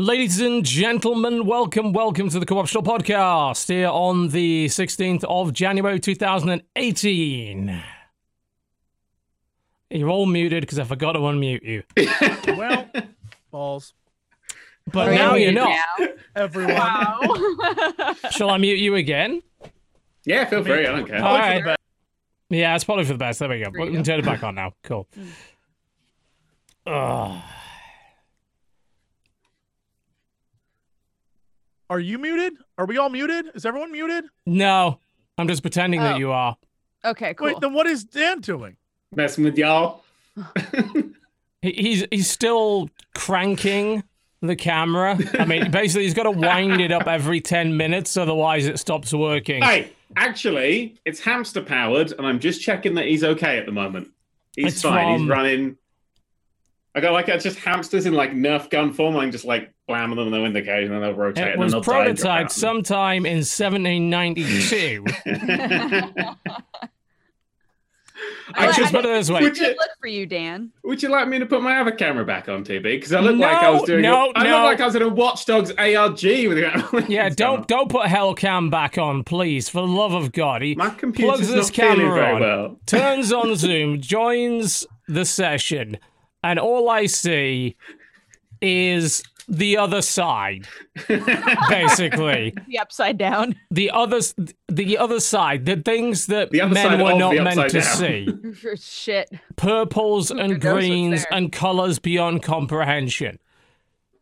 Ladies and gentlemen, welcome, welcome to the Co-Optional podcast here on the 16th of January 2018. You're all muted because I forgot to unmute you. Well, balls. But Are now you you're not. now? Everyone. Wow. Shall I mute you again? Yeah, feel free. I don't care. All Probably for the right. best. Yeah, it's probably for the best. There we go. We can turn it back on now. Cool. Ugh. Are you muted? Are we all muted? Is everyone muted? no, I'm just pretending Oh. that you are. Okay, cool. Wait, then what is Dan doing? Messing with y'all. He, he's he's still cranking the camera. I mean, basically, he's got to wind it up every ten minutes, otherwise it stops working. hey, actually, it's hamster powered, and I'm just checking that he's okay at the moment. He's It's fine. from- He's running. I got like it's just hamsters in like Nerf gun form. I'm just like blam them in the window and then they'll rotate. It and was then they'll die and drop prototyped sometime in 1792. I Well, just put it this way. Would you, look for you, Dan. would you like me to put my other camera back on, TB? Because I look like I was doing. no, a, I no. look like I was in a Watch Dogs ARG with the Yeah, don't don't put Hellcam back on, please, for the love of God. He My plugs not this feeling camera very on, well. turns on Zoom, joins the session, and all I see is the other side, basically. The upside down. The other, the other side, the things that The men were not meant upside to down. see. Shit. purples and greens and colors beyond comprehension.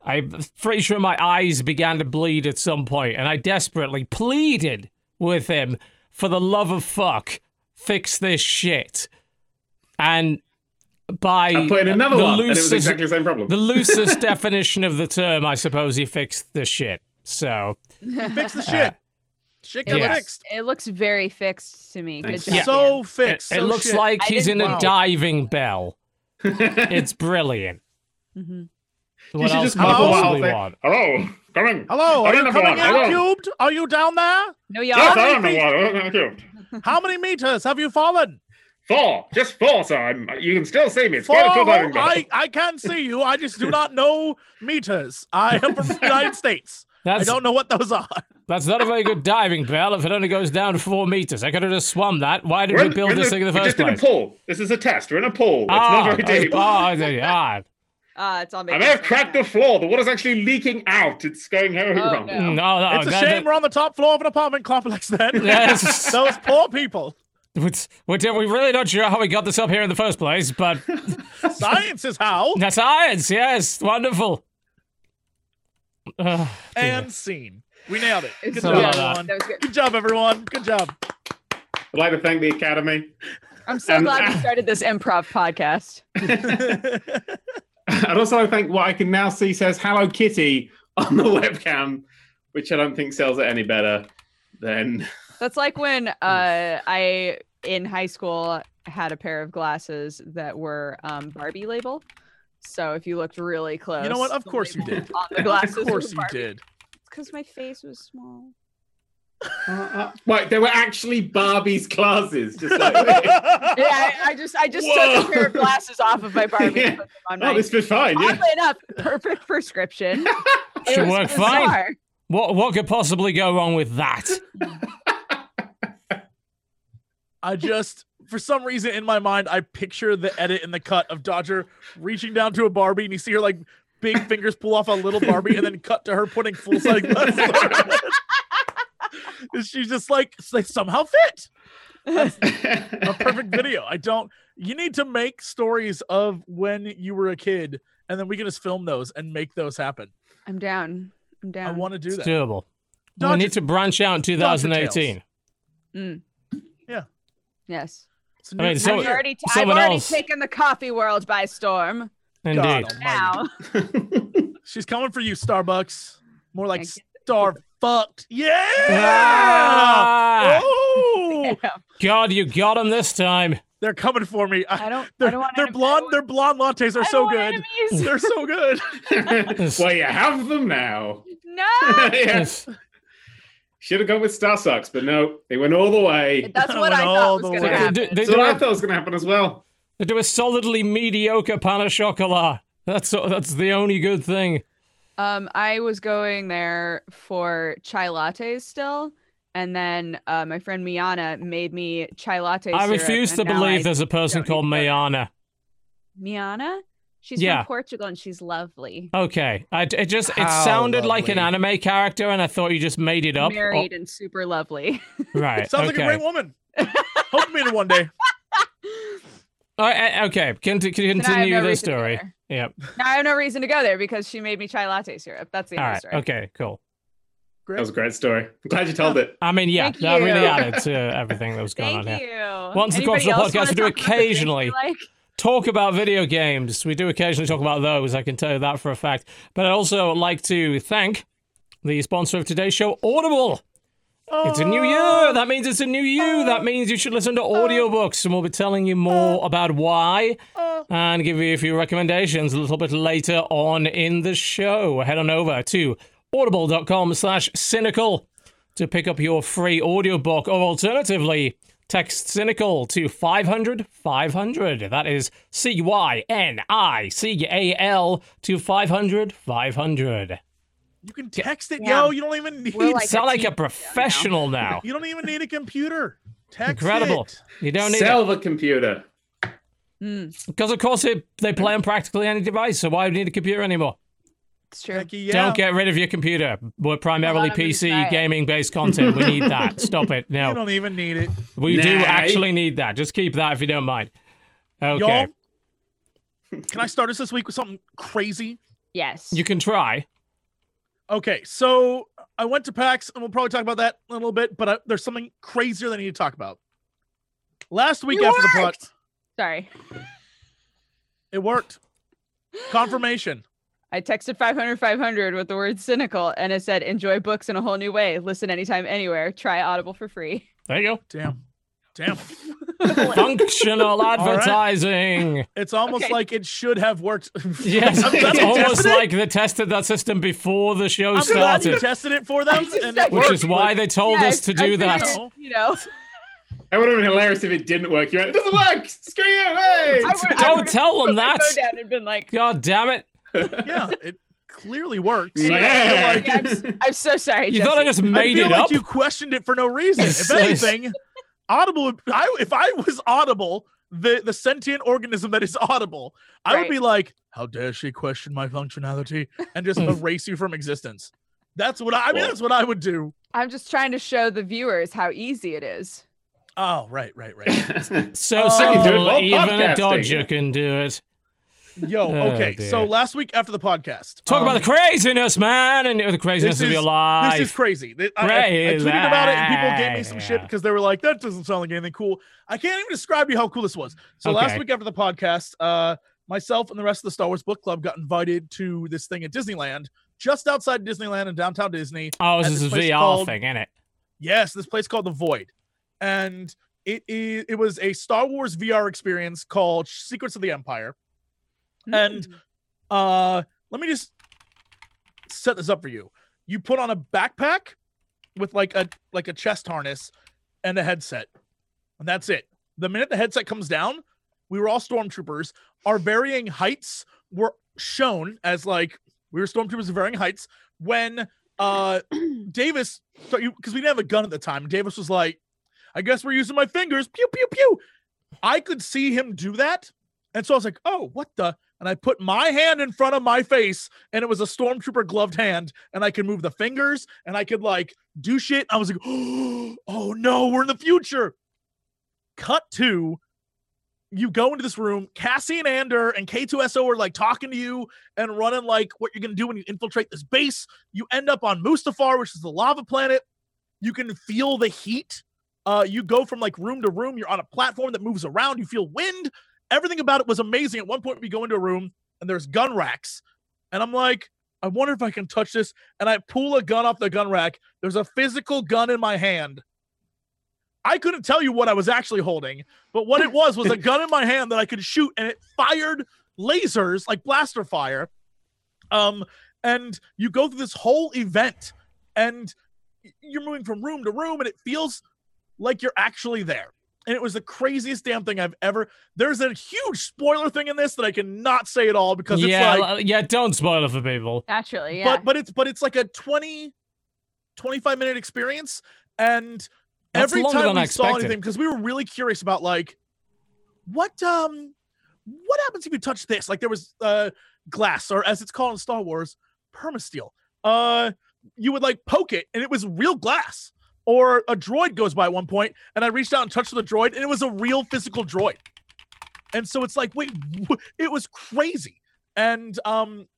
I'm pretty sure my eyes began to bleed at some point, and I desperately pleaded with him for the love of fuck, fix this shit. And by I put in another the one, and it was loosest- exactly the same problem. the loosest definition of the term, I suppose he fixed the shit. So Fix the shit. Shit got Yes. fixed. It looks very fixed to me. Good job. So it, fixed. it so looks shit. like he's in didn't- a diving bell. It's brilliant. Mm-hmm. What you should else just could come I up with possibly something. want? Hello, coming. Hello, I are you coming one, I in cubed? Are you down there? No, Yes, y'all. I am the one. How many meters have you fallen? Four, just four, sir. I'm, you can still see me. It's Four. quite a full. I, I can see you. I just do not know meters. I am from the United States. I don't know what those are. That's not a very good diving bell if it only goes down four meters. I could have just swum that. Why did We're we build we're in this the- thing in the we're first just place? in a pool. This is a test. We're in a pool. It's Ah, not very deep. oh, I see, ah. Ah, it's all I may have cracked the floor. The water's actually leaking out. It's going very Oh, wrong. no. No, no, it's a that- shame that- we're on the top floor of an apartment complex then. Yes. Those poor people. It's- We're we're really not sure how we got this up here in the first place, but Science is how. that's science. Yes, wonderful. Ugh, And scene. We nailed it. Good Something job, everyone. Good. Good job, everyone. Good job. I'd like to thank the Academy. I'm so And- glad we started this improv podcast. I'd also like to thank what I can now see says Hello Kitty on the webcam, which I don't think sells it any better than. That's like when uh, I, in high school, had a pair of glasses that were um, Barbie label. So if you looked really close, You know what? Of course you did. On the glasses, of course you did. because my face was small. Wait, they were actually Barbie's glasses. Just like, Yeah, I, I just I just took a pair of glasses off of my Barbie Yeah. and put them on my. oh, this fits fine. Yeah. Oddly enough, perfect prescription. It Should was work fine. What what could possibly go wrong with that? I just, for some reason in my mind, I picture the edit and the cut of Dodger reaching down to a Barbie and you see her like big fingers pull off a little Barbie and then cut to her putting full size glasses on her head. And She's just like, they somehow fit. A perfect video. I don't, you need to make stories of when you were a kid and then we can just film those and make those happen. I'm down. I'm down. I want to do It's that. doable. We need to branch out in 2018. Mm. Yeah. Yes. It's a I mean, so- I've already, t- I've already else- taken the coffee world by storm. Indeed. Now. She's coming for you, Starbucks. More like I star fucked. Yeah. Ah! Oh, God, you got him this time. they're coming for me. I, I don't. they're I don't they're blonde. Their blonde lattes are so good. enemies. They're so good. well, you have them now. No. Yes. Should have gone with Star Sucks, but no, they went all the way. that's what I Went all thought was going to happen. do, they, That's do what I a, thought was going to happen as well. they do a solidly mediocre pan au chocolat. That's that's the only good thing. Um, I was going there for chai lattes still, and then uh, my friend Miana made me chai lattes. I syrup, refuse to believe I- there's a person called need to go there. Mayana. Miana. She's Yeah. from Portugal and she's lovely. Okay, I, it just it How sounded like an anime character, and I thought you just made it up. Married and super lovely. Right. Sounds okay. like a great woman. Hope to meet her one day. Uh, okay, Conti- Then continue no the reason to go story. Yep. Now I have no reason to go there because she made me chai latte syrup. That's the All end right. story. Okay. Cool. Great. That was a great story. I'm glad you told it. I mean, yeah, Thank that really you. added to everything that was going Thank on here. Thank you. here. Once the Anybody Crossover else podcast, wanna we do talk about the things they occasionally. like? Talk about video games. We do occasionally talk about those. I can tell you that for a fact. But I'd also like to thank the sponsor of today's show, Audible. It's a new year. Oh. That means it's a new you. Oh. That means you should listen to audiobooks, and we'll be telling you more oh. about why and give you a few recommendations a little bit later on in the show. Head on over to audible.com slash cynical to pick up your free audiobook, or alternatively, text cynical to 500 500. That is C Y N I C A L to 500 500. You can text it, Yeah. yo. You don't even need. We're like- Sound like a team now. professional now. you don't even need a computer. Text Incredible. it. You don't need Sell the computer. Mm, Because, of course, it, they play on practically any device, so why do you need a computer anymore? It's true. Heck yeah. Don't get rid of your computer. We're primarily I'm gonna try PC gaming based content. We need that. Stop it. You No, don't even need it. we do actually need that. Just keep that if you don't mind. Okay. Y'all, can I start us this week with something crazy? Yes. You can try. Okay, so I went to PAX, and we'll probably talk about that in a little bit. But I, there's something crazier that I need to talk about. Last week You after the pod! Sorry. it worked. Confirmation. I texted 500 500 with the word cynical and it said enjoy books in a whole new way. Listen anytime, anywhere. Try Audible for free. There you go. Damn, damn. go. Functional right. advertising. It's almost Okay. like it should have worked. Yes, I'm glad it's almost it. like they tested that system before the show I'm glad you started, tested it for them, and it which worked, is why they told Yeah, us to I do figured, that. You know, It would have been hilarious if it didn't work. You went, it doesn't work. Screw you. Hey. Would- Don't tell them that. phone down and been like, God damn it. But yeah, it clearly works. Yeah. I feel like- I'm, s- I'm so sorry. You thought I Jesse. just I made feel it like up? you questioned it for no reason. If anything, Audible. would- I, if I was Audible, the the sentient organism that is Audible, I would be like, "How dare she question my functionality and just erase you from existence?" That's what I, I mean. Well- That's what I would do. I'm just trying to show the viewers how easy it is. Oh, right, right, right. So Oh, I can simple, do it while even a. Dodger can do it. Yo, Oh, okay. so last week after the podcast, Talk um, about the craziness, man, and the craziness this of your is- life. This is crazy. I, I, I tweeted about it and people gave me some shit because they were like, that doesn't sound like anything cool. I can't even describe you how cool this was. So last week after the podcast, uh, myself and the rest of the Star Wars Book Club got invited to this thing at Disneyland, just outside Disneyland in downtown Disney. oh, this this is a VR called- thing, isn't it? Yes, this place called the Void, and it is it was a Star Wars VR experience called Secrets of the Empire. And uh, let me just set this up for you. You put on a backpack with like a like a chest harness and a headset, and that's it. The minute the headset comes down, we were all stormtroopers. Our varying heights were shown as like we were stormtroopers of varying heights. When uh Davis, because we didn't have a gun at the time, Davis was like, "I guess we're using my fingers." Pew pew pew. I could see him do that, and so I was like, "Oh, what the." And I put my hand in front of my face, and it was a stormtrooper gloved hand, and I could move the fingers, and I could like do shit. I was like, oh no, we're in the future. Cut to you go into this room, Cassian Andor and K2SO are like talking to you and running like what you're gonna do when you infiltrate this base. You end up on Mustafar, which is the lava planet. You can feel the heat. Uh, you go from like room to room. You're on a platform that moves around. You feel wind everything about it was amazing. At one point, we go into a room and there's gun racks, and I'm like, I wonder if I can touch this. And I pull a gun off the gun rack. There's a physical gun in my hand. I couldn't tell you what I was actually holding, but what it was was a gun in my hand that I could shoot, and it fired lasers like blaster fire. Um, and you go through this whole event, and you're moving from room to room, and it feels like you're actually there and it was the craziest damn thing I've ever. There's a huge spoiler thing in this that I cannot say at all because yeah, it's like, yeah. Don't spoil it for people. Naturally, yeah. but but it's but it's like a 20, 25 minute experience, and That's every time we I saw anything because we were really curious about like what um what happens if you touch this like there was uh glass or as it's called in star wars permasteel uh you would like poke it and it was real glass or a droid goes by at one point and i reached out and touched the droid and it was a real physical droid. And so it's like wait it was crazy. And um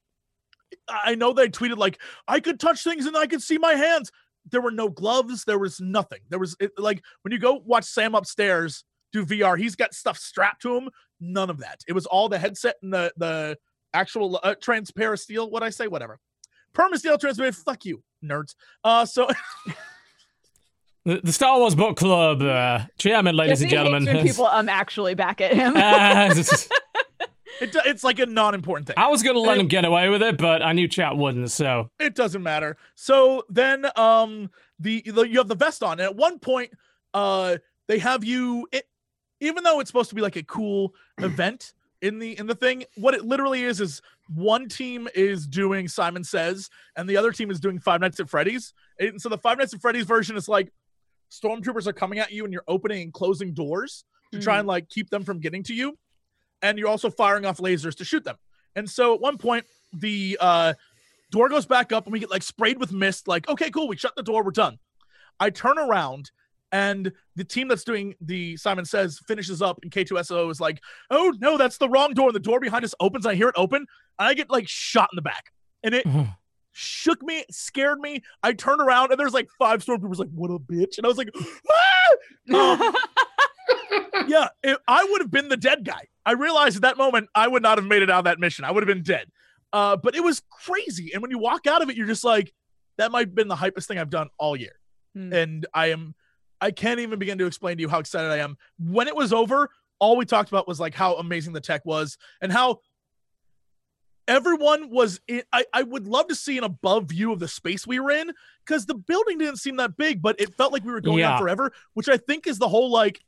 i know they tweeted like i could touch things and i could see my hands. There were no gloves there was nothing. There was it, like when you go watch sam upstairs do vr he's got stuff strapped to him none of that. It was all the headset and the the actual uh, transparent steel what i say? Whatever. Permasteel transparent fuck you nerds. Uh so The, the Star Wars Book Club uh, chairman, ladies and Jesse hates gentlemen. when people um actually back at him. Uh, it, do- it's like a non-important thing I was gonna let him get away with it, but I knew chat wouldn't. So it doesn't matter. So then um the, the you have the vest on and at one point uh they have you it, even though it's supposed to be like a cool event in the in the thing what it literally is is one team is doing Simon Says and the other team is doing Five Nights at Freddy's. And so the Five Nights at Freddy's version is like stormtroopers are coming at you and you're opening and closing doors to try and like keep them from getting to you. And you're also firing off lasers to shoot them. And so at one point the uh door goes back up and we get like sprayed with mist like okay cool we shut the door we're done. I turn around and the team that's doing the simon says finishes up and k2so is like oh no that's the wrong door. And the door behind us opens. I hear it open and i get like shot in the back. And it shook me scared me i turned around and there's like five stormtroopers like what a bitch and i was like ah! Um, yeah, if I would have been the dead guy. I realized at that moment I would not have made it out of that mission. I would have been dead. Uh, but it was crazy. And when you walk out of it, you're just like, that might have been the hypest thing I've done all year. Hmm. And I am, I can't even begin to explain to you how excited I am. When it was over, all we talked about was like how amazing the tech was and how everyone was in, I, I would love to see an above view of the space we were in because the building didn't seem that big, but it felt like we were going Yeah. on forever, which I think is the whole like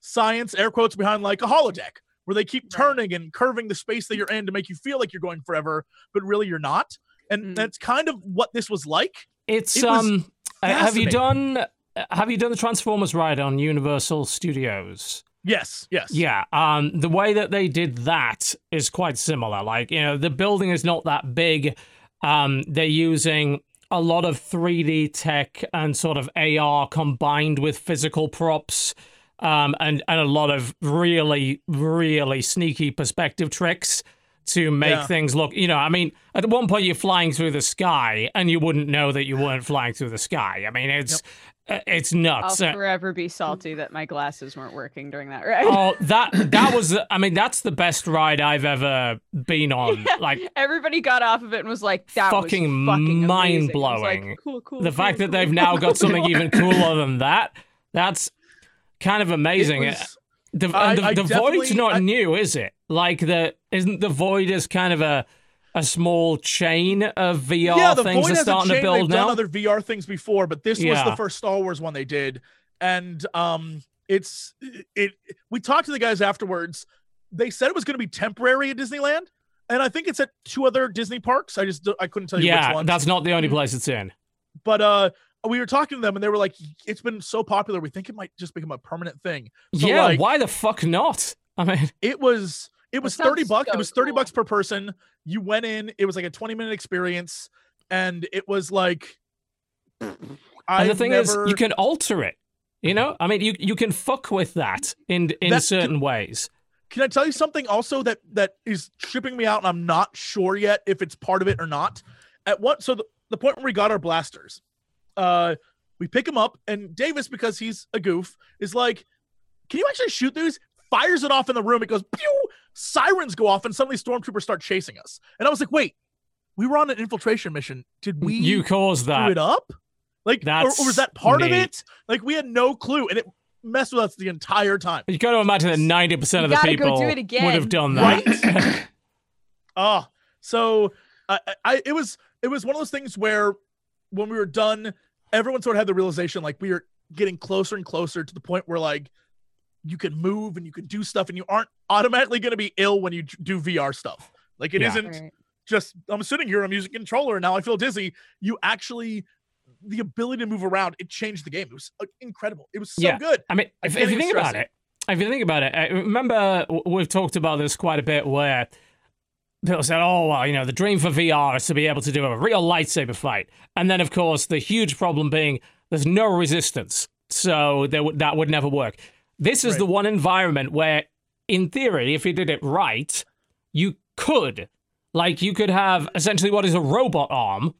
science air quotes behind like a holodeck where they keep Right. turning and curving the space that you're in to make you feel like you're going forever, but really you're not. And Mm. that's kind of what this was like. it's It was um. uh, Have you done? uh, Have you done the Transformers ride on Universal Studios? Yes, yes. Yeah, um, the way that they did that is quite similar. Like, you know, the building is not that big. Um, they're using a lot of 3D tech and sort of AR combined with physical props, um, and and a lot of really, really sneaky perspective tricks to make Yeah. things look. You know, I mean, at one point you're flying through the sky, and you wouldn't know that you weren't flying through the sky. I mean, it's uh, it's nuts. I'll. Uh, forever be salty that my glasses weren't working during that ride. Oh, that that was. I mean, that's the best ride I've ever been on. Like Everybody got off of it and was like, "That Fucking was fucking amazing." I was like, cool, cool. the fact cool, that they've cool. now got something even cooler than that. That's kind of amazing. Was- the I- the, the void's not I- new, is it? Like the isn't the void is kind of a a small chain of VR yeah, the things Void they're has a starting to build They've now. done other VR things before, but this was the first Star Wars one they did, and um, it's it. We talked to the guys afterwards. They said it was going to be temporary at Disneyland, and I think it's at two other Disney parks. I just I couldn't tell you which yeah, that's not the only place it's in. but uh, we were talking to them, and they were like, "It's been so popular, we think it might just become a permanent thing." So, yeah, like, why the fuck not? I mean, it was it was 30 bucks it was 30 cool. bucks per person you went in it was like a 20 minute experience and it was like And I the thing never, is, you can alter it. You know, I mean, you you can fuck with that in in That- certain ways. can I tell you something also that that is tripping me out and I'm not sure yet if it's part of it or not. At what so the, the point where we got our blasters, uh we pick him up and Davis because he's a goof is like, "Can you actually shoot these?" Fires it off in the room. It goes pew. Sirens go off and suddenly stormtroopers start chasing us. And I was like, "Wait, we were on an infiltration mission. Did we you caused that. it up? Like, or, or was that part of it? Like, we had no clue, and it messed with us the entire time. You got to imagine that ninety percent of the people would have done that. Right? Oh, so I, I, it was, it was one of those things where when we were done, everyone sort of had the realization like we were getting closer and closer to the point where like you can move and you can do stuff and you aren't automatically going to be ill when you do VR stuff. Like it Yeah. not Right. just I'm sitting here, I'm using a controller, and now I feel dizzy. You actually the ability to move around, it changed the game. It was uh, incredible. It was so Yeah. good. I mean, if, can't if you think about it, if you think about it, I remember we've talked about this quite a bit where people said, oh, well, you know, the dream for VR is to be able to do a real lightsaber fight. And then, of course, the huge problem being there's no resistance. So there would that would never work. This is Right. the one environment where, in theory, if you did it right, you could. Like, you could have essentially what is a robot arm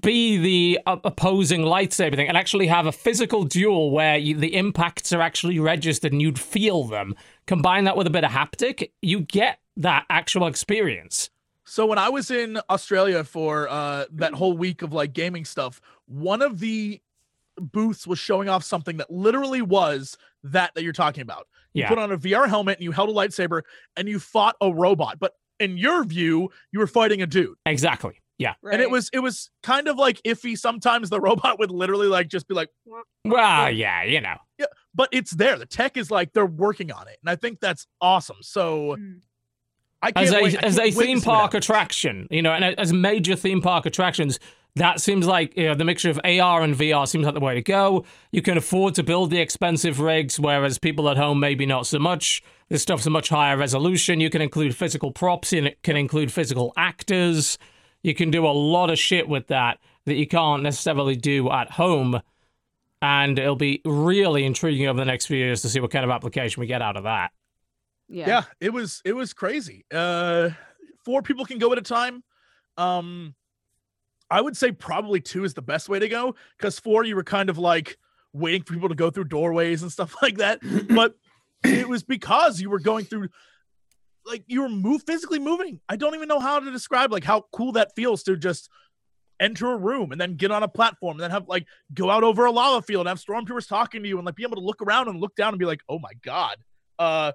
be the uh, opposing lightsaber thing and actually have a physical duel where you, the impacts are actually registered and you'd feel them. Combine that with a bit of haptic, you get that actual experience. So when I was in Australia for uh that whole week of like gaming stuff, one of the booths was showing off something that literally was that that you're talking about. You Yeah. put on a VR helmet and you held a lightsaber and you fought a robot, but in your view, you were fighting a dude. Exactly. Yeah. Right. And it was it was kind of like iffy. Sometimes the robot would literally like just be like, Well, yeah, you know. Yeah. but it's there. The tech is like they're working on it, and I think that's awesome. So Mm. I can't As a wait. I as a can't wait theme park attraction, you know, and as major theme park attractions, that seems like you know the mixture of AR and VR seems like the way to go. You can afford to build the expensive rigs, whereas people at home maybe not so much. This stuff's a much higher resolution. You can include physical props, and it can include physical actors. You can do a lot of shit with that that you can't necessarily do at home. And it'll be really intriguing over the next few years to see what kind of application we get out of that. yeah. yeah it was it was crazy uh four people can go at a time um i would say probably two is the best way to go because four you were kind of like waiting for people to go through doorways and stuff like that. But it was because you were going through like you were move physically moving. I don't even know how to describe like how cool that feels to just enter a room and then get on a platform and then have like go out over a lava field and have stormtroopers talking to you and like be able to look around and look down and be like oh my god. Uh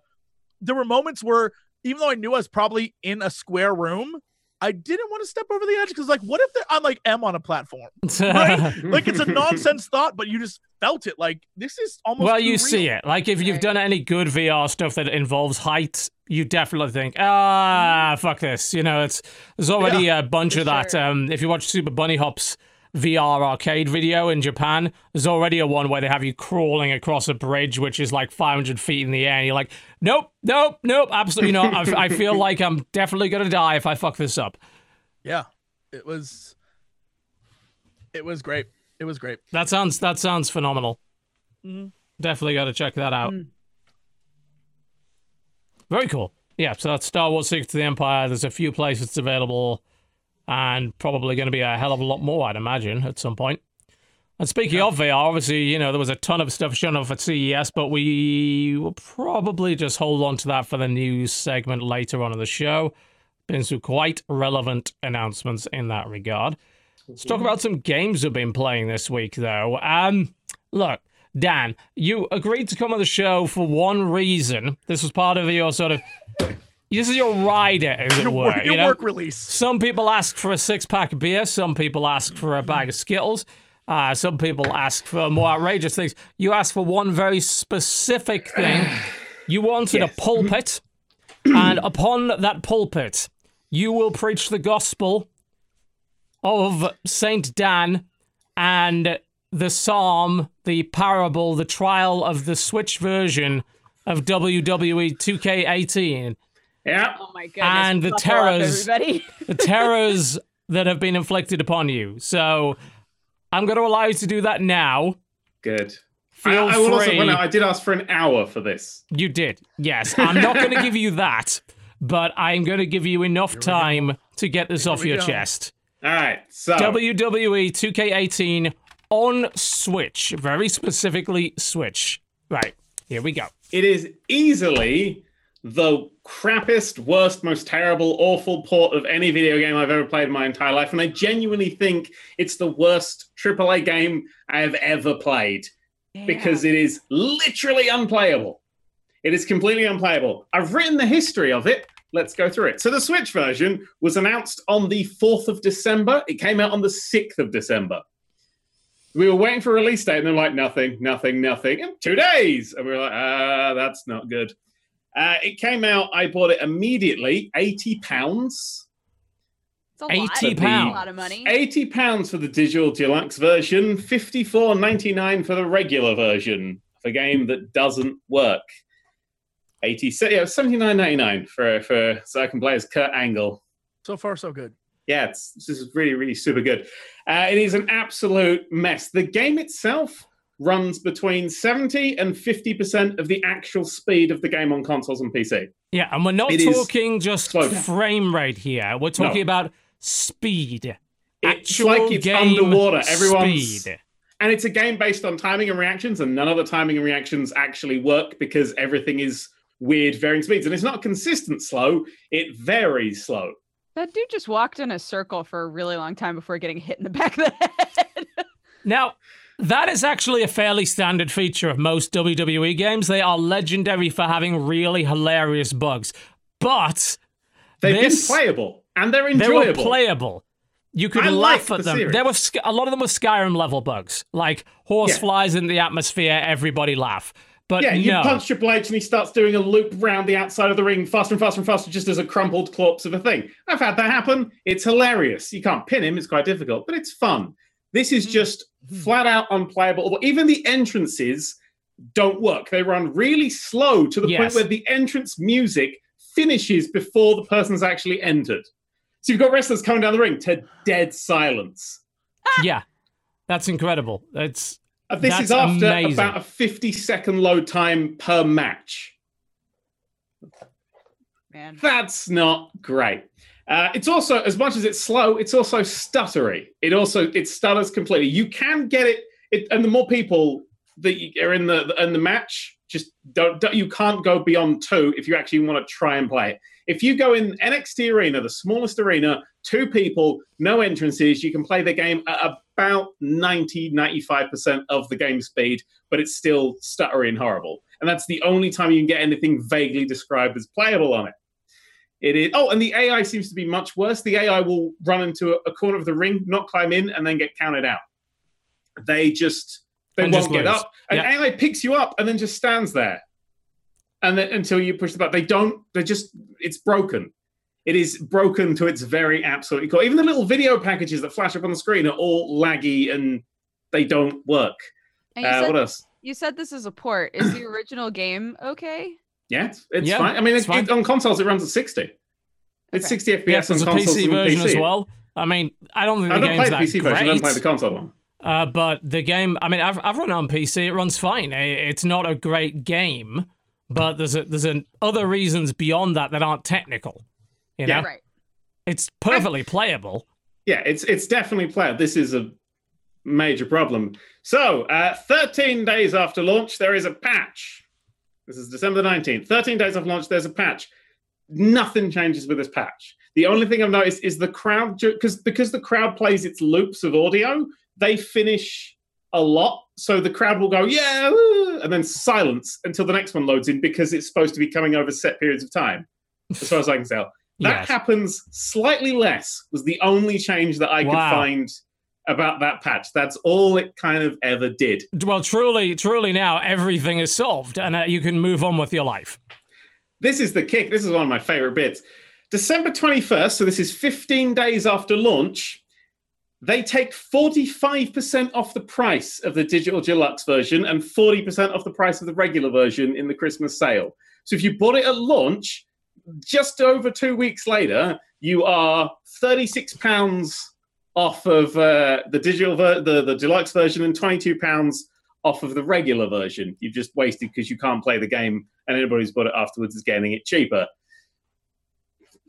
there were moments where even though I knew I was probably in a square room, I didn't want to step over the edge because like what if I'm like M on a platform? Right? like it's a nonsense thought, but you just felt it. Like this is almost well, you real. see it. Like if you've done any good VR stuff that involves height, you definitely think, ah, fuck this. You know, it's there's already a bunch of that. sure. Um, if you watch Super Bunnyhop's VR arcade video in Japan, there's already a one where they have you crawling across a bridge which is like 500 feet in the air, and you're like, nope, nope, nope, absolutely not. I, I feel like I'm definitely gonna die if I fuck this up. Yeah, it was. It was great. It was great. That sounds that sounds phenomenal. Mhm. Definitely got to check that out. Mm. Very cool. Yeah, so that's Star Wars: Secrets of the Empire. There's a few places it's available, and probably going to be a hell of a lot more, I'd imagine, at some point. And speaking of VR, obviously, you know, there was a ton of stuff shown off at CES, but we will probably just hold on to that for the news segment later on in the show. Been some quite relevant announcements in that regard. Let's talk about some games we've been playing this week, though. Um, look, Dan, you agreed to come on the show for one reason. This was part of your sort of. This is your rider, as it Your, were. work, your you know? work release. Some people ask for a six pack of beer. Some people ask for a bag of Skittles. Uh, some people ask for more outrageous things. You asked for one very specific thing. You wanted Yes. a pulpit, and upon that pulpit, you will preach the gospel of Saint Dan and the psalm, the parable, the trial of the Switch version of WWE 2K18 Yeah. Oh my goodness. And the buckle terrors- everybody. the terrors that have been inflicted upon you. So I'm going to allow you to do that now. Good. Feel I, I will also free. point out I did ask for an hour for this. You did. Yes. I'm not going to give you that, but I'm going to give you enough time to get this off your go. chest. All right. So WWE 2K18 on Switch, very specifically Switch. Right. Here we go. it is easily the crappiest, worst, most terrible, awful port of any video game I've ever played in my entire life. And I genuinely think it's the worst AAA game I have ever played because it is literally unplayable. It is completely unplayable. I've written the history of it. Let's go through it. So, the Switch version was announced on the 4th of December. It came out on the 6th of December. We were waiting for a release date, and they're like, nothing, nothing, nothing. In two days, and we were like, ah, that's not good. Uh, it came out. I bought it immediately, eighty pounds. It's a lot. 80 pounds. A lot of money. Eighty pounds for the digital deluxe version, fifty-four ninety-nine for the regular version of a game that doesn't work. Eighty, yeah, seventy-nine ninety-nine for for so I can play as Kurt Angle. So far, so good. Yeah, it's this is really really super good. Uh, it is an absolute mess. The game itself runs between seventy and fifty percent of the actual speed of the game on consoles and PC. Yeah, and we're not It is talking just slow frame rate here. We're talking about speed. It's Actual like it's game underwater. Everyone's speed. and it's a game based on timing and reactions, and none of the timing and reactions actually work because everything is weird, varying speeds. And it's not consistent slow; it varies slow. That dude just walked in a circle for a really long time before getting hit in the back of the head. Now, that is actually a fairly standard feature of most WWE games. They are legendary for having really hilarious bugs. But They've This- been playable and they're enjoyable. they were playable. You could I laugh at the them. series. There were a lot of them were Skyrim level bugs, like horse Yeah. flies in the atmosphere, everybody laugh. But yeah, you no, punch Triple H and he starts doing a loop round the outside of the ring faster and faster and faster, just as a crumpled corpse of a thing. I've had that happen. It's hilarious. You can't pin him, it's quite difficult, but it's fun. This is hmm. just hmm. flat out unplayable. Even the entrances don't work. They run really slow to the point where the entrance music finishes before the person's actually entered. So you've got wrestlers coming down the ring to dead silence. Ah! yeah, that's incredible. It's Uh, This That's is after amazing. about a 50 second load time per match. Man. That's not great. Uh, it's also, as much as it's slow, it's also stuttery. It also it stutters completely. You can get it, it and the more people that are in the in the match, just don't, don't you can't go beyond two if you actually want to try and play it. If you go in NXT Arena, the smallest arena, two people, no entrances, you can play the game at about 90, 95% of the game speed, but it's still stuttery and horrible. And that's the only time you can get anything vaguely described as playable on it. It is. Oh, and the AI seems to be much worse. The AI will run into a, a corner of the ring, not climb in, and then get counted out. They just they And won't just get lose. up, and Yeah. AI picks you up and then just stands there, and then until you push the button. They don't. They just. It's broken. It is broken to its very absolute core. Even the little video packages that flash up on the screen are all laggy and they don't work. And Uh, said, what else? you said this is a port. Is the original game okay? Yeah, it's, it's Yeah, fine. I mean, it's it, fine. it, on consoles it runs at sixty. It's Okay. sixty FPS yes, there's a on consoles PC and version PC. as well. I mean, I don't think I the don't game's play the that PC version. I don't great. play the console one. Uh, but the game, I mean, I've, I've run it on PC. It runs fine. It's not a great game, but there's a, there's an, other reasons beyond that that aren't technical. You know, Yeah. Right. it's perfectly playable. Yeah, it's it's definitely playable. This is a major problem. So, uh, 13 days after launch, there is a patch. This is December the 19th. 13 days after launch, there's a patch. Nothing changes with this patch. The only thing I've noticed is the crowd, because because the crowd plays its loops of audio, they finish a lot. So the crowd will go, yeah, and then silence until the next one loads in because it's supposed to be coming over set periods of time, as far as I can tell. That Yes. happens slightly less, was the only change that I could find about that patch. That's all it kind of ever did. Well, truly, truly now everything is solved and uh, you can move on with your life. This is the kick. This is one of my favorite bits. December 21st, so this is 15 days after launch, they take 45% off the price of the digital deluxe version and 40% off the price of the regular version in the Christmas sale. So if you bought it at launch, just over two weeks later, you are 36 pounds off of uh, the digital ver- the, the deluxe version and 22 pounds off of the regular version. You've just wasted because you can't play the game and anybody who's bought it afterwards is getting it cheaper.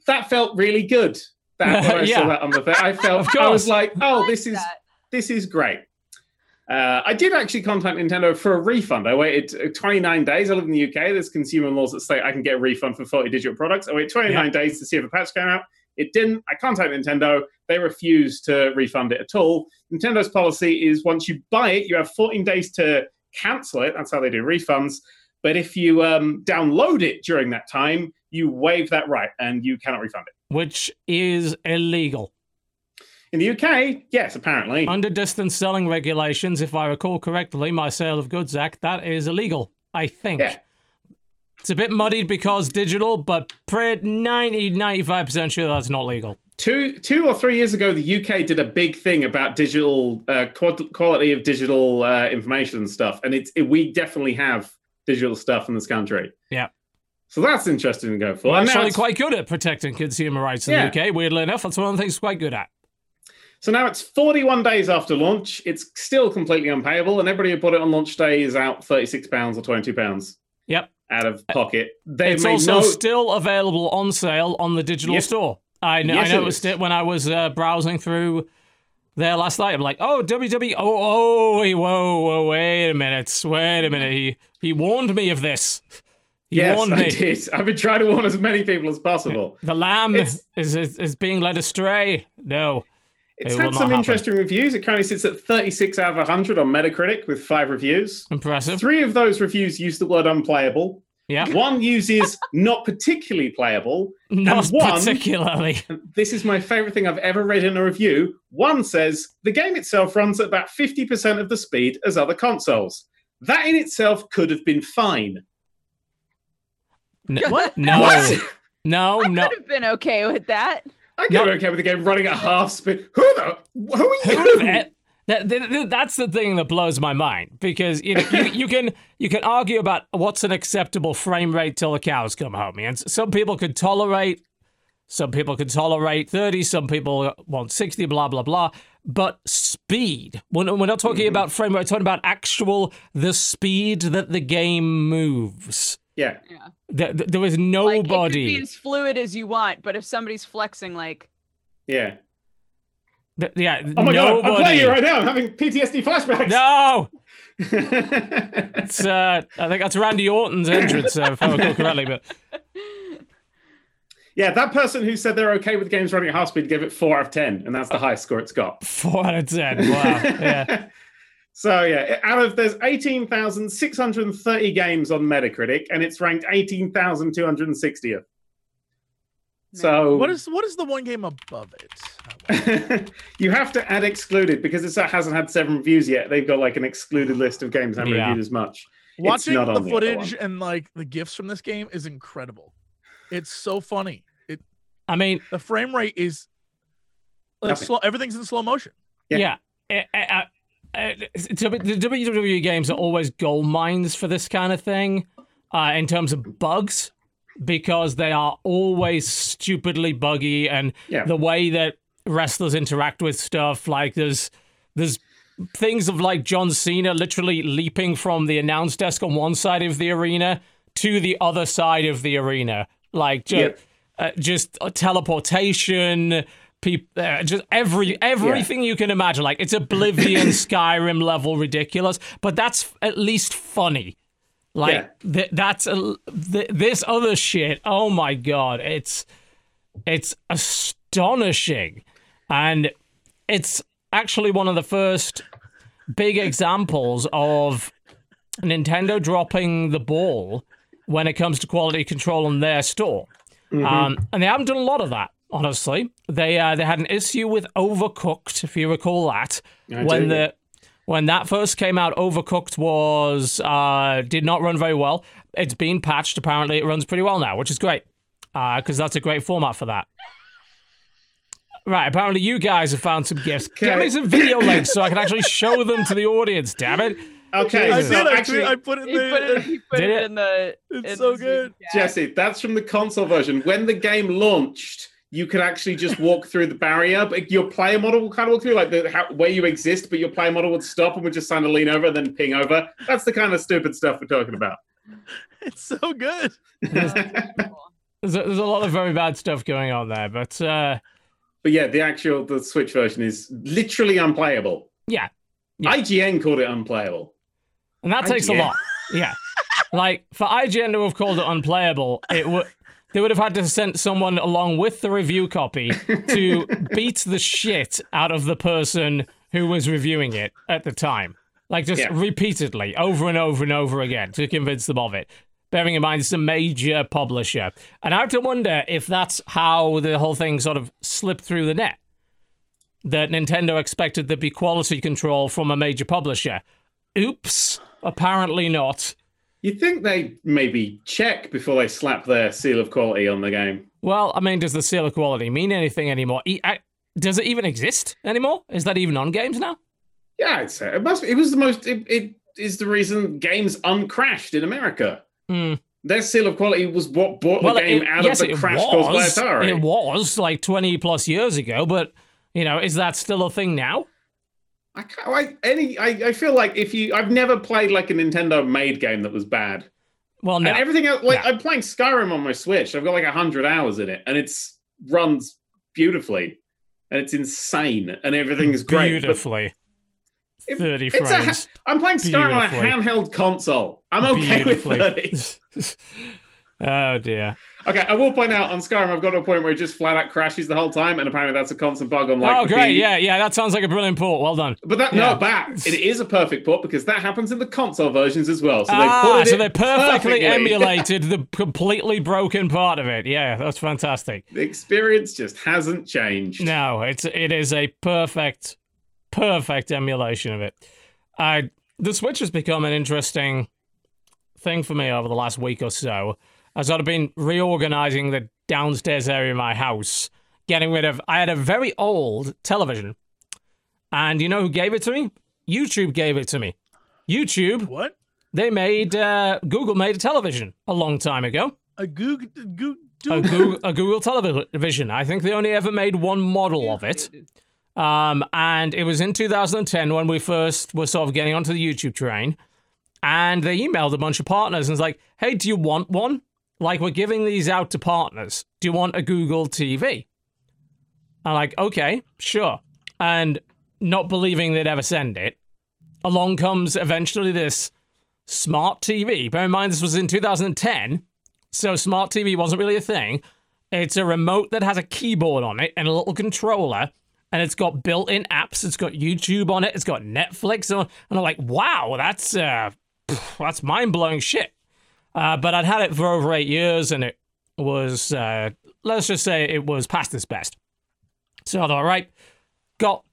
That felt really good. That when I Yeah. saw that on the thing, I felt Of I was like, oh, Like this is that. this is great. Uh, I did actually contact Nintendo for a refund. I waited uh, 29 days. I live in the UK. There's consumer laws that state I can get a refund for 40 digital products. I waited 29 Yeah. days to see if a patch came out. It didn't. I contacted Nintendo. They refused to refund it at all. Nintendo's policy is once you buy it, you have 14 days to cancel it. That's how they do refunds. But if you um, download it during that time, you waive that right and you cannot refund it. which is illegal. In the UK, yes, apparently. Under distance selling regulations, if I recall correctly, my Sale of Goods Act, that is illegal. I think. Yeah. It's a bit muddied because digital, but pretty 90 95% sure that's not legal. Two, two or three years ago, the UK did a big thing about digital uh, quality of digital uh, information and stuff, and it's it, we definitely have digital stuff in this country. Yeah. So that's interesting to go for. We're And actually quite good at protecting consumer rights in Yeah. the UK, weirdly enough. That's one of the things we're quite good at. So now it's 41 days after launch. It's still completely unpayable, and everybody who bought it on launch day is out 36 pounds or 22 pounds Yep. Out of pocket. They've It's also no. still available on sale on the digital Yes. store. I, kn- Yes, I noticed is. it when I was uh, browsing through there last night. I'm like, oh, WW, oh, oh, wait, whoa, whoa, wait a minute, wait a minute. He he warned me of this. He yes, warned I me. did. I've been trying to warn as many people as possible. The lamb is, is is being led astray. No, It's It had some interesting reviews. It currently sits at 36 out of 100 on Metacritic with five reviews. impressive. Three of those reviews use the word unplayable. Yeah, One uses not particularly playable. not one- particularly. This is my favorite thing I've ever read in a review. One says the game itself runs at about 50% of the speed as other consoles. That in itself could have been fine. No, What? no, What? no, no. Could have been okay with that. I could No. okay with the game running at half speed. Who the? Who are you? would've that, that- that- that's the thing that blows my mind because you know you, you can you can argue about what's an acceptable frame rate till the cows come home, and some people could tolerate, some people could tolerate thirty, some people want sixty, blah blah blah. But speed, we're, we're not talking mm-hmm. about frame rate, we're talking about actual the speed that the game moves. Yeah. yeah. There, there is Like, it could be as fluid as you want, but if somebody's flexing, like, Yeah. th- yeah, Oh my god, I'm playing it right now. I'm having PTSD flashbacks. No, It's, uh, I think that's Randy Orton's entrance, uh, if I recall correctly. But yeah, that person who said they're okay with games running at half speed gave it four out of ten, and that's the highest score it's got. four out of ten. Wow. Yeah. so yeah, out of there's eighteen thousand six hundred and thirty games on Metacritic, and it's ranked eighteen thousand two hundred and sixtieth. So What is what is the one game above it? you have to add excluded because it hasn't had seven reviews yet. They've got like an excluded list of games that haven't Yeah. reviewed as much. Watching not the on the footage and like the gifs from this game is incredible. It's so funny. It I mean, the frame rate is like slow. Everything's in slow motion. yeah. Uh, uh, uh, uh, the WWE games are always gold mines for this kind of thing uh, in terms of bugs because they are always stupidly buggy and Yeah. the way that wrestlers interact with stuff like there's there's things of like John Cena literally leaping from the announce desk on one side of the arena to the other side of the arena like just Yep. uh, just teleportation peop- uh, just every everything you can imagine. Like it's oblivion skyrim level ridiculous but that's at least funny. Like Yeah. th- that's a, th- this other shit oh my god it's it's astonishing. And it's actually one of the first big examples of Nintendo dropping the ball when it comes to quality control on their store. Um, and they haven't done a lot of that, honestly. They uh, they had an issue with Overcooked, if you recall that, I when do, the when that first came out. Overcooked was uh, did not run very well. It's been patched. Apparently, it runs pretty well now, which is great because that's a great format for that. Right, apparently you guys have found some gifts. Get Okay. me some video links so I can actually show them to the audience, damn it. Okay, I Jesus. did. I, actually, I put it he in put it, the. he put Did it it? in the. It's in so the good. chat. Jesse, that's from the console version. When the game launched, you could actually just walk through the barrier, but your player model will kind of walk through, like the how, where you exist, but your player model would stop and would just kind of lean over and then ping over. That's the kind of stupid stuff we're talking about. It's so good. There's a, there's a lot of very bad stuff going on there, but uh, But yeah, the actual the Switch version is literally unplayable. yeah, Yeah. IGN called it unplayable. and that takes a lot. Yeah, like for IGN to have called it unplayable, it would they would have had to send someone along with the review copy to beat the shit out of the person who was reviewing it at the time, like just Yeah. repeatedly, over and over and over again to convince them of it. Bearing in mind it's a major publisher, and I have to wonder if that's how the whole thing sort of slipped through the net. that Nintendo expected there'd be quality control from a major publisher. Oops, apparently not. You'd think they maybe check before they slap their seal of quality on the game. Well, I mean, does the seal of quality mean anything anymore? E- I- does it even exist anymore? Is that even on games now? Yeah, I'd say it must. It was the most. It, it is the reason games uncrashed in America. Hmm. Their seal of quality was what brought Well, the game it- out yes, of the crash caused by. Atari. It was like 20 plus years ago, but, you know, is that still a thing now? I can't. I, any. I, I feel like if you. I've never played like a Nintendo made game that was bad. Well, no. And everything else, like No. I'm playing Skyrim on my Switch. I've got like hundred hours in it, and it's runs beautifully, and it's insane, and everything is great. Beautifully. It- 30 it's a frames. I'm playing Skyrim on a handheld console. I'm okay with Beautifully. 30. oh, dear. Okay, I will point out on Skyrim, I've got to a point where it just flat out crashes the whole time, and apparently that's a constant bug on like. oh, the- great. Yeah, yeah. That sounds like a brilliant port. Well done. But that Yeah. no, back it is a perfect port because that happens in the console versions as well. So they ah, ported so they perfectly, perfectly. emulated the completely broken part of it. Yeah, that's fantastic. the experience just hasn't changed. No, it's it is a perfect, perfect emulation of it. Uh, the Switch has become an interesting thing for me over the last week or so. I've sort of been reorganizing the downstairs area of my house, getting rid of. I had a very old television, and you know who gave it to me? YouTube gave it to me. YouTube, What? they made uh, Google made a television a long time ago. A goog goog A Google, a Google television. I think they only ever made one model of it. Um, and it was in 2010 when we first were sort of getting onto the YouTube train. And they emailed a bunch of partners and was like, hey, do you want one? Like, we're giving these out to partners. Do you want a Google TV? I'm like, okay, sure. And not believing they'd ever send it, along comes eventually this smart TV. Bear in mind, this was in 2010, so smart TV wasn't really a thing. It's a remote that has a keyboard on it and a little controller, and it's got built-in apps. It's got YouTube on it. It's got Netflix on, and I'm like, wow, that's uh, that's mind-blowing shit. Uh, but I'd had it for over eight years, and it was, uh, let's just say, it was past its best. So I thought, right, got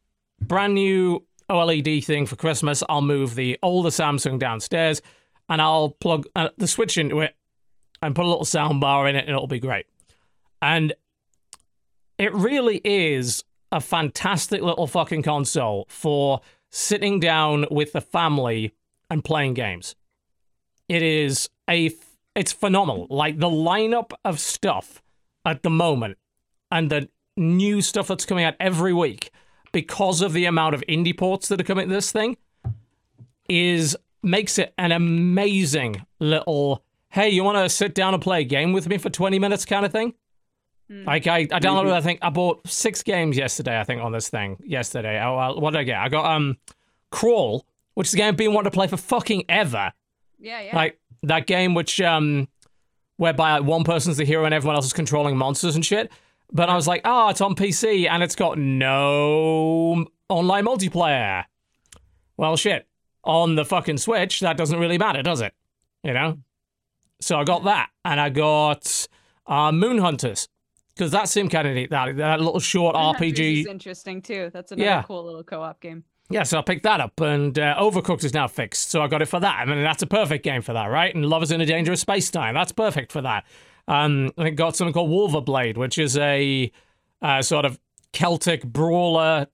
brand new OLED thing for Christmas. I'll move the older Samsung downstairs, and I'll plug uh, the switch into it and put a little sound bar in it, and it'll be great. And it really is a fantastic little fucking console for sitting down with the family and playing games. It is a f- it's phenomenal. Like the lineup of stuff at the moment and the new stuff that's coming out every week because of the amount of indie ports that are coming to this thing is makes it an amazing little hey, you want to sit down and play a game with me for 20 minutes kind of thing? Like I, I downloaded, I think I bought six games yesterday. I think on this thing yesterday. Oh, well, what did I get? I got um, Crawl, which is a game I've been wanting to play for fucking ever. Yeah, yeah. Like that game which um, whereby like, one person's the hero and everyone else is controlling monsters and shit. But I was like, oh, it's on PC and it's got no online multiplayer. Well, shit. On the fucking Switch, that doesn't really matter, does it? You know. So I got that, and I got uh, Moon Hunters because that seemed kind of neat. That that little short Hunters RPG. is interesting too. That's another Yeah. cool little co-op game. Yeah, so I picked that up, and uh, Overcooked is now fixed, so I got it for that. I mean, that's a perfect game for that, right? And Lovers in a Dangerous Space Time, that's perfect for that. Um, I got something called Wulverblade, which is a uh, sort of Celtic brawler,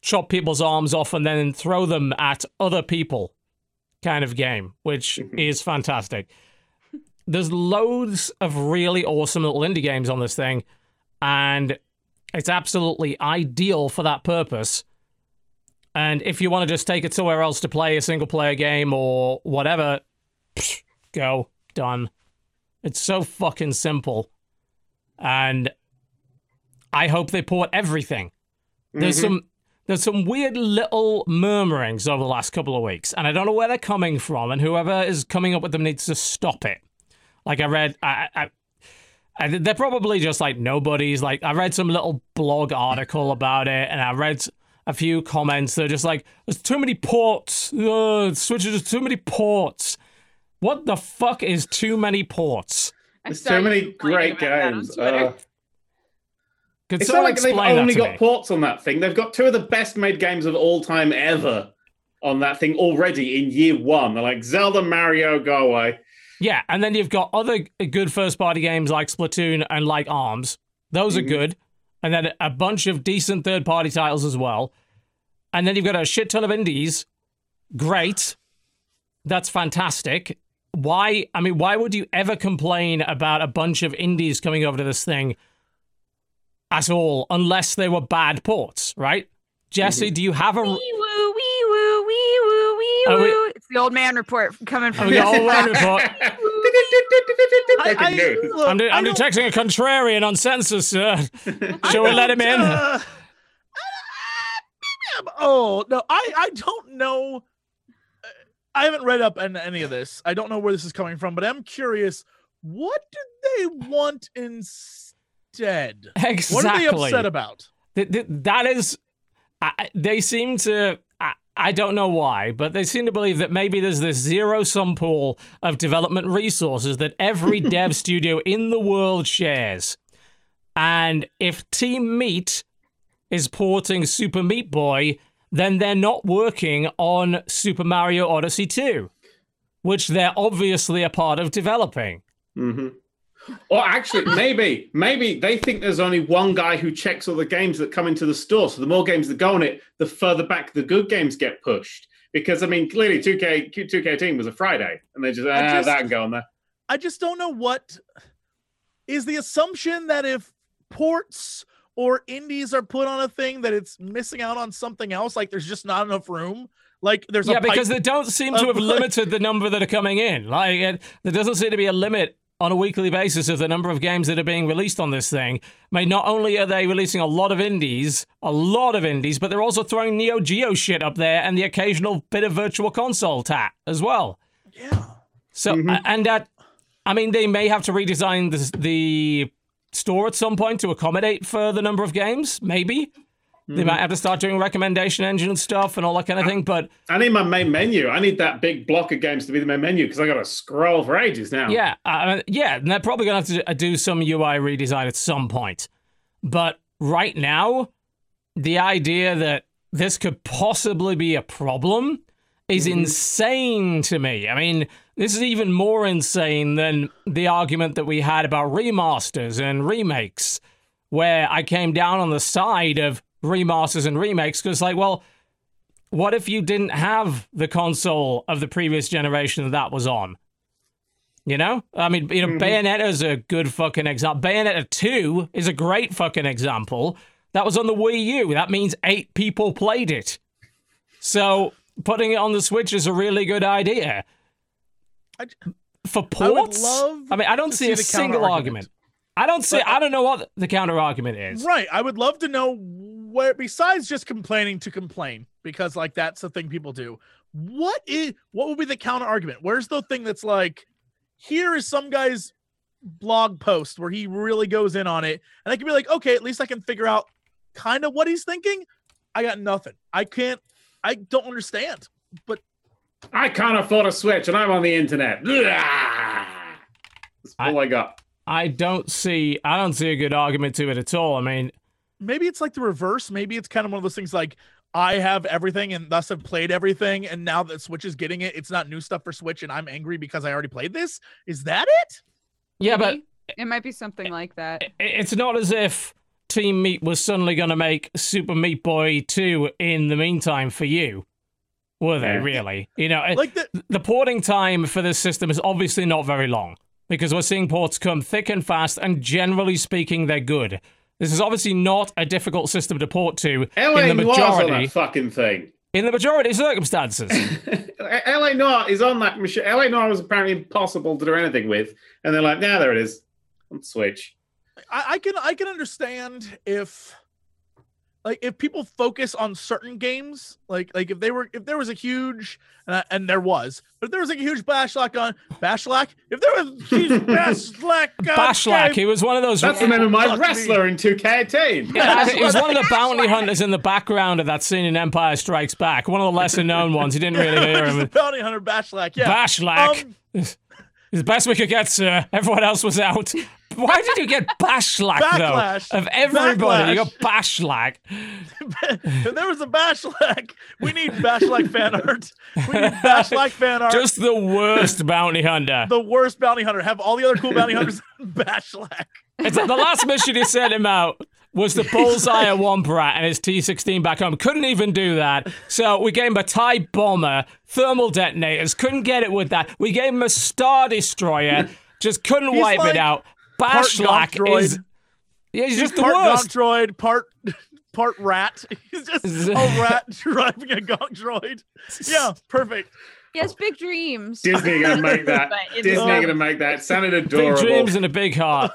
chop people's arms off and then throw them at other people kind of game, which is fantastic. There's loads of really awesome little indie games on this thing, and it's absolutely ideal for that purpose. And if you want to just take it somewhere else to play a single player game or whatever, psh, go, done. It's so fucking simple. And I hope they port everything. There's Mhm. some there's some weird little murmurings over the last couple of weeks, and I don't know where they're coming from, and whoever is coming up with them needs to stop it. Like I read I, I I, they're probably just like nobodies. Like I read some little blog article about it, and I read a few comments. They're just like, "There's too many ports. Ugh, Switch is too many ports." What the fuck is too many ports? There's saw so many great about that on games. Uh, It's not like they've only got me? ports on that thing. They've got two of the best made games of all time ever on that thing already in year one. They're like Zelda, Mario, go away. Yeah, and then you've got other good first party games like Splatoon and like ARMS. Those are Mhm. good. And then a bunch of decent third party titles as well. And then you've got a shit ton of indies. Great. That's fantastic. Why? I mean, why would you ever complain about a bunch of indies coming over to this thing at all unless they were bad ports, right? Jesse, mm-hmm. do you have a. Wee woo, wee woo, wee woo, wee we- woo. It's the old man report coming from we got all round report. I, Breaking news. I, look, I'm, de- I I'm detecting a contrarian on census, sir. Shall we let him in? Uh, oh no, I I don't know. Uh, I haven't read up on any of this. I don't know where this is coming from, but I'm curious. What did they want instead? Exactly. What are they upset about? Th- th- that is, I, I- they seem to. I, don't know why, but they seem to believe that maybe there's this zero sum pool of development resources that every dev studio in the world shares. And if Team Meat is porting Super Meat Boy, then they're not working on Super Mario Odyssey 2, which they're obviously a part of developing. hmm Or actually, maybe, maybe they think there's only one guy who checks all the games that come into the store. So the more games that go on it, the further back the good games get pushed. Because I mean, clearly, 2K 2K18 was a Friday, and they just ah, just- that can go on there. I just don't know what is the assumption that if ports or indies are put on a thing that it's missing out on something else like there's just not enough room like there's yeah, a because they don't seem to have like- limited the number that are coming in. Like, it, there doesn't seem to be a limit on a weekly basis of the number of games that are being released on this thing. I mean, not only are they releasing a lot of indies, a lot of indies, but they're also throwing Neo Geo shit up there and the occasional bit of virtual console tat as well. yeah So, Mhm. and that, I mean, they may have to redesign the, the store at some point to accommodate for the number of games. Maybe they Mhm. might have to start doing recommendation engine and stuff and all that kind of thing. But I need my main menu. I need that big block of games to be the main menu because I got to scroll for ages now. Yeah, uh, yeah, and they're probably gonna have to do- do some UI redesign at some point. But right now, the idea that this could possibly be a problem is Mhm. insane to me. I mean, this is even more insane than the argument that we had about remasters and remakes, where I came down on the side of remasters and remakes because, like, well, what if you didn't have the console of the previous generation that that was on? You know? I mean, you know, Mhm. Bayonetta is a good fucking example. Bayonetta 2 is a great fucking example. That was on the Wii U. That means eight people played it. So putting it on the Switch is a really good idea. I- For I ports, love I mean, I don't see, see a single counter-argument. argument. I don't see. But- I don't know what the counter argument is. right i would love to know where besides just complaining to complain because like that's the thing people do what is what would be the counter argument where's the thing that's like here is some guy's blog post where he really goes in on it and i can be like okay at least i can figure out kind of what he's thinking i got nothing i can't i don't understand but I can't afford a Switch, and I'm on the internet. That's all I got. I don't see. I don't see a good argument to it at all. I mean, maybe it's like the reverse maybe it's kind of one of those things like i have everything and thus have played everything and now that switch is getting it it's not new stuff for switch and i'm angry because i already played this is that it yeah, but it might be something like that. it's not as if Team Meat was suddenly going to make Super Meat Boy 2 in the meantime for you. Were they really? You know, like the the porting time for this system is obviously not very long because we're seeing ports come thick and fast, and generally speaking, they're good. This is obviously not a difficult system to port to LA in the Noire's on majority that fucking thing. in the majority of circumstances. LA Noire is on that machine. LA Noire was apparently impossible to do anything with, and they're like, "Now there it is on Switch." I, I can i can understand if like if people focus on certain games like like if they were if there was a huge uh, and there was but if there was like a huge bashlack on bashlack if there was a huge bashlack on Bashlack, game- he was one of those. That's the name of my Fuck me. wrestler in 2K18. Yeah, he was one of the bounty hunters in the background of that scene in Empire Strikes Back. One of the lesser known ones. You didn't really hear Just the him. bounty hunter bashlack yeah Bashlack. Um, It's the best we could get, sir. Everyone else was out. Why did you get Bashlack Backlash. though? Of everybody, you got Bashlack. if there was a Bashlack, we need Bashlack fan art. We need Bashlack fan art. Just the worst bounty hunter. the worst bounty hunter. Have all the other cool bounty hunters Bashlack. It's the last mission you sent him out was the bullseye of womp rat and his T-16 back home. Couldn't even do that. So we gave him a TIE bomber, thermal detonators. Couldn't get it with that. We gave him a Star Destroyer. Just couldn't He's wipe like it out. part Bashlack is... Yeah, he's just the part worst. Gonk droid, part part rat. He's just a rat driving a Gonk droid. Yeah, perfect. He has big dreams. Disney gonna make that. Disney the- gonna make that. It sounded Big dreams and a big heart.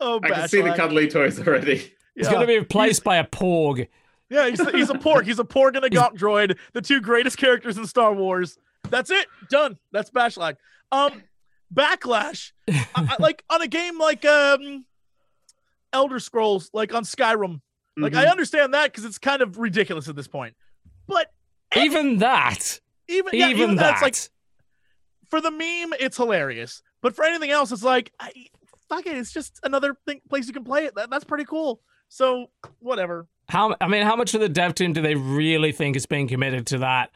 Oh, I can see the cuddly toys already. He's going to be replaced by a Porg. Yeah, he's, he's a porg. He's a porg and a Gonk droid, the two greatest characters in Star Wars. That's it. Done. That's Bashlack. Um, Backlash. I, I- like on a game like um, Elder Scrolls, like on Skyrim. Like Mhm. I understand that because it's kind of ridiculous at this point. But Even that. even yeah, even, even that. that's like for the meme, it's hilarious. But for anything else, it's like, I, fuck it. It's just another thing, place you can play it. That, that's pretty cool. So whatever. How I mean, how much of the dev team do they really think is being committed to that?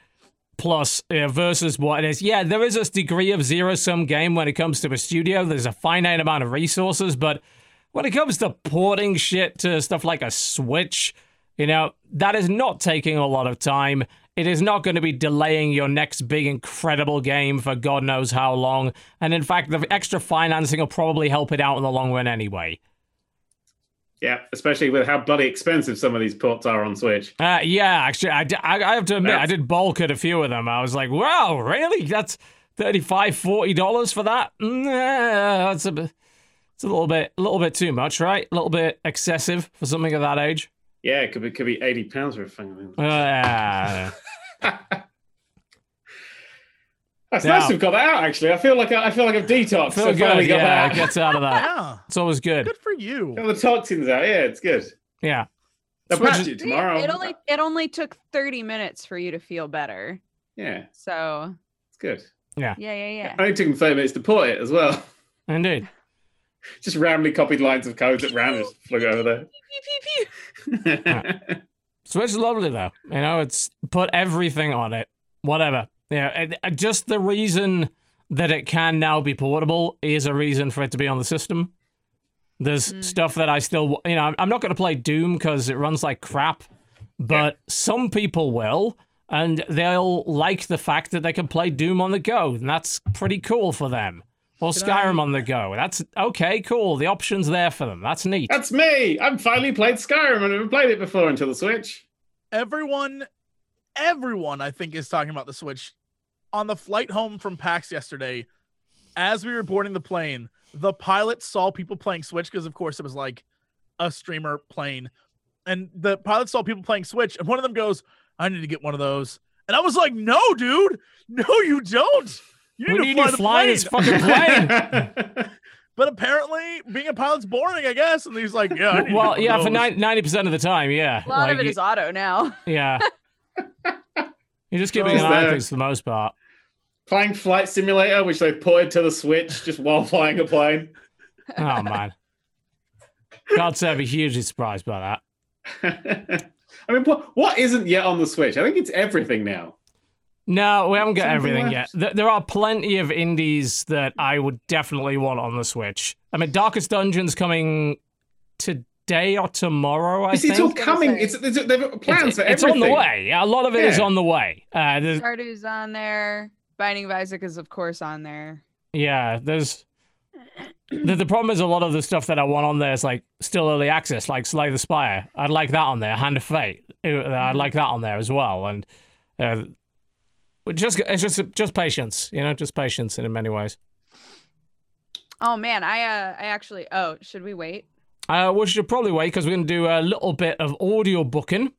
Plus, uh, versus what it is. Yeah, there is a degree of zero sum game when it comes to a studio. There's a finite amount of resources, but when it comes to porting shit to stuff like a Switch, you know, that is not taking a lot of time. It is not going to be delaying your next big, incredible game for God knows how long. And in fact, the extra financing will probably help it out in the long run anyway. Yeah, especially with how bloody expensive some of these ports are on Switch. Uh, yeah, actually, I, I, I have to admit, I did bulk at a few of them. I was like, wow, really? That's 35 $40 for that? Nah, that's a, bit- it's a little bit, a little bit too much, right? A little bit excessive for something of that age. Yeah, it could be could be eighty pounds for a thing. Uh, That's Now- nice to have got that out. Actually, I feel like I, I feel like I've detoxed. feel I finally good. got Yeah, it that. gets out of that. Yeah. It's always good. Good for you. Got the toxins out. Yeah, it's good. Yeah. They'll Switch patch is- it tomorrow. It only it only took 30 minutes for you to feel better. Yeah, So it's good. yeah, yeah, yeah. Yeah. I only took them thirty minutes to port it as well. Indeed. Just randomly copied lines of code that ran just flew over there. Pew, pew, pew. there. Switch is lovely though. You know, it's put everything on it. Whatever. Yeah. and- and just the reason that it can now be portable is a reason for it to be on the system. There's Mm. stuff that I still, you know, I'm- I'm not going to play Doom because it runs like crap, but some people will, and they'll like the fact that they can play Doom on the go, and that's pretty cool for them. Or Can Skyrim I- on the go. That's okay, cool. The option's there for them. That's neat. That's me. I've finally played Skyrim. I've never played it before until the Switch. Everyone, everyone, I think, is talking about the Switch. On the flight home from PAX yesterday, as we were boarding the plane, the pilot saw people playing Switch because, of course, it was like a streamer plane. And the pilot saw people playing Switch, and one of them goes, I need to get one of those. And I was like, No, dude, no, you don't. You need we to need fly you the flying this plane. fucking plane. But apparently, being a pilot's boring, I guess. And he's like, Yeah, I need well, get yeah, of for those." ninety percent of the time, yeah. A lot of Like, it is auto now. Yeah. You're just keeping Just an eye on things for the most part. Playing Flight Simulator, which they've ported to the Switch just while flying a plane. Oh man. God save be hugely surprised by that. I mean, what, what isn't yet on the Switch? I think it's everything now. No, we haven't got Something everything yet. left. Th- There are plenty of indies that I would definitely want on the Switch. I mean, Darkest Dungeon's coming today or tomorrow, I see, think. it's all coming. say. It's, it's, they've plans it's, for it's everything. on the way. Yeah, a lot of it is Yeah. on the way. Uh, there's, Stardew's on there. Binding of Isaac is of course on there. yeah, there's. The, the problem is a lot of the stuff that I want on there is like still early access, like Slay the Spire. I'd like that on there. Hand of Fate. Uh, I'd like that on there as well. And uh, just it's just just patience, you know, just patience in many ways. Oh man, I uh I actually oh, should we wait? Uh, we should probably wait because we're going to do a little bit of audio booking.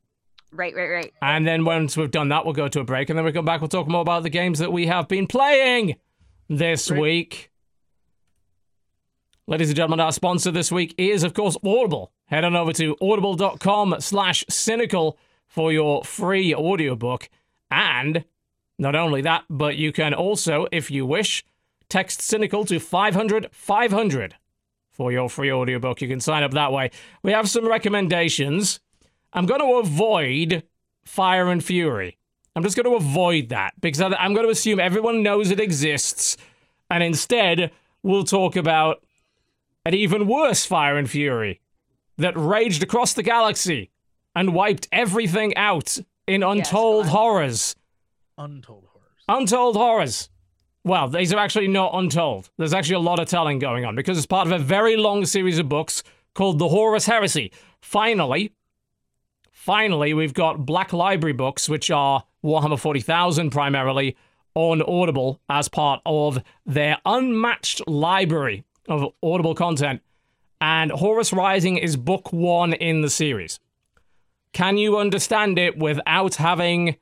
Right, right, right. And then once we've done that, we'll go to a break. And then we come back, we'll talk more about the games that we have been playing this Great. week. Ladies and gentlemen, our sponsor this week is, of course, Audible. Head on over to audible.com slash cynical for your free audiobook. And not only that, but you can also, if you wish, text cynical to 500 500 for your free audiobook. You can sign up that way. We have some recommendations. I'm going to avoid Fire and Fury. I'm just going to avoid that because I- I'm going to assume everyone knows it exists. And instead, we'll talk about an even worse Fire and Fury that raged across the galaxy and wiped everything out in untold go on. horrors. Untold horrors. Untold horrors. Well, these are actually not untold. There's actually a lot of telling going on because it's part of a very long series of books called The Horus Heresy. Finally, finally, we've got Black Library books, which are Warhammer 40,000 primarily, on Audible as part of their unmatched library of Audible content. And Horus Rising is book one in the series. Can you understand it without having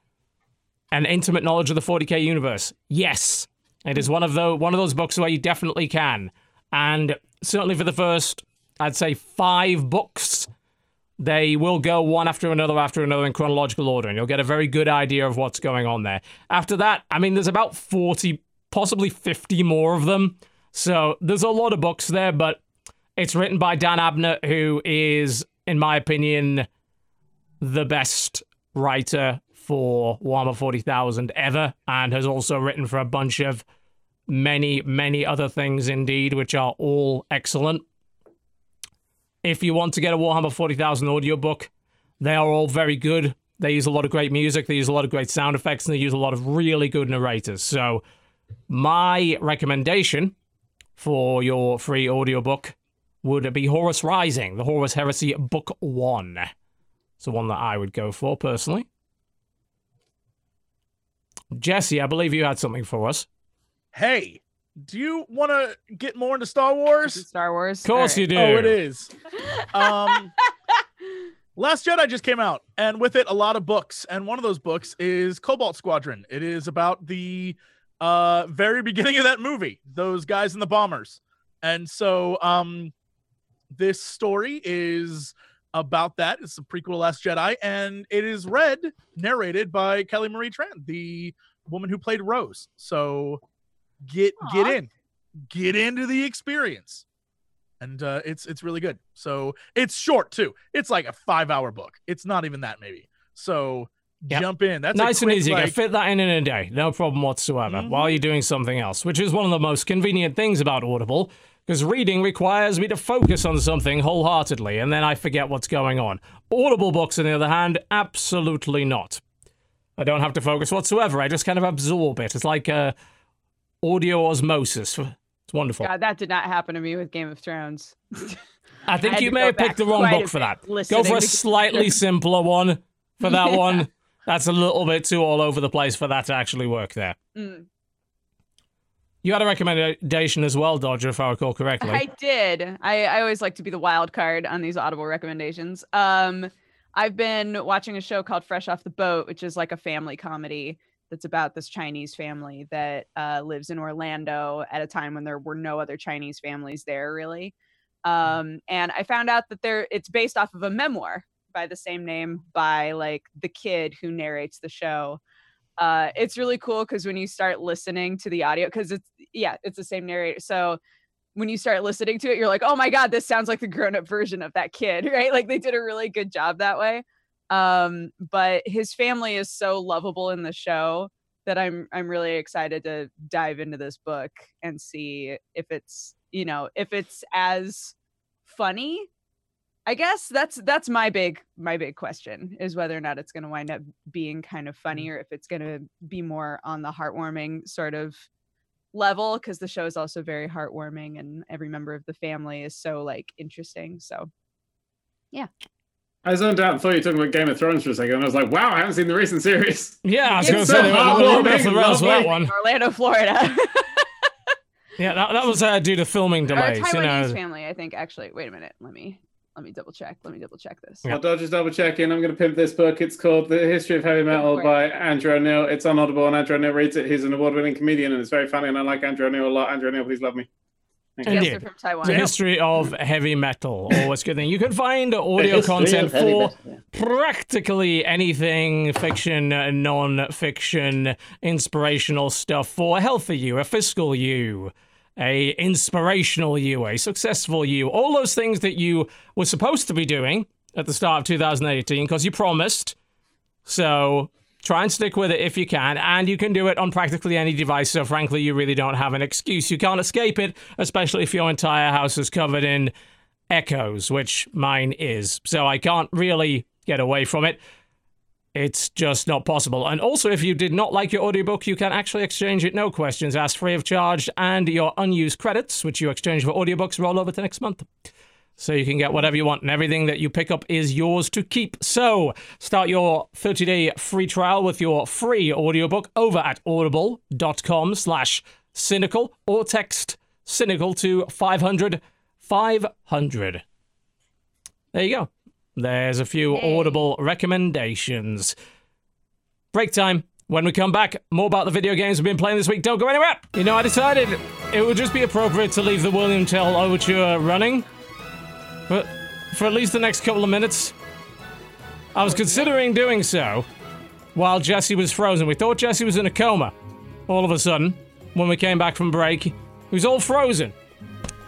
an intimate knowledge of the 40k universe? Yes, it is one of the one of those books where you definitely can, and certainly for the first, I'd say five books, they will go one after another after another in chronological order, and you'll get a very good idea of what's going on there. After that, I mean, there's about 40, possibly 50 more of them, so there's a lot of books there, but it's written by Dan Abnett, who is, in my opinion, the best writer for Warhammer 40,000 ever, and has also written for a bunch of many, many other things indeed, which are all excellent. If you want to get a Warhammer 40,000 audiobook, they are all very good. They use a lot of great music, they use a lot of great sound effects, and they use a lot of really good narrators. So, my recommendation for your free audiobook would be Horus Rising, the Horus Heresy Book 1. It's the one that I would go for personally. Jesse, I believe you had something for us. Hey, do you want to get more into Star Wars? Star Wars. Of course you do. Oh, it is. Um, Last Jedi just came out, and with it, a lot of books. And one of those books is Cobalt Squadron. It is about the uh, very beginning of that movie, those guys in the bombers. And so, um, this story is about that. It's a prequel to Last Jedi, and it is read, narrated by Kelly Marie Tran, the woman who played Rose. So, get get in, get into the experience and uh, it's it's really good. So it's short too. It's like a five hour book. It's not even that maybe. So Yep. jump in. That's a nice and quick, easy. You like- can fit that in in a day. No problem whatsoever. Mhm. While you're doing something else, which is one of the most convenient things about Audible, because reading requires me to focus on something wholeheartedly, and then I forget what's going on. Audible books, on the other hand, absolutely not. I don't have to focus whatsoever. I just kind of absorb it. It's like uh, audio osmosis. It's wonderful. God, that did not happen to me with Game of Thrones. I think had you may have picked the wrong book for that. Go for a slightly simpler one for that Yeah. one. That's a little bit too all over the place for that to actually work there. Mm. You had a recommendation as well, Dodger, if I recall correctly. I did. I, I always like to be the wild card on these Audible recommendations. Um, I've been watching a show called Fresh Off the Boat, which is like a family comedy that's about this Chinese family that uh, lives in Orlando at a time when there were no other Chinese families there, really. Um, and I found out that there it's based off of a memoir by the same name by like the kid who narrates the show. Uh, it's really cool because when you start listening to the audio, because it's yeah, it's the same narrator. So when you start listening to it, you're like, oh my God, this sounds like the grown up version of that kid, right? Like they did a really good job that way. Um, but his family is so lovable in the show that I'm I'm really excited to dive into this book and see if it's, you know, if it's as funny. I guess that's that's my big my big question is whether or not it's going to wind up being kind of funny or if it's going to be more on the heartwarming sort of level because the show is also very heartwarming and every member of the family is so like interesting. So I zoned out and thought you were talking about Game of Thrones for a second. And I was like, wow, I haven't seen the recent series. yeah, I was going to so say they went a little bit off the heartwarming, rails for that lovely. one. Orlando, Florida. Yeah, that, that was uh, due to filming Or delays. You Taiwanese know, family, I think. Actually, wait a minute. Let me let me double check. Let me double check this. Yeah. I'll just double check in. I'm going to pimp this book. It's called The History of Heavy Metal for by Andrew O'Neill. It's on Audible, and Andrew O'Neill reads it. He's an award winning comedian, and it's very funny, and I like Andrew O'Neill a lot. Andrew O'Neill, please love me. Thank you. Yes, Indeed. from Taiwan. the history of heavy metal. Always good thing. You can find audio content for metal, yeah. practically anything fiction, uh, non fiction, inspirational stuff for a healthy you, a fiscal you, a inspirational you, a successful you, all those things that you were supposed to be doing at the start of 2018 because you promised. So try and stick with it if you can, and you can do it on practically any device. So frankly, you really don't have an excuse. You can't escape it, especially if your entire house is covered in echoes, which mine is. So I can't really get away from it. It's just not possible. And also, if you did not like your audiobook, you can actually exchange it, no questions asked, free of charge, and your unused credits, which you exchange for audiobooks, roll over to next month. So you can get whatever you want, and everything that you pick up is yours to keep. So start your 30-day free trial with your free audiobook over at audible.com slash cynical, or text cynical to 500 500. There you go. There's a few Yay. audible recommendations. Break time. When we come back, more about the video games we've been playing this week. Don't go anywhere. You know, I decided it would just be appropriate to leave the William Tell overture running, but for at least the next couple of minutes. I was considering doing so while Jesse was frozen. We thought Jesse was in a coma. All of a sudden, when we came back from break, he was all frozen.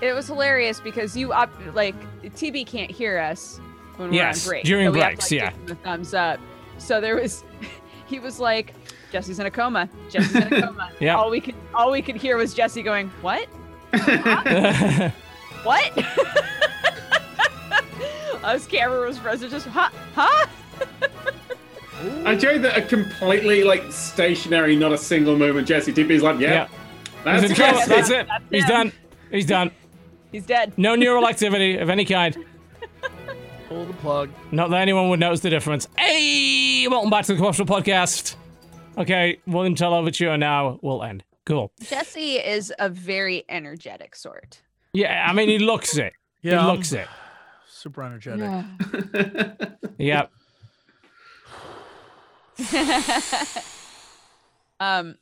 It was hilarious because you up like TB can't hear us when Yes, we're on break. during so breaks, like, yeah. The thumbs up. So there was, he was like, Jesse's in a coma. Jesse's in a coma. Yeah. All we could all we could hear was Jesse going, what? What? Us camera was frozen. Just huh? Huh? I enjoy that a completely like stationary, not a single movement. Jesse TB's like, yeah, Yeah. that's He's in a That's it. That's He's done. He's done. He's dead. No neural activity of any kind. Pull the plug. Not that anyone would notice the difference. Hey, welcome back to the Co-Optional Podcast. Okay, William Tell Overture now will end. Cool. Jesse is a very energetic sort. Yeah, I mean, he looks it. Yeah, he looks it. Super energetic. Yep. um,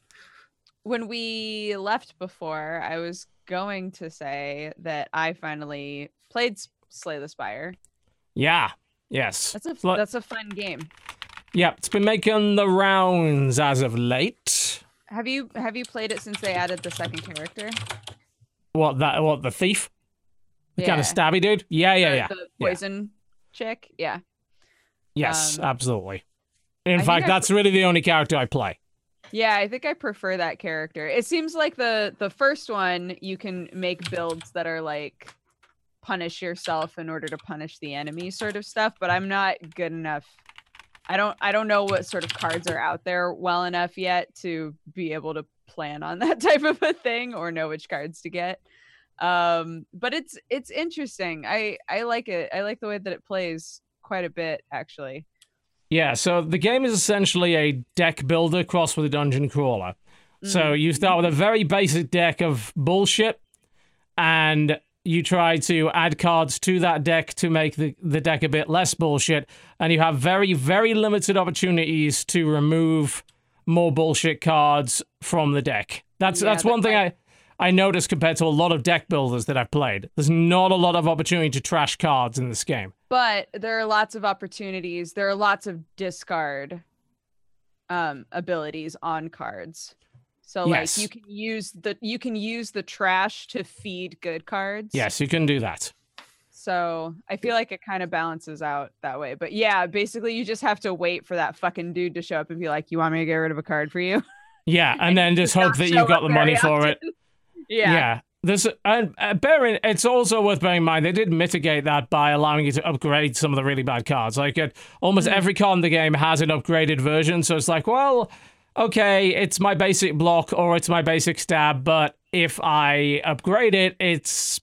when we left before, I was going to say that I finally played Slay the Spire. Yeah. Yes. That's a Fl- that's a fun game. Yep. It's been making the rounds as of late. Have you have you played it since they added the second character? What that? What the thief? The kind of stabby dude? Yeah, yeah, yeah. The Yeah. poison chick. Yeah. Yes, um, absolutely. In I fact, I- that's really the only character I play. Yeah, I think I prefer that character. It seems like the the first one you can make builds that are like punish yourself in order to punish the enemy sort of stuff, but I'm not good enough. I don't I don't know what sort of cards are out there well enough yet to be able to plan on that type of a thing or know which cards to get. Um but it's it's interesting. I I like it. I like the way that it plays quite a bit actually. Yeah, so the game is essentially a deck builder crossed with a dungeon crawler. So you start with a very basic deck of bullshit, and you try to add cards to that deck to make the, the deck a bit less bullshit. And you have very, very limited opportunities to remove more bullshit cards from the deck. That's Yeah, that's one thing I I noticed compared to a lot of deck builders that I've played. There's not a lot of opportunity to trash cards in this game. but there are lots of opportunities there are lots of discard um abilities on cards so Yes. like you can use the you can use the trash to feed good cards Yes, you can do that. so i feel like it kind of balances out that way but yeah basically you just have to wait for that fucking dude to show up and be like you want me to get rid of a card for you Yeah, and then just hope that you've got the money for it. Often. yeah There's and uh, bearing it's also worth bearing in mind they did mitigate that by allowing you to upgrade some of the really bad cards. Like it, almost Hmm. every card in the game has an upgraded version, so it's like, well, okay, it's my basic block or it's my basic stab, but if I upgrade it, it's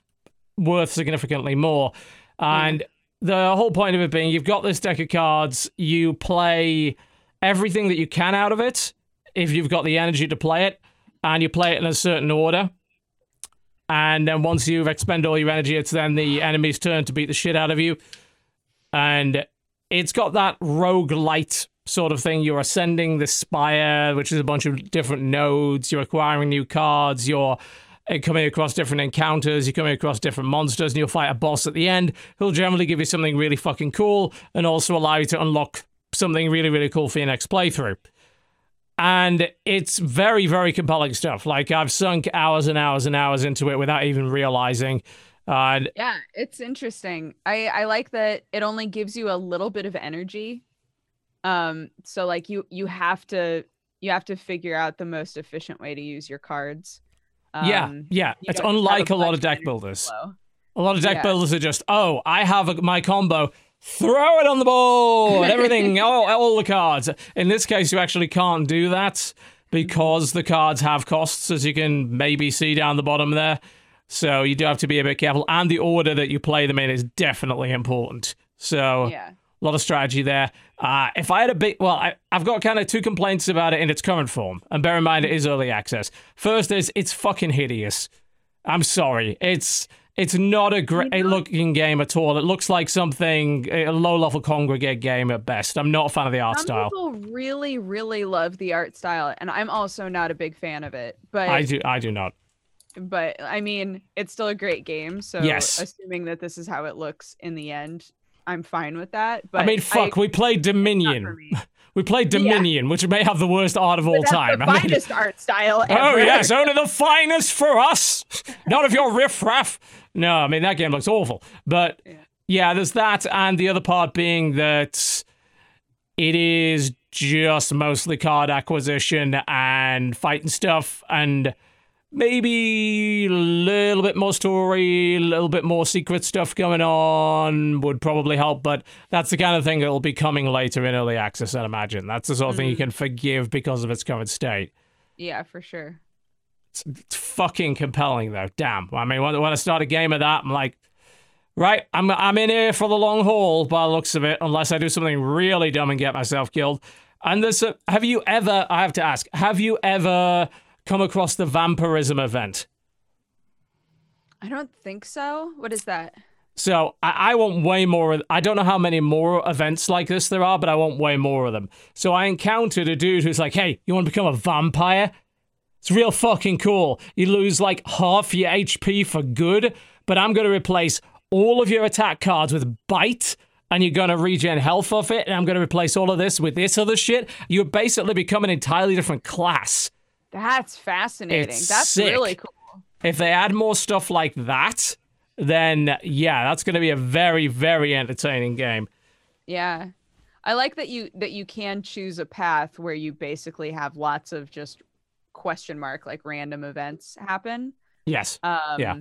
worth significantly more. And the whole point of it being you've got this deck of cards, you play everything that you can out of it if you've got the energy to play it, and you play it in a certain order. And then once you've expended all your energy, it's then the enemy's turn to beat the shit out of you. And it's got that roguelite sort of thing. You're ascending the spire, which is a bunch of different nodes. You're acquiring new cards. You're uh, coming across different encounters. You're coming across different monsters, and you'll fight a boss at the end who'll generally give you something really fucking cool and also allow you to unlock something really, really cool for your next playthrough. And it's very, very compelling stuff. Like I've sunk hours and hours and hours into it without even realizing. Uh, Yeah, it's interesting. I I like that it only gives you a little bit of energy. Um so like you you have to you have to figure out the most efficient way to use your cards. yeah, Um, yeah. you It's don't just have unlike a lot of deck builders. flow. A lot of deck Yeah. builders are just, oh, I have a, my combo, throw it on the board, everything, all, all the cards. In this case, you actually can't do that because the cards have costs, as you can maybe see down the bottom there. So you do have to be a bit careful, and the order that you play them in is definitely important. So Yeah. a lot of strategy there. Uh, if I had a big, well, I, I've got kind of two complaints about it in its current form, and bear in mind it is early access. First is it's fucking hideous. I'm sorry, it's it's not a great looking game at all. It looks like something a low level Kongregate game at best. I'm not a fan of the art Some style. people really, really love the art style, and I'm also not a big fan of it. But I do I do not. but I mean, it's still a great game. So Yes. assuming that this is how it looks in the end, I'm fine with that. But I mean, fuck, we played Dominion. We played Dominion, which may have the worst art of all time. the I mean, finest art style oh, ever. Oh yes, only the finest for us. None of your riffraff. No, I mean that game looks awful. But Yeah. yeah, there's that, and the other part being that it is just mostly card acquisition and fighting stuff, and maybe a little bit more story, a little bit more secret stuff going on would probably help. But that's the kind of thing that will be coming later in early access, I'd imagine. That's the sort of thing you mm. can forgive because of its current state. Yeah, for sure. It's fucking compelling though. Damn. I mean, when, when I start a game of that, I'm like, right, I'm I'm in here for the long haul by the looks of it, unless I do something really dumb and get myself killed. And there's a, have you ever? I have to ask, have you ever come across the vampirism event? I don't think so. What is that? So I, I want way more. I don't know how many more events like this there are, but I want way more of them. So I encountered a dude who's like, "Hey, you want to become a vampire? It's real fucking cool. You lose like half your HP for good, but I'm going to replace all of your attack cards with bite." And you're going to regen health off it, and I'm going to replace all of this with this other shit. You basically become an entirely different class. That's fascinating. It's That's sick. really cool. If they add more stuff like that, then yeah, that's going to be a very, very entertaining game. Yeah. I like that you that you can choose a path where you basically have lots of just question mark like random events happen. Yes. Um Yeah.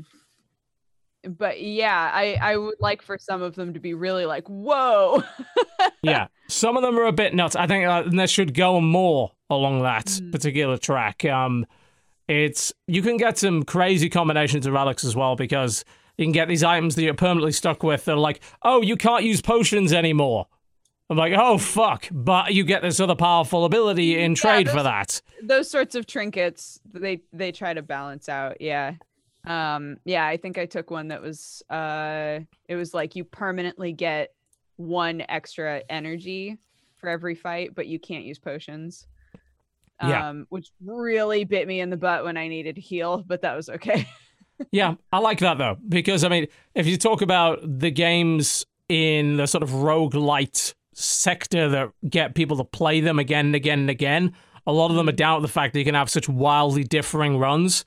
But yeah, I I would like for some of them to be really like, "Whoa." yeah. Some of them are a bit nuts. I think uh, they should go more along that Mm. particular track. Um, it's you can get some crazy combinations of relics as well because you can get these items that you're permanently stuck with. They're like, oh, you can't use potions anymore. I'm like, oh fuck! But you get this other powerful ability in Yeah, trade for that. Those sorts of trinkets, they they try to balance out. Yeah. Um yeah, I think I took one that was uh it was like you permanently get one extra energy for every fight, but you can't use potions. Yeah. Um, which really bit me in the butt when I needed to heal, but that was okay. Yeah, I like that though, because I mean, if you talk about the games in the sort of roguelite sector that get people to play them again and again and again, a lot of them are down to the fact that you can have such wildly differing runs.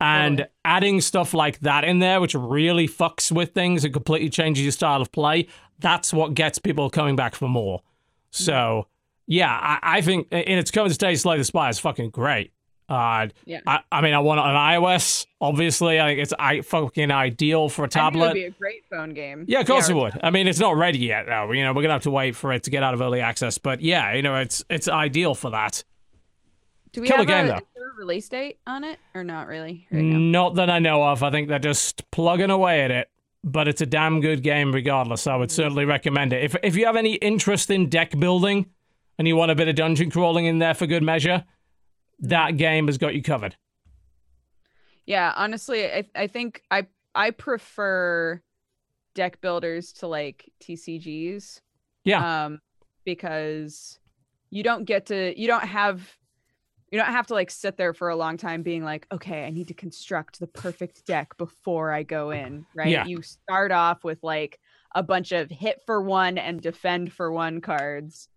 And adding stuff like that in there, which really fucks with things and completely changes your style of play, that's what gets people coming back for more. So, yeah, I, I think in its current state, Slay the Spire is fucking great. Uh, Yeah. I, I mean, I want it on iOS. Obviously, I think it's I fucking ideal for a I think it would tablet. be a great phone game. Yeah, of course or- it would. I mean, it's not ready yet, though. You know, we're gonna have to wait for it to get out of early access. But yeah, you know, it's it's ideal for that. Do we Killer have game, a, though. is there a release date on it or not really? Right? Not that I know of. I think they're just plugging away at it. But it's a damn good game, regardless. I would certainly recommend it. If if you have any interest in deck building and you want a bit of dungeon crawling in there for good measure, that game has got you covered. Yeah, honestly, I I think I I prefer deck builders to like TCGs. Yeah. Um because you don't get to you don't have you don't have to like sit there for a long time being like, okay, I need to construct the perfect deck before I go in, right? Yeah. You start off with like a bunch of hit for one and defend for one cards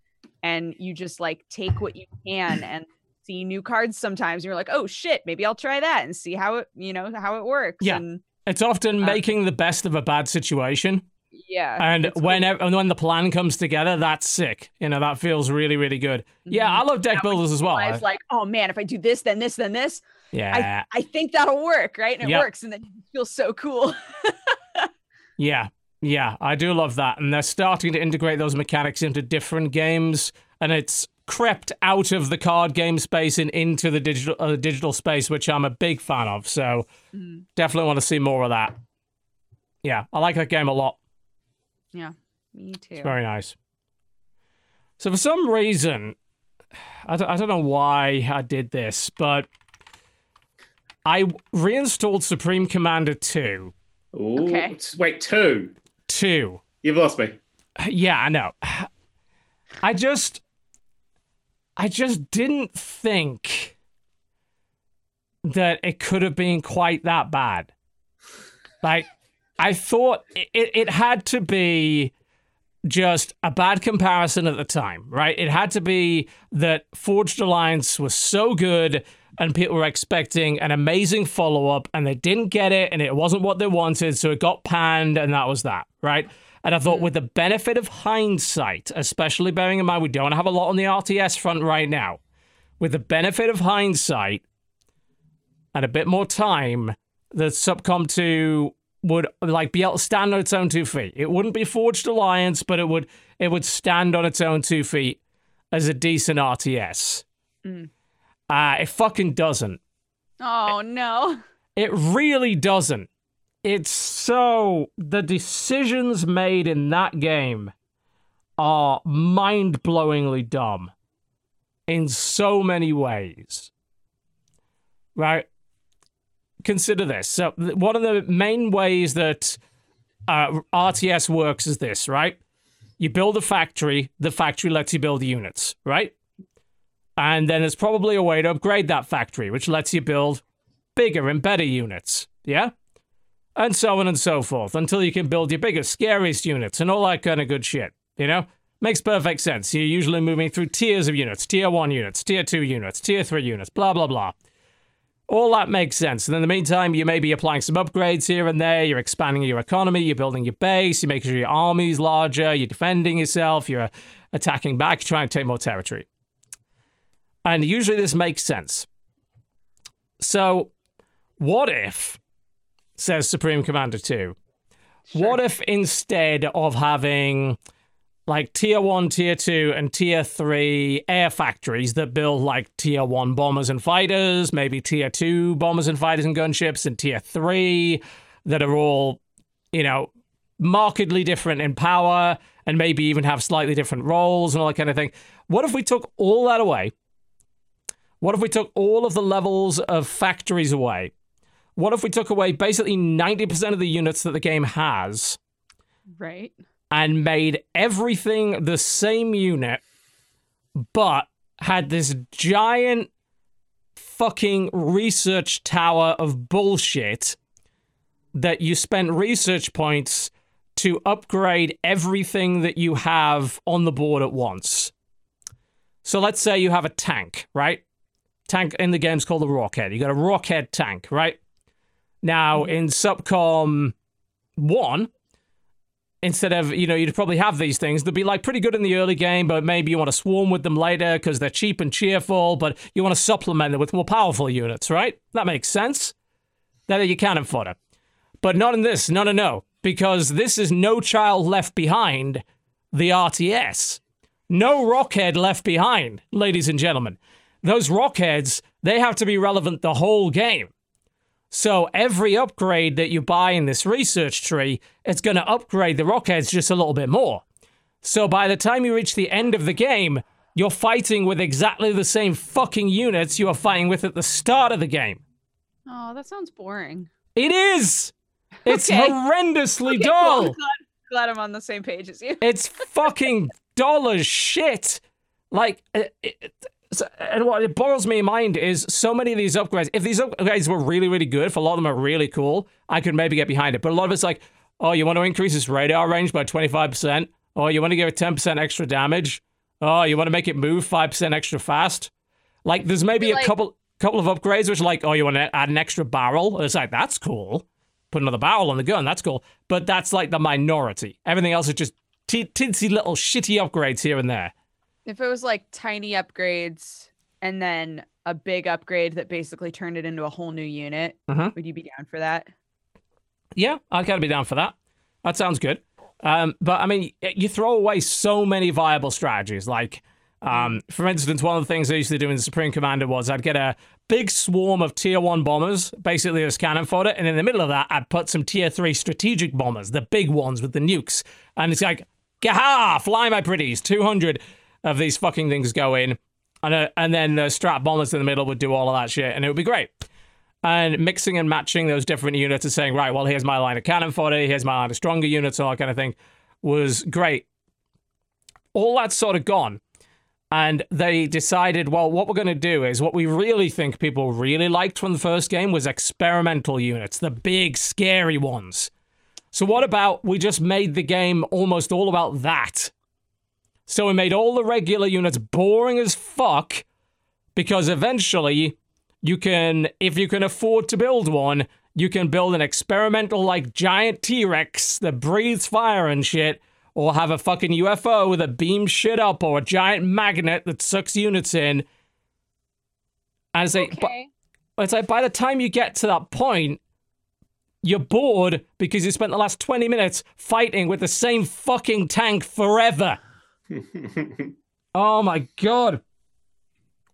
and you just like take what you can and see new cards sometimes. You're like, oh shit, maybe I'll try that and see how it, you know, how it works. Yeah. And It's often Uh, making the best of a bad situation. yeah. and it's cool. when and when the plan comes together, that's sick. You know, that feels really, really good. Yeah, Mhm. I love deck Now builders as well. I was like, oh man, if I do this, then this, then this, yeah, I I think that'll work, right? And it Yep. works, and then it feels so cool. yeah, yeah. I do love that, and they're starting to integrate those mechanics into different games, and it's crept out of the card game space and into the digital uh, digital space, which I'm a big fan of. So Mhm. definitely want to see more of that. Yeah, I like that game a lot. Yeah, me too. It's very nice. So for some reason, I don't, I don't know why I did this, but I reinstalled Supreme Commander 2. Ooh, Okay. t- Wait, two. You've lost me. Yeah, I know. I just I just didn't think that it could have been quite that bad. Like I thought it, it had to be just a bad comparison at the time, right? It had to be that Forged Alliance was so good and people were expecting an amazing follow up and they didn't get it and it wasn't what they wanted, so it got panned and that was that, right? And I thought, with the benefit of hindsight, especially bearing in mind we don't have a lot on the RTS front right now, with the benefit of hindsight and a bit more time, the SupCom 2 would like be able to stand on its own two feet. It wouldn't be Forged Alliance, but it would it would stand on its own two feet as a decent RTS. Mm. Uh, it fucking doesn't. Oh no. It really doesn't. It's so the decisions made in that game are mind-blowingly dumb in so many ways. Right? Consider this. So one of the main ways that uh, RTS works is this, right? You build a factory, the factory lets you build units, right? And then there's probably a way to upgrade that factory, which lets you build bigger and better units. Yeah? And so on and so forth until you can build your biggest, scariest units and all that kind of good shit. You know? Makes perfect sense. You're usually moving through tiers of units tier one units, tier two units, tier three units, blah, blah, blah. All that makes sense. And in the meantime, you may be applying some upgrades here and there. You're expanding your economy. You're building your base. You're making sure your army's larger. You're defending yourself. You're attacking back. You're trying to take more territory. And usually this makes sense. So, what if, says Supreme Commander 2, what if instead of having like tier 1, tier 2, and tier 3 air factories that build like tier 1 bombers and fighters, maybe tier 2 bombers and fighters and gunships, and tier 3 that are all, you know, markedly different in power and maybe even have slightly different roles and all that kind of thing. What if we took all that away? What if we took all of the levels of factories away? What if we took away basically 90% of the units that the game has Right. and made everything the same unit, but had this giant fucking research tower of bullshit that you spent research points to upgrade everything that you have on the board at once. So let's say you have a tank, right? Tank in the game's called a Rockhead. You got a Rockhead tank, right? Now mm-hmm. in SupCom 1, instead of you know you'd probably have these things. They'd be like pretty good in the early game but maybe you want to swarm with them later because they're cheap and cheerful but you want to supplement them with more powerful units right? That makes sense. That you cannon fodder. But not in this no no no because this is no child left behind the rts no rockhead left behind ladies and gentlemen those rockheads they have to be relevant the whole game so every upgrade that you buy in this research tree, it's going to upgrade the rockheads just a little bit more. So by the time you reach the end of the game, you're fighting with exactly the same fucking units you were fighting with at the start of the game. Oh, that sounds boring. It is. It's Okay. horrendously Okay, dull. I'm glad, glad I'm on the same page as you. It's fucking dull as shit. Like, uh, it, it, so- and what it boggles me in mind is so many of these upgrades. If these upgrades were really, really good, if a lot of them are really cool, I could maybe get behind it. But a lot of it's like, oh, you want to increase this radar range by 25%? Oh, you want to give it 10% extra damage? Oh, you want to make it move five percent extra fast? Like, there's maybe a like- couple couple of upgrades which are like, oh, you want to add an extra barrel? It's like that's cool. Put another barrel on the gun. That's cool. But that's like the minority. Everything else is just t- tinsy little shitty upgrades here and there. If it was like tiny upgrades and then a big upgrade that basically turned it into a whole new unit, Mhm. would you be down for that? Yeah, I'd kind of be down for that. That sounds good. Um, but I mean, you throw away so many viable strategies. Like, um, for instance, one of the things I used to do in the Supreme Commander was I'd get a big swarm of tier one bombers, basically as cannon fodder, and in the middle of that, I'd put some tier three strategic bombers, the big ones with the nukes. And it's like, gaha, fly my pretties, 200 of these fucking things go in. And, uh, and then the strat bombers in the middle would do all of that shit, and it would be great and mixing and matching those different units and saying, right, well, here's my line of cannon fodder, here's my line of stronger units, all that kind of thing, was great. All that's sort of gone. And they decided, well, what we're going to do is what we really think people really liked from the first game was experimental units, the big, scary ones. So, what about we just made the game almost all about that? So, we made all the regular units boring as fuck because eventually you can if you can afford to build one you can build an experimental like giant t-rex that breathes fire and shit or have a fucking ufo that beams shit up or a giant magnet that sucks units in. And it's like, but it's like by the time you get to that point you're bored because you spent the last 20 minutes fighting with the same fucking tank forever Oh my god.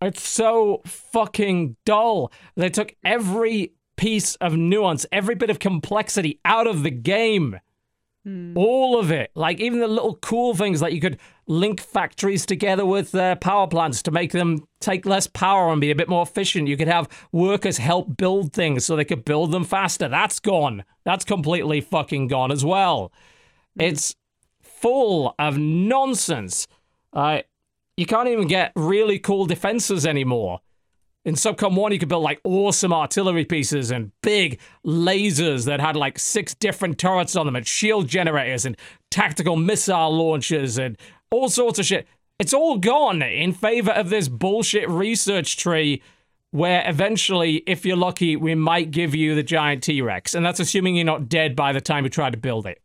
It's so fucking dull. They took every piece of nuance, every bit of complexity out of the game. All of it. Like even the little cool things like you could link factories together with uh, power plants to make them take less power and be a bit more efficient. You could have workers help build things so they could build them faster. That's gone. That's completely fucking gone as well. It's full of nonsense. Uh, you can't even get really cool defenses anymore. In SupCom 1, you could build like awesome artillery pieces and big lasers that had like six different turrets on them and shield generators and tactical missile launchers and all sorts of shit. It's all gone in favor of this bullshit research tree where eventually, if you're lucky, we might give you the giant T Rex. And that's assuming you're not dead by the time you try to build it.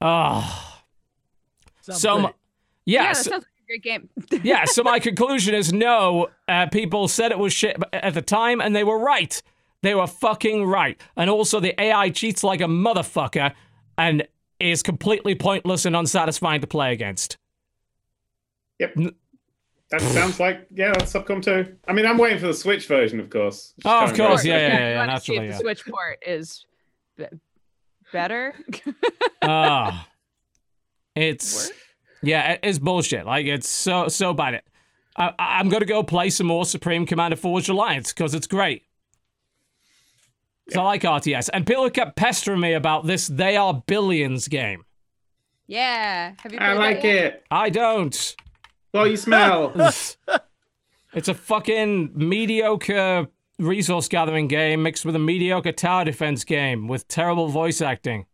Ah. Sounds so, great. mu- yeah, Yeah, so- sounds like a great game. yeah, so my conclusion is no. Uh, people said it was shit at the time, and they were right. They were fucking right. And also, the AI cheats like a motherfucker and is completely pointless and unsatisfying to play against. Yep. That sounds like yeah, that's SupCom 2. I mean, I'm waiting for the Switch version, of course. Oh, of course, very yeah, soon. yeah, You yeah, wanna see if naturally, the yeah. Switch port is be- better. Ah, it's yeah, it is bullshit. Like it's so so bad. I, I- I'm gonna go play some more Supreme Commander Forged Alliance because it's great. 'Cause I like RTS, and people kept pestering me about this. They are billions game. yeah. Have you? I like it. I don't. Well, you smell. it's a fucking mediocre resource gathering game mixed with a mediocre tower defense game with terrible voice acting.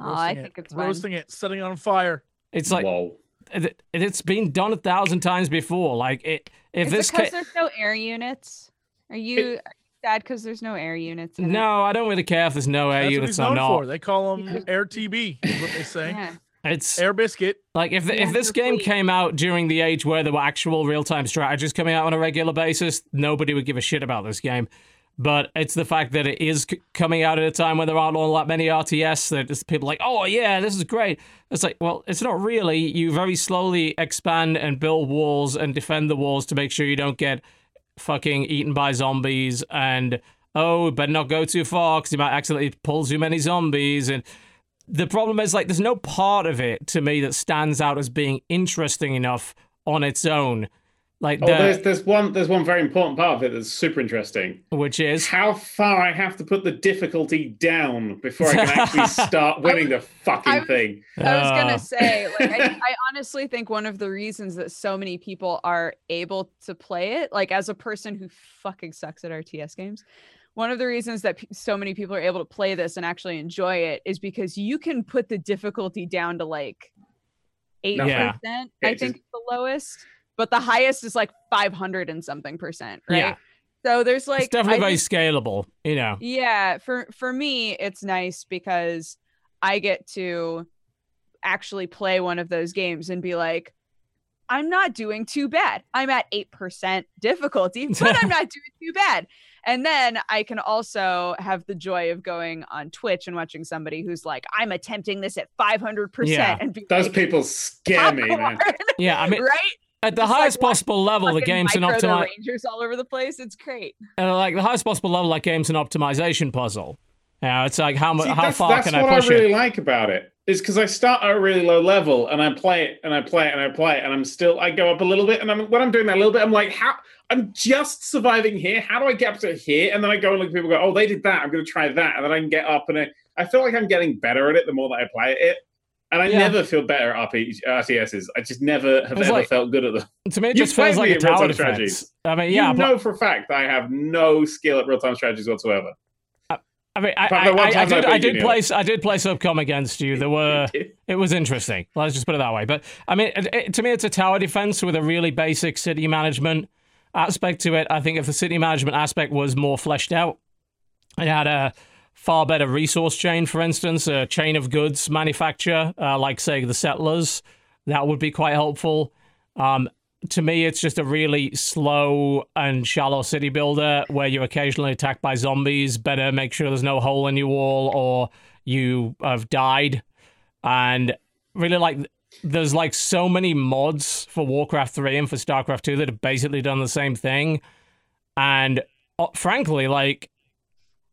Oh, I Roasting think it, it's fun. roasting it, setting it on fire. It's like Whoa. it, it's been done a thousand times before. Like it, if Is this because ca- there's no air units? Are you are you sad because there's no air units? in it? no, I don't really care if there's no air That's what units he's or not. for. They call them Air TB, is what they say. Yeah. It's Air biscuit. like if Yeah, if this game fleet. came out during the age where there were actual real time strategies coming out on a regular basis, nobody would give a shit about this game. But it's the fact that it is c- coming out at a time when there aren't all that many RTS that just people are like, oh yeah, this is great. It's like, well, it's not really. You very slowly expand and build walls and defend the walls to make sure you don't get fucking eaten by zombies and oh, better not go too far because you might accidentally pull too many zombies and the problem is like there's no part of it to me that stands out as being interesting enough on its own like Oh, the, there's there's one there's one very important part of it that's super interesting. which is How far I have to put the difficulty down before I can actually start winning the fucking I was- thing. I was uh, gonna say, like, I, I honestly think one of the reasons that so many people are able to play it, like as a person who fucking sucks at RTS games, one of the reasons that pe- so many people are able to play this and actually enjoy it is because you can put the difficulty down to like 8%, Yeah, I think the lowest, but the highest is like five hundred and something percent. Right. Yeah. So there's like it's definitely very scalable, you know. yeah for for me it's nice because i get to actually play one of those games and be like i'm not doing too bad i'm at 8% difficulty but i'm not doing too bad and then i can also have the joy of going on twitch and watching somebody who's like i'm attempting this at 500% Yeah. and Those like, people scare me, man. Yeah, I mean, right at the Just highest watch possible level, the game's an micro the optimi- rangers all over the place it's great uh, like the highest possible level, like game's an optimization puzzle. Yeah, it's like how much, how that's, far that's can I push it? That's what I really it? like about it. Is because I start at a really low level and I play it and I play it and I play it and I'm still I go up a little bit and I'm when I'm doing that a little bit I'm like how I'm just surviving here. How do I get up to here? And then I go and look at people and go oh they did that I'm going to try that and then I can get up and I, I feel like I'm getting better at it the more that I play it. And I Yeah. never feel better at RPG, RTSs. I just never have ever like- felt good at them. To me, it just feels like a at tower real-time defense. strategies. I mean, yeah, you but know for a fact that I have no skill at real time strategies whatsoever. I mean, I, I, I, I did, I did play, I did play SupCom against you. There were, it was interesting. Let's just put it that way. But I mean, it, it- to me, it's a tower defense with a really basic city management aspect to it. I think if the city management aspect was more fleshed out, it had a far better resource chain, for instance, a chain of goods manufacture, uh, like say the settlers. That would be quite helpful. Um, to me, it's just a really slow and shallow city builder where you're occasionally attacked by zombies. Better make sure there's no hole in your wall or you have died. And really, like, there's like so many mods for Warcraft 3 and for StarCraft 2 that have basically done the same thing. And uh, frankly, like,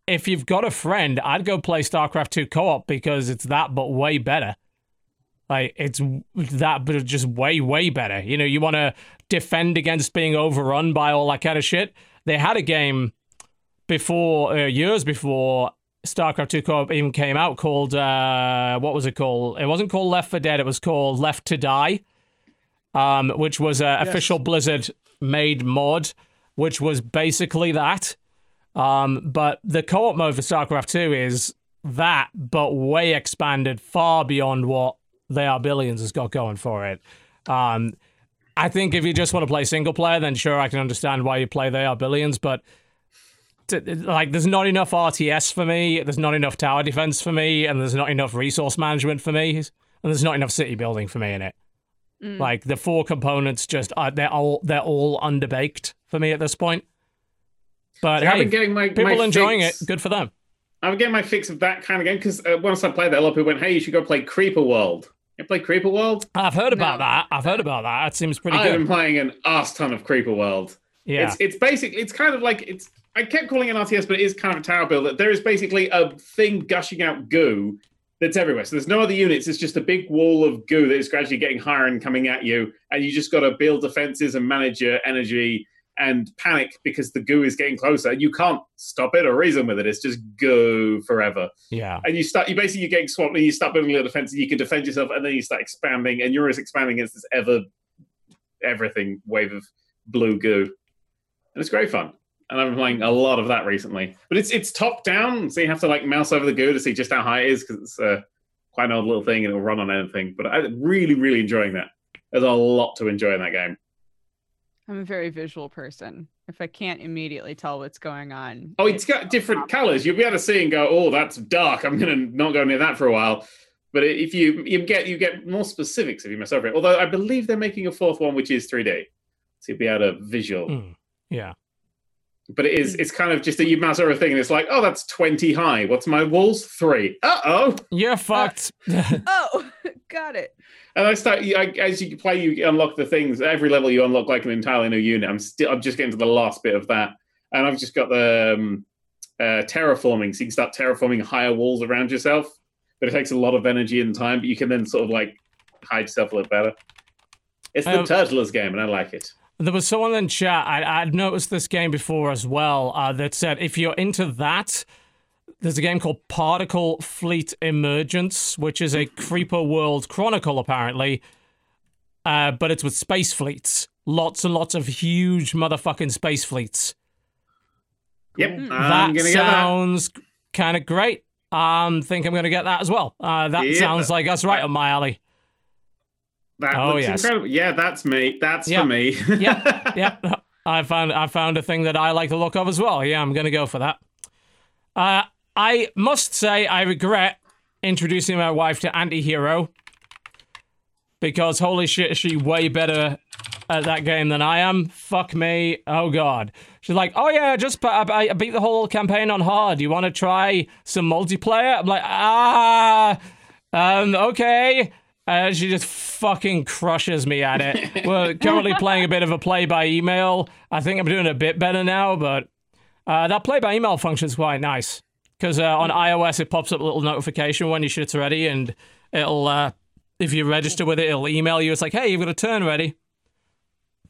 if you've got a friend, I'd go play StarCraft 2 co op because it's that, but way better. Like it's that, but just way, way better. You know, you want to defend against being overrun by all that kind of shit. They had a game before, uh, years before StarCraft 2 co-op even came out, called uh, what was it called? It wasn't called Left for Dead. It was called Left to Die, um, which was an official Blizzard made mod, which was basically that. Um, but the co-op mode for StarCraft 2 is that, but way expanded, far beyond what They Are Billions has got going for it. Um, I think if you just want to play single player, then sure, I can understand why you play They Are Billions, but t- like, there's not enough RTS for me, there's not enough tower defense for me, and there's not enough resource management for me, and there's not enough city building for me in it. Mm. Like the four components, just uh, they're all they're all underbaked for me at this point. But I've hey, been getting my people my enjoying fix- it. Good for them. I'm getting my fix of that kind of game because uh, once I played that, a lot of people went, "Hey, you should go play Creeper World." You play Creeper World? I've heard about No. that. I've heard about that. That seems pretty good. I've been playing an ass ton of Creeper World. Yeah. It's it's basic. It's kind of like it's. I kept calling it an RTS, but it is kind of a tower builder. There is basically a thing gushing out goo that's everywhere. So there's no other units. It's just a big wall of goo that is gradually getting higher and coming at you, and you just got to build defenses and manage your energy and panic because the goo is getting closer. You can't stop it or reason with it. It's just goo forever. yeah. And you start. You basically you're getting swamped, and you start building a little defense, and you can defend yourself, and then you start expanding, and you're just expanding against this ever everything wave of blue goo, and it's great fun. And I've been playing a lot of that recently. But it's it's top down, so you have to like mouse over the goo to see just how high it is because it's uh, quite an old little thing and it'll run on anything. But I'm really really enjoying that. There's a lot to enjoy in that game. I'm a very visual person. If I can't immediately tell what's going on. Oh, it's got different colors. You'll be able to see and go, "Oh, that's dark. I'm gonna not go near that for a while." But if you you get you get more specifics if you mess over it. Although I believe they're making a fourth one which is 3D, so you'll be able to visual. Mm. Yeah. But it is it's kind of just that you mouse over a thing and it's like, "Oh, that's 20 high. What's my walls? Three. Uh oh. You're fucked. Oh, got it. And I start I, as you play, you unlock the things. Every level, you unlock like an entirely new unit. I'm still I'm just getting to the last bit of that, and I've just got the um, uh, terraforming, so you can start terraforming higher walls around yourself. But it takes a lot of energy and time. But you can then sort of like hide yourself a little better. It's the Um, Turtles game, and I like it. There was someone in chat, I, I'd noticed this game before as well, uh, that said if you're into that, there's a game called Particle Fleet Emergence, which is a Creeper World Chronicle, apparently, uh, but it's with space fleets. Lots and lots of huge motherfucking space fleets. Yep, Mm. I'm that gonna get that. sounds kind of great. Um, think I'm going to get that as well. Uh, that Yeah. sounds like that's right up my alley. That Oh, looks yes. incredible. Yeah, that's me. That's Yeah. for me. Yep, yep. I found I found a thing that I like the look of as well. Yeah, I'm gonna go for that. Uh, I must say I regret introducing my wife to Antihero because holy shit, is she way better at that game than I am. Fuck me. Oh god. She's like, oh yeah, just I, I beat the whole campaign on hard. You want to try some multiplayer? I'm like, ah, um, okay. Uh, she just fucking crushes me at it. We're currently playing a bit of a play by email. I think I'm doing a bit better now, but uh, that play by email function is quite nice because uh, on iOS it pops up a little notification when your shit's ready, and it'll uh, if you register with it, it'll email you. It's like, hey, you've got a turn ready.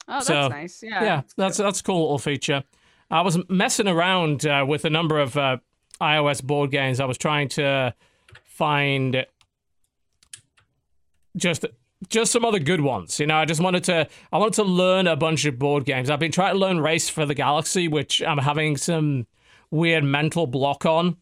Oh, that's So, nice. Yeah. Yeah, that's that's a cool little feature. I was messing around uh, with a number of uh, iOS board games. I was trying to find just just some other good ones. You know, I just wanted to I wanted to learn a bunch of board games. I've been trying to learn Race for the Galaxy, which I'm having some weird mental block on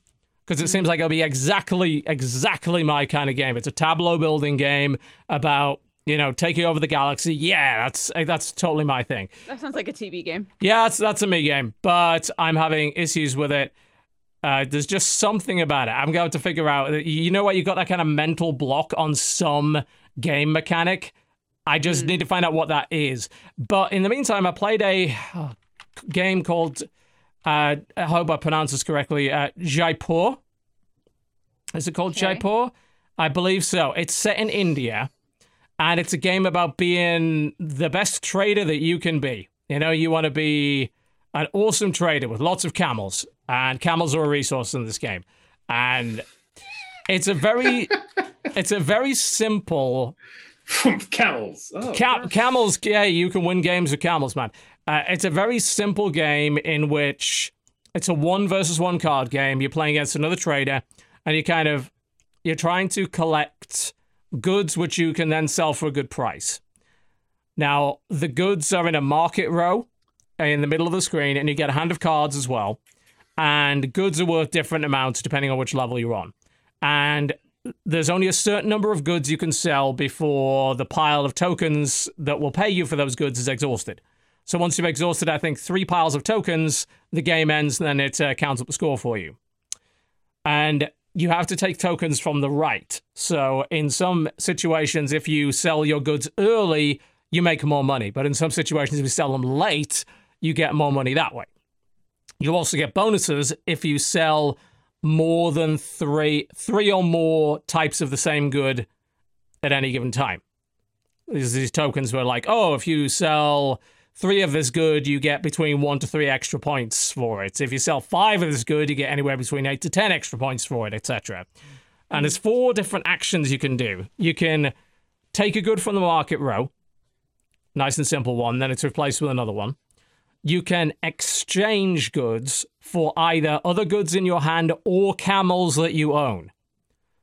because it seems like it'll be exactly exactly my kind of game. It's a tableau building game about you know taking over the galaxy. Yeah, that's that's totally my thing. That sounds like a TV game. Yeah, that's that's a me game, but I'm having issues with it. Uh, there's just something about it. I'm going to figure out. You know what? You got that kind of mental block on some game mechanic. I just need to find out what that is. But in the meantime, I played a uh, game called. Uh, I hope I pronounce this correctly. Uh, Jaipur. Is it called Okay. Jaipur? I believe so. It's set in India, and it's a game about being the best trader that you can be. You know, you want to be an awesome trader with lots of camels, and camels are a resource in this game. And it's a very, it's a very simple Camels. Oh, Ca- camels, yeah, you can win games with camels, man. Uh, it's a very simple game in which it's a one versus one card game. You're playing against another trader, and you kind of you're trying to collect goods which you can then sell for a good price. Now, the goods are in a market row in the middle of the screen, and you get a hand of cards as well. And goods are worth different amounts depending on which level you're on. And there's only a certain number of goods you can sell before the pile of tokens that will pay you for those goods is exhausted. So once you've exhausted, I think, three piles of tokens, the game ends and then it uh, counts up the score for you. And you have to take tokens from the right. So in some situations, if you sell your goods early, you make more money. But in some situations, if you sell them late, you get more money that way. You also get bonuses if you sell more than three three or more types of the same good at any given time. These these tokens were like, oh, if you sell three of this good, you get between one to three extra points for it. If you sell five of this good, you get anywhere between eight to ten extra points for it, etc. And there's four different actions you can do. You can take a good from the market row, nice and simple one, then it's replaced with another one. You can exchange goods for either other goods in your hand or camels that you own.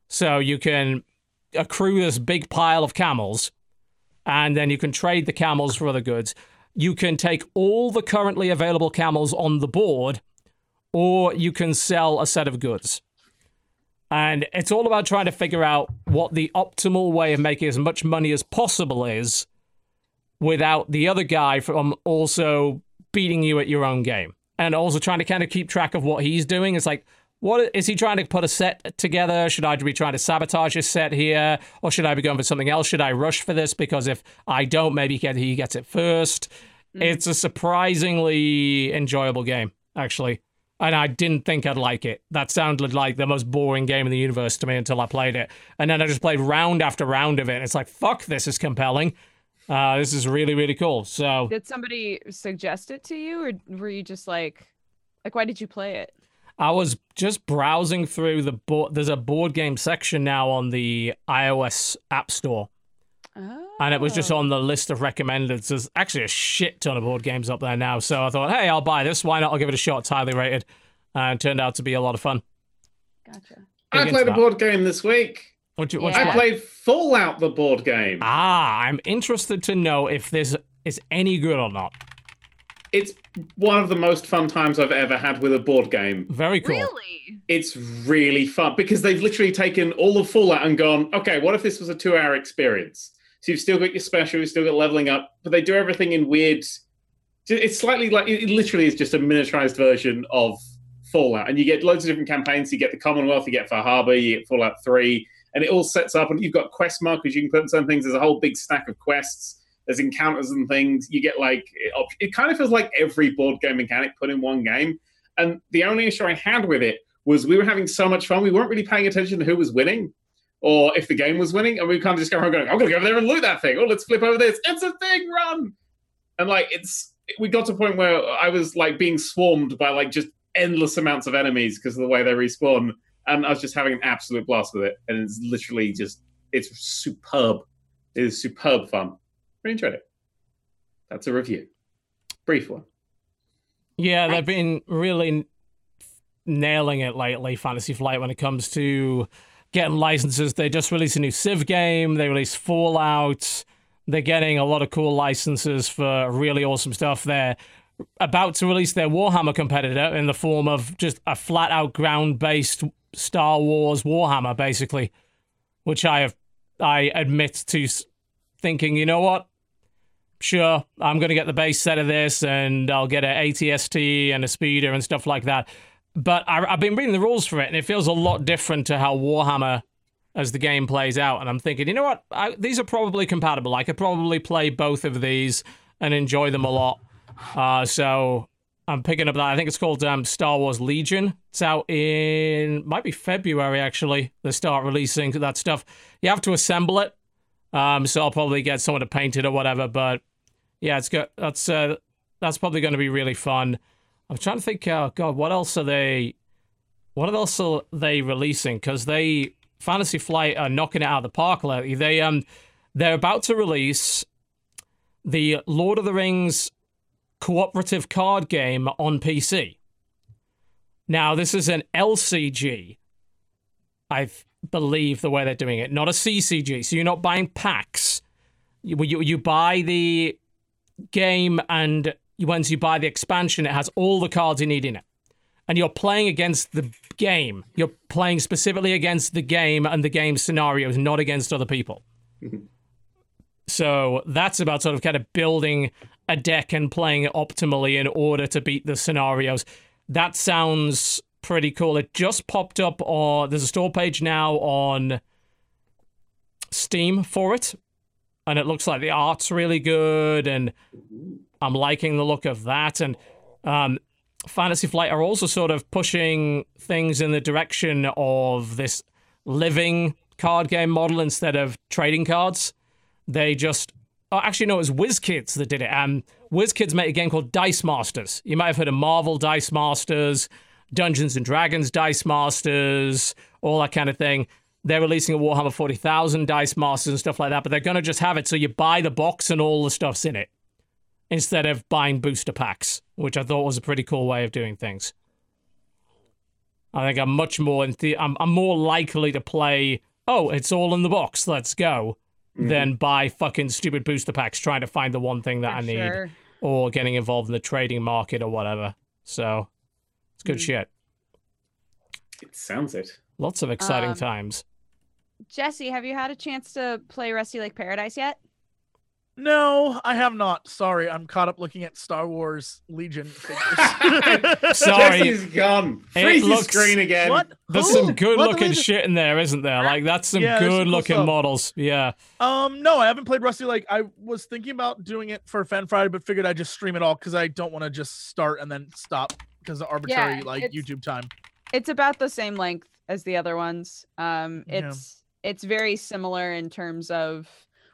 So you can accrue this big pile of camels, and then you can trade the camels for other goods. You can take all the currently available camels on the board, or you can sell a set of goods. And it's all about trying to figure out what the optimal way of making as much money as possible is without the other guy from also beating you at your own game. And also trying to kind of keep track of what he's doing. It's like, what is he trying to put a set together? Should I be trying to sabotage his set here? Or should I be going for something else? Should I rush for this? Because if I don't, maybe get- he gets it first. It's a surprisingly enjoyable game, actually. And I didn't think I'd like it. That sounded like the most boring game in the universe to me until I played it. And then I just played round after round of it. And it's like, fuck, this is compelling. Uh, this is really, really cool. So Did somebody suggest it to you, or were you just like, like, why did you play it? I was just browsing through the board. There's a board game section now on the iOS App Store, Oh. and it was just on the list of recommended. There's actually a shit ton of board games up there now. So I thought, hey, I'll buy this. Why not? I'll give it a shot. It's highly rated, and it turned out to be a lot of fun. Gotcha. I Big played into a board game this week. What you, what you Yeah. I play? played Fallout, the board game. Ah, I'm interested to know if this is any good or not. It's one of the most fun times I've ever had with a board game. Very cool. Really? It's really fun because they've literally taken all of Fallout and gone, okay, what if this was a two hour experience? So you've still got your special, you've still got leveling up, but they do everything in weird. It's slightly like it literally is just a miniaturized version of Fallout, and you get loads of different campaigns. You get the Commonwealth, you get Far Harbor, you get Fallout Three, and it all sets up. And you've got quest markers you can put in some things. There's a whole big stack of quests. There's encounters and things. You get like it, kind of feels like every board game mechanic put in one game. And the only issue I had with it was we were having so much fun. We weren't really paying attention to who was winning or if the game was winning. And we kind of just go going, I'm to go over there and loot that thing. Oh, let's flip over this. It's a thing, run. And like, it's, we got to a point where I was like being swarmed by like just endless amounts of enemies because of the way they respawn. And I was just having an absolute blast with it. And it's literally just, it's superb. It is superb fun. Really enjoyed it. That's a review. Brief one. Yeah, they've been really nailing it lately, Fantasy Flight, when it comes to getting licenses. They just released a new Civ game. They released Fallout. They're getting a lot of cool licenses for really awesome stuff. They're about to release their Warhammer competitor in the form of just a flat out ground based Star Wars Warhammer, basically, which I have, I admit to thinking, you know what? Sure, I'm going to get the base set of this and I'll get an ATST and a speeder and stuff like that but I, have been reading the rules for it, and it feels a lot different to how Warhammer as the game plays out. And I'm thinking, you know what? I, these are probably compatible. I could probably play both of these and enjoy them a lot. Uh, so I'm picking up that. I think it's called um, Star Wars Legion. It's out in might be February actually. They start releasing that stuff. You have to assemble it. Um, so I'll probably get someone to paint it or whatever. But yeah, it's good. That's uh, that's probably going to be really fun. I'm trying to think. Oh God, what else are they? What else are they releasing? Because they Fantasy Flight are knocking it out of the park lately. They um, they're about to release the Lord of the Rings cooperative card game on PC. Now, this is an LCG, I believe, the way they're doing it, not a CCG. So you're not buying packs. You, you, you buy the game and once you buy the expansion, it has all the cards you need in it. And you're playing against the game. You're playing specifically against the game and the game scenarios, not against other people. so that's about sort of kind of building a deck and playing it optimally in order to beat the scenarios. That sounds pretty cool. It just popped up on there's a store page now on Steam for it. And it looks like the art's really good and I'm liking the look of that. And um, Fantasy Flight are also sort of pushing things in the direction of this living card game model instead of trading cards. They just. Oh, actually, no, it was WizKids that did it. Um, WizKids made a game called Dice Masters. You might have heard of Marvel Dice Masters, Dungeons and Dragons Dice Masters, all that kind of thing. They're releasing a Warhammer 40,000 Dice Masters and stuff like that, but they're going to just have it so you buy the box and all the stuff's in it instead of buying booster packs, which I thought was a pretty cool way of doing things. I think I'm much more in the, I'm, I'm more likely to play, oh, it's all in the box, let's go, mm-hmm. than buy fucking stupid booster packs trying to find the one thing that For I need sure. or getting involved in the trading market or whatever. So it's good mm. shit. It sounds it. Lots of exciting um, times. Jesse, have you had a chance to play Rusty Lake Paradise yet? No, I have not. Sorry, I'm caught up looking at Star Wars Legion figures. Sorry, Jesse's gone. Freeze the screen again. What? There's some good what looking shit in there, isn't there? Like that's some yeah, good looking cool models. Yeah. Um, no, I haven't played Rusty. Like I was thinking about doing it for Fan Friday, but figured I'd just stream it all because I don't want to just start and then stop because of arbitrary yeah, like YouTube time. It's about the same length as the other ones. Um, it's yeah. it's very similar in terms of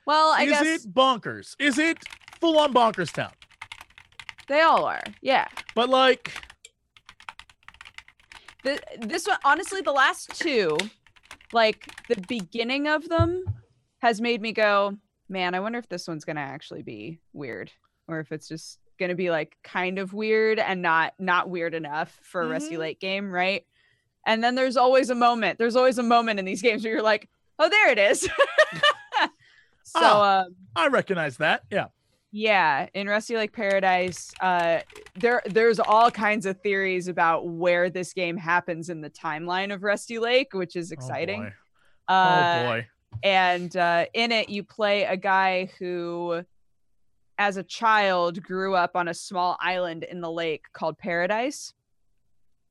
well, I is guess it bonkers? Is it full on bonkers town? They all are, yeah. But like, the this one honestly, the last two, like the beginning of them, has made me go, man. I wonder if this one's gonna actually be weird, or if it's just gonna be like kind of weird and not not weird enough for a mm-hmm. Rusty Lake game, right? And then there's always a moment. There's always a moment in these games where you're like, oh, there it is. So oh, um, I recognize that. Yeah. Yeah, in Rusty Lake Paradise, uh, there there's all kinds of theories about where this game happens in the timeline of Rusty Lake, which is exciting. Oh boy. Uh, oh boy. and uh, in it you play a guy who as a child grew up on a small island in the lake called paradise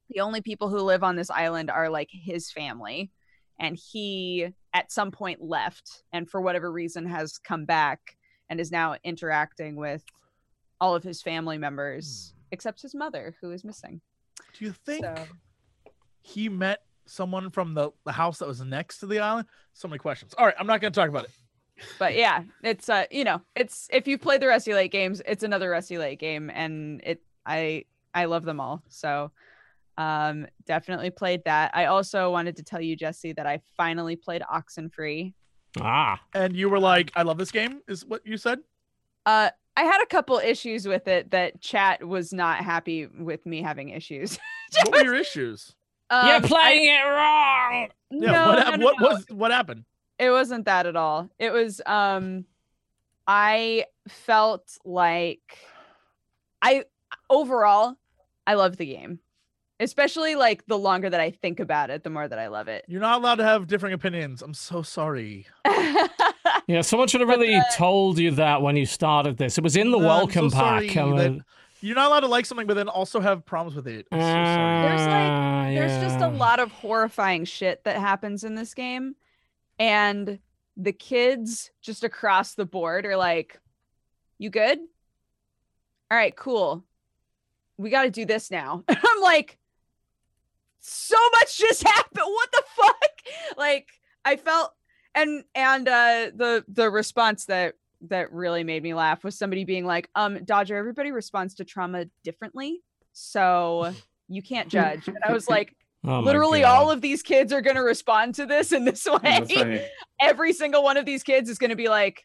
the only people who live on this island are like his family and he at some point left and for whatever reason has come back and is now interacting with all of his family members hmm. except his mother who is missing Do you think so he met someone from the, the house that was next to the island? So many questions. All right, I'm not going to talk about it. But yeah it's uh you know it's if you play the Rusty Lake games it's another Rusty Lake game and it i i love them all so um definitely played that i also wanted to tell you jesse that i finally played oxenfree Ah, And you were like, I love this game, is what you said? uh i had a couple issues with it that chat was not happy with me having issues What were your issues? um, you're I- playing it wrong. Yeah, no, what, no, no, what no. was what happened? It wasn't that at all it was um i felt like i overall i love the game especially like the longer that i think about it the more that i love it You're not allowed to have differing opinions. I'm so sorry. Yeah, someone should have But really told you that when you started this. It was in the No, I'm welcome so pack. that- You're not allowed to like something, but then also have problems with it. I'm so sorry. There's, like- ah, there's just a lot of horrifying shit that happens in this game and the kids just across the board are like you good? All right cool. We got to do this now. I'm like so much just happened. What the fuck? Like i felt and and uh the the response that that really made me laugh was somebody being like um dodger everybody responds to trauma differently so you can't judge. And i was like Oh literally all of these kids are going to respond to this in this way. That's funny. every single one of these kids is going to be like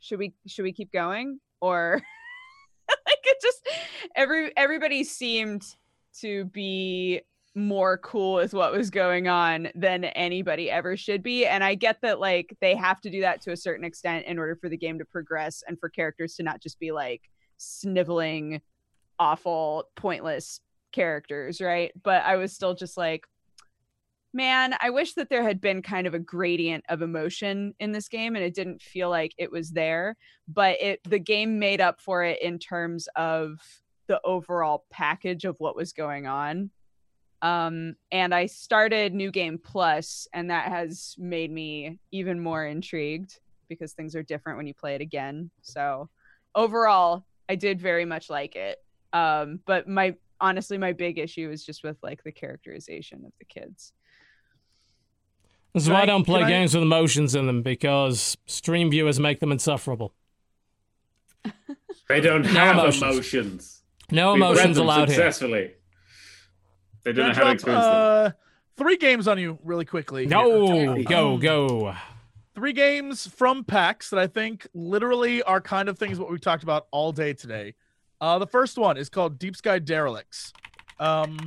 should we should we keep going? Or like it just every everybody seemed to be more cool with what was going on than anybody ever should be. And i get that like they have to do that to a certain extent in order for the game to progress and for characters to not just be like sniveling awful pointless characters right? But i was still just like man i wish that there had been kind of a gradient of emotion in this game and it didn't feel like it was there but it the game made up for it in terms of the overall package of what was going on. Um and i started new game plus and that has made me even more intrigued because things are different when you play it again. So overall i did very much like it. Um but my honestly my big issue is just with like the characterization of the kids This is why I I- don't play can I- games with emotions in them because stream viewers make them insufferable. They don't No have emotions. emotions. No We've emotions them allowed here. successfully. They don't Gonna know how to drop, experience uh, three games on you really quickly. here. No, go, Um, go. Three games from PAX that I think literally are kind of things what we talked about all day today. Uh, the first one is called Deep Sky Derelicts. Um,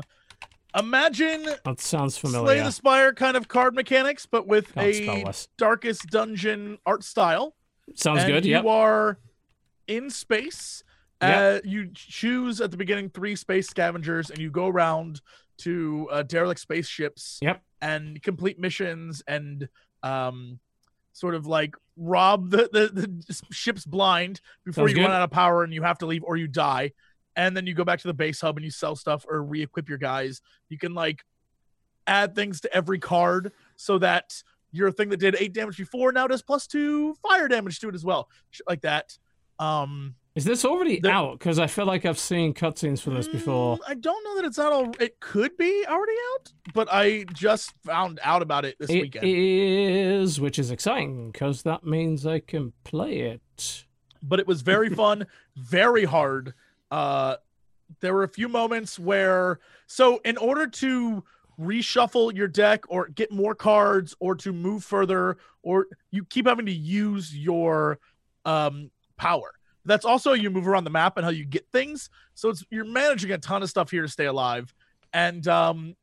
imagine That sounds Slay familiar. the Spire kind of card mechanics, but with Can't a. Darkest Dungeon art style. Sounds and good. You are in space. Yep. Uh, you choose at the beginning three space scavengers, and you go around to uh, derelict spaceships. Yep. And complete missions and um, sort of like rob the, the, the ships blind before Sounds you run out of power and you have to leave or you die. And then you go back to the base hub and you sell stuff or re-equip your guys. You can like add things to every card so that your thing that did eight damage before now does plus two fire damage to it as well. Shit like that. Um Is this already the- out? Because I feel like I've seen cutscenes for this before. mm, I don't know that it's not all it could be already out, but I just found out about it this It weekend. is, which is exciting because that means I can play it. but it was very fun, very hard. Uh, there were a few moments where, so in order to reshuffle your deck or get more cards or to move further, or you keep having to use your um, power. That's also how you move around the map and how you get things. So it's you're managing a ton of stuff here to stay alive, and um,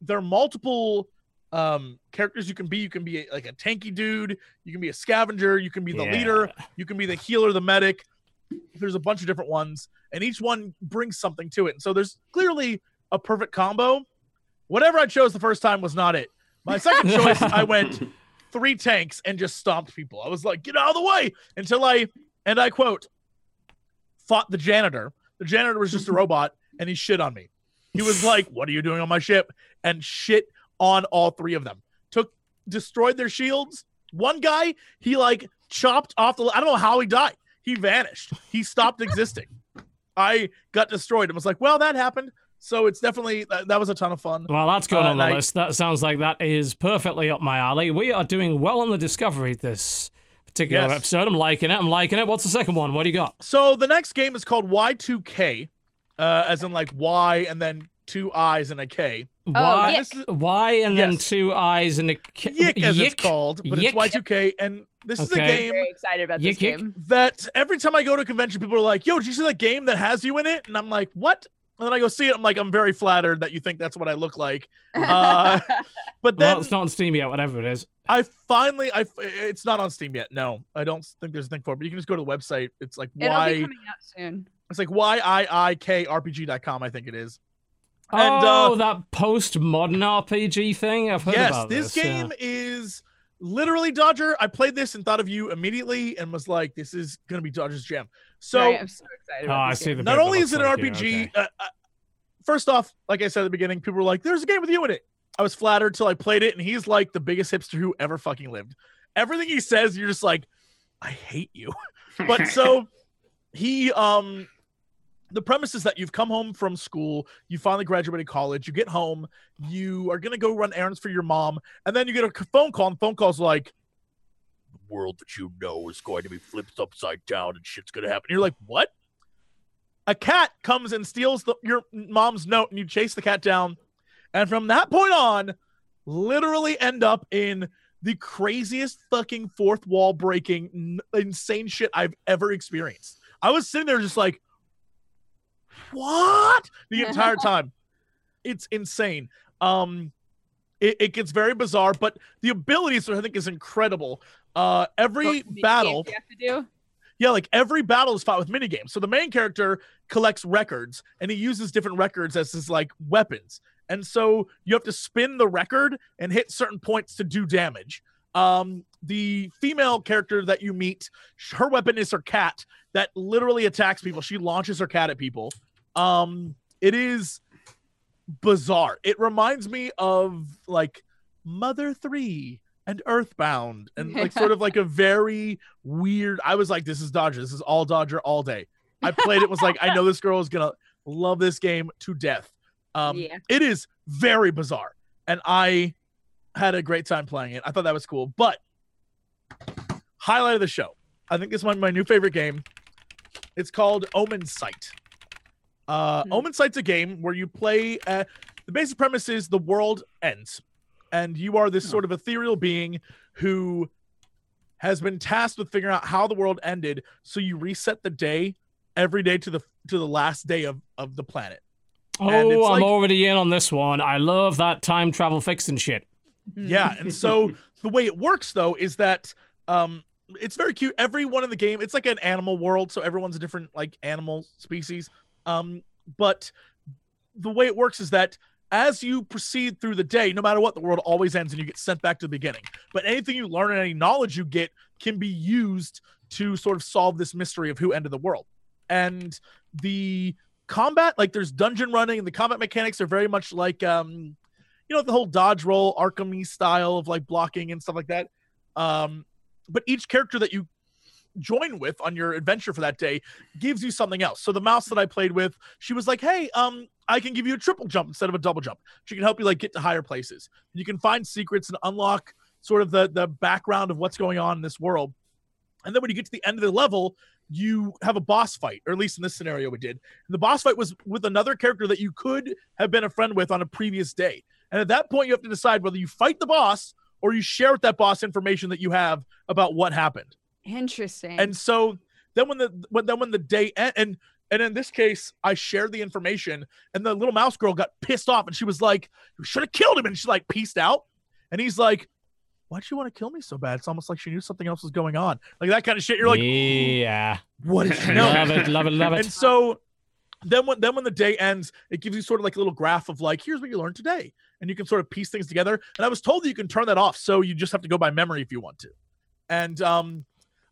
there are multiple um characters you can be you can be like a tanky dude you can be a scavenger you can be the leader you can be the healer, the medic. There's a bunch of different ones, and each one brings something to it. And so there's clearly a perfect combo. Whatever I chose the first time was not it. My second choice, I went three tanks and just stomped people. I was like, get out of the way until I, and I quote, fought the janitor. The janitor was just a robot and he shit on me. He was like, what are you doing on my ship? And shit on all three of them. Took, destroyed their shields. One guy, he like chopped off the, I don't know how he died. He vanished. He stopped existing. I got destroyed and was like, well, that happened. So it's definitely that, that was a ton of fun. Well, that's going Uh, on the I- list. That sounds like that is perfectly up my alley. We are doing well on the discovery this particular Yes. episode. I'm liking it. I'm liking it. What's the second one? What do you got? So the next game is called Y2K, uh, as in like Y and then two I's and a K. Why? Yick. This is Why and then Yes. two eyes and a k- Yick, as it's called, but Yick? it's Y2K, and this is a game. Okay. game Very excited about Yick, this yick. game. that every time I go to a convention, people are like, "Yo, did you see that game that has you in it?" And I'm like, "What?" And then I go see it. I'm like, "I'm very flattered that you think that's what I look like." Uh, But then Well, it's not on Steam yet. Whatever it is. I finally, I it's not on Steam yet. No, I don't think there's a thing for it. But you can just go to the website. It's like It'll be coming out soon. It's like Y I I K RPG.com. I think it is. And, oh, uh, that post-modern RPG thing. I've heard yes, about this this. game is literally Dodger. I played this and thought of you immediately and was like, "This is gonna be Dodger's jam." So Right, I'm so excited. Oh, I see game. the not only is it an like you, RPG, uh, uh, first off, like I said at the beginning, people were like, "There's a game with you in it." I was flattered till I played it, and he's like the biggest hipster who ever fucking lived. Everything he says, you're just like, "I hate you." But so he, um, the premise is that you've come home from school, you finally graduated college, you get home, you are gonna go run errands for your mom, and then you get a phone call, and phone call's like, "The world that you know is going to be flipped upside down, and shit's gonna happen." You're like, "What?" a cat comes and steals the, your mom's note and you chase the cat down and from that point on literally end up in the craziest fucking fourth wall breaking insane shit i've ever experienced i was sitting there just like what the entire time it's insane um it, it gets very bizarre but the abilities i think is incredible uh every battle you have to do. yeah, like every battle is fought with minigames. So the main character collects records and he uses different records as his like weapons. And so you have to spin the record and hit certain points to do damage. Um, the female character that you meet, her weapon is her cat that literally attacks people. She launches her cat at people. Um, it is bizarre. It reminds me of like Mother 3 and Earthbound and like sort of like a very weird. I was like, this is Dodger. This is all Dodger all day. I played it, was like, I know this girl is gonna love this game to death. Um, Yeah. It is very bizarre, and I had a great time playing it. I thought that was cool. But highlight of the show, I think this is my, my new favorite game. It's called Omensight. Uh, Hmm. Omensight's a game where you play. Uh, the basic premise is the world ends, and you are this sort of ethereal being who has been tasked with figuring out how the world ended. So you reset the day every day to the to the last day of of the planet. And Oh, it's I'm like- already in on this one. I love that time travel fixing shit. Yeah, and so the way it works though is that um it's very cute. Everyone in the game, it's like an animal world, so everyone's a different like animal species. Um, but the way it works is that as you proceed through the day, no matter what, the world always ends and you get sent back to the beginning. But anything you learn and any knowledge you get can be used to sort of solve this mystery of who ended the world. And the combat, like there's dungeon running, and the combat mechanics are very much like um you know the whole dodge roll arkham style of like blocking and stuff like that um but each character that you join with on your adventure for that day gives you something else. So the mouse that i played with she was like hey um i can give you a triple jump instead of a double jump. She can help you like get to higher places. You can find secrets and unlock sort of the the background of what's going on in this world. And then when you get to the end of the level you have a boss fight or at least in this scenario we did. And the boss fight was with another character that you could have been a friend with on a previous day. And at that point, you have to decide whether you fight the boss or you share with that boss information that you have about what happened. Interesting. And so then when the when then when the day end, and and in this case, I shared the information, and the little mouse girl got pissed off, and she was like, "You should have killed him," and she like pieced out, and he's like. Why'd you want to kill me so bad? It's almost like she knew something else was going on. Like that kind of shit. You're like, yeah. what did she know? love it, love it, love it. and so then when then when the day ends, it gives you sort of like a little graph of like, here's what you learned today, and you can sort of piece things together. And I was told that you can turn that off, so you just have to go by memory if you want to. And um,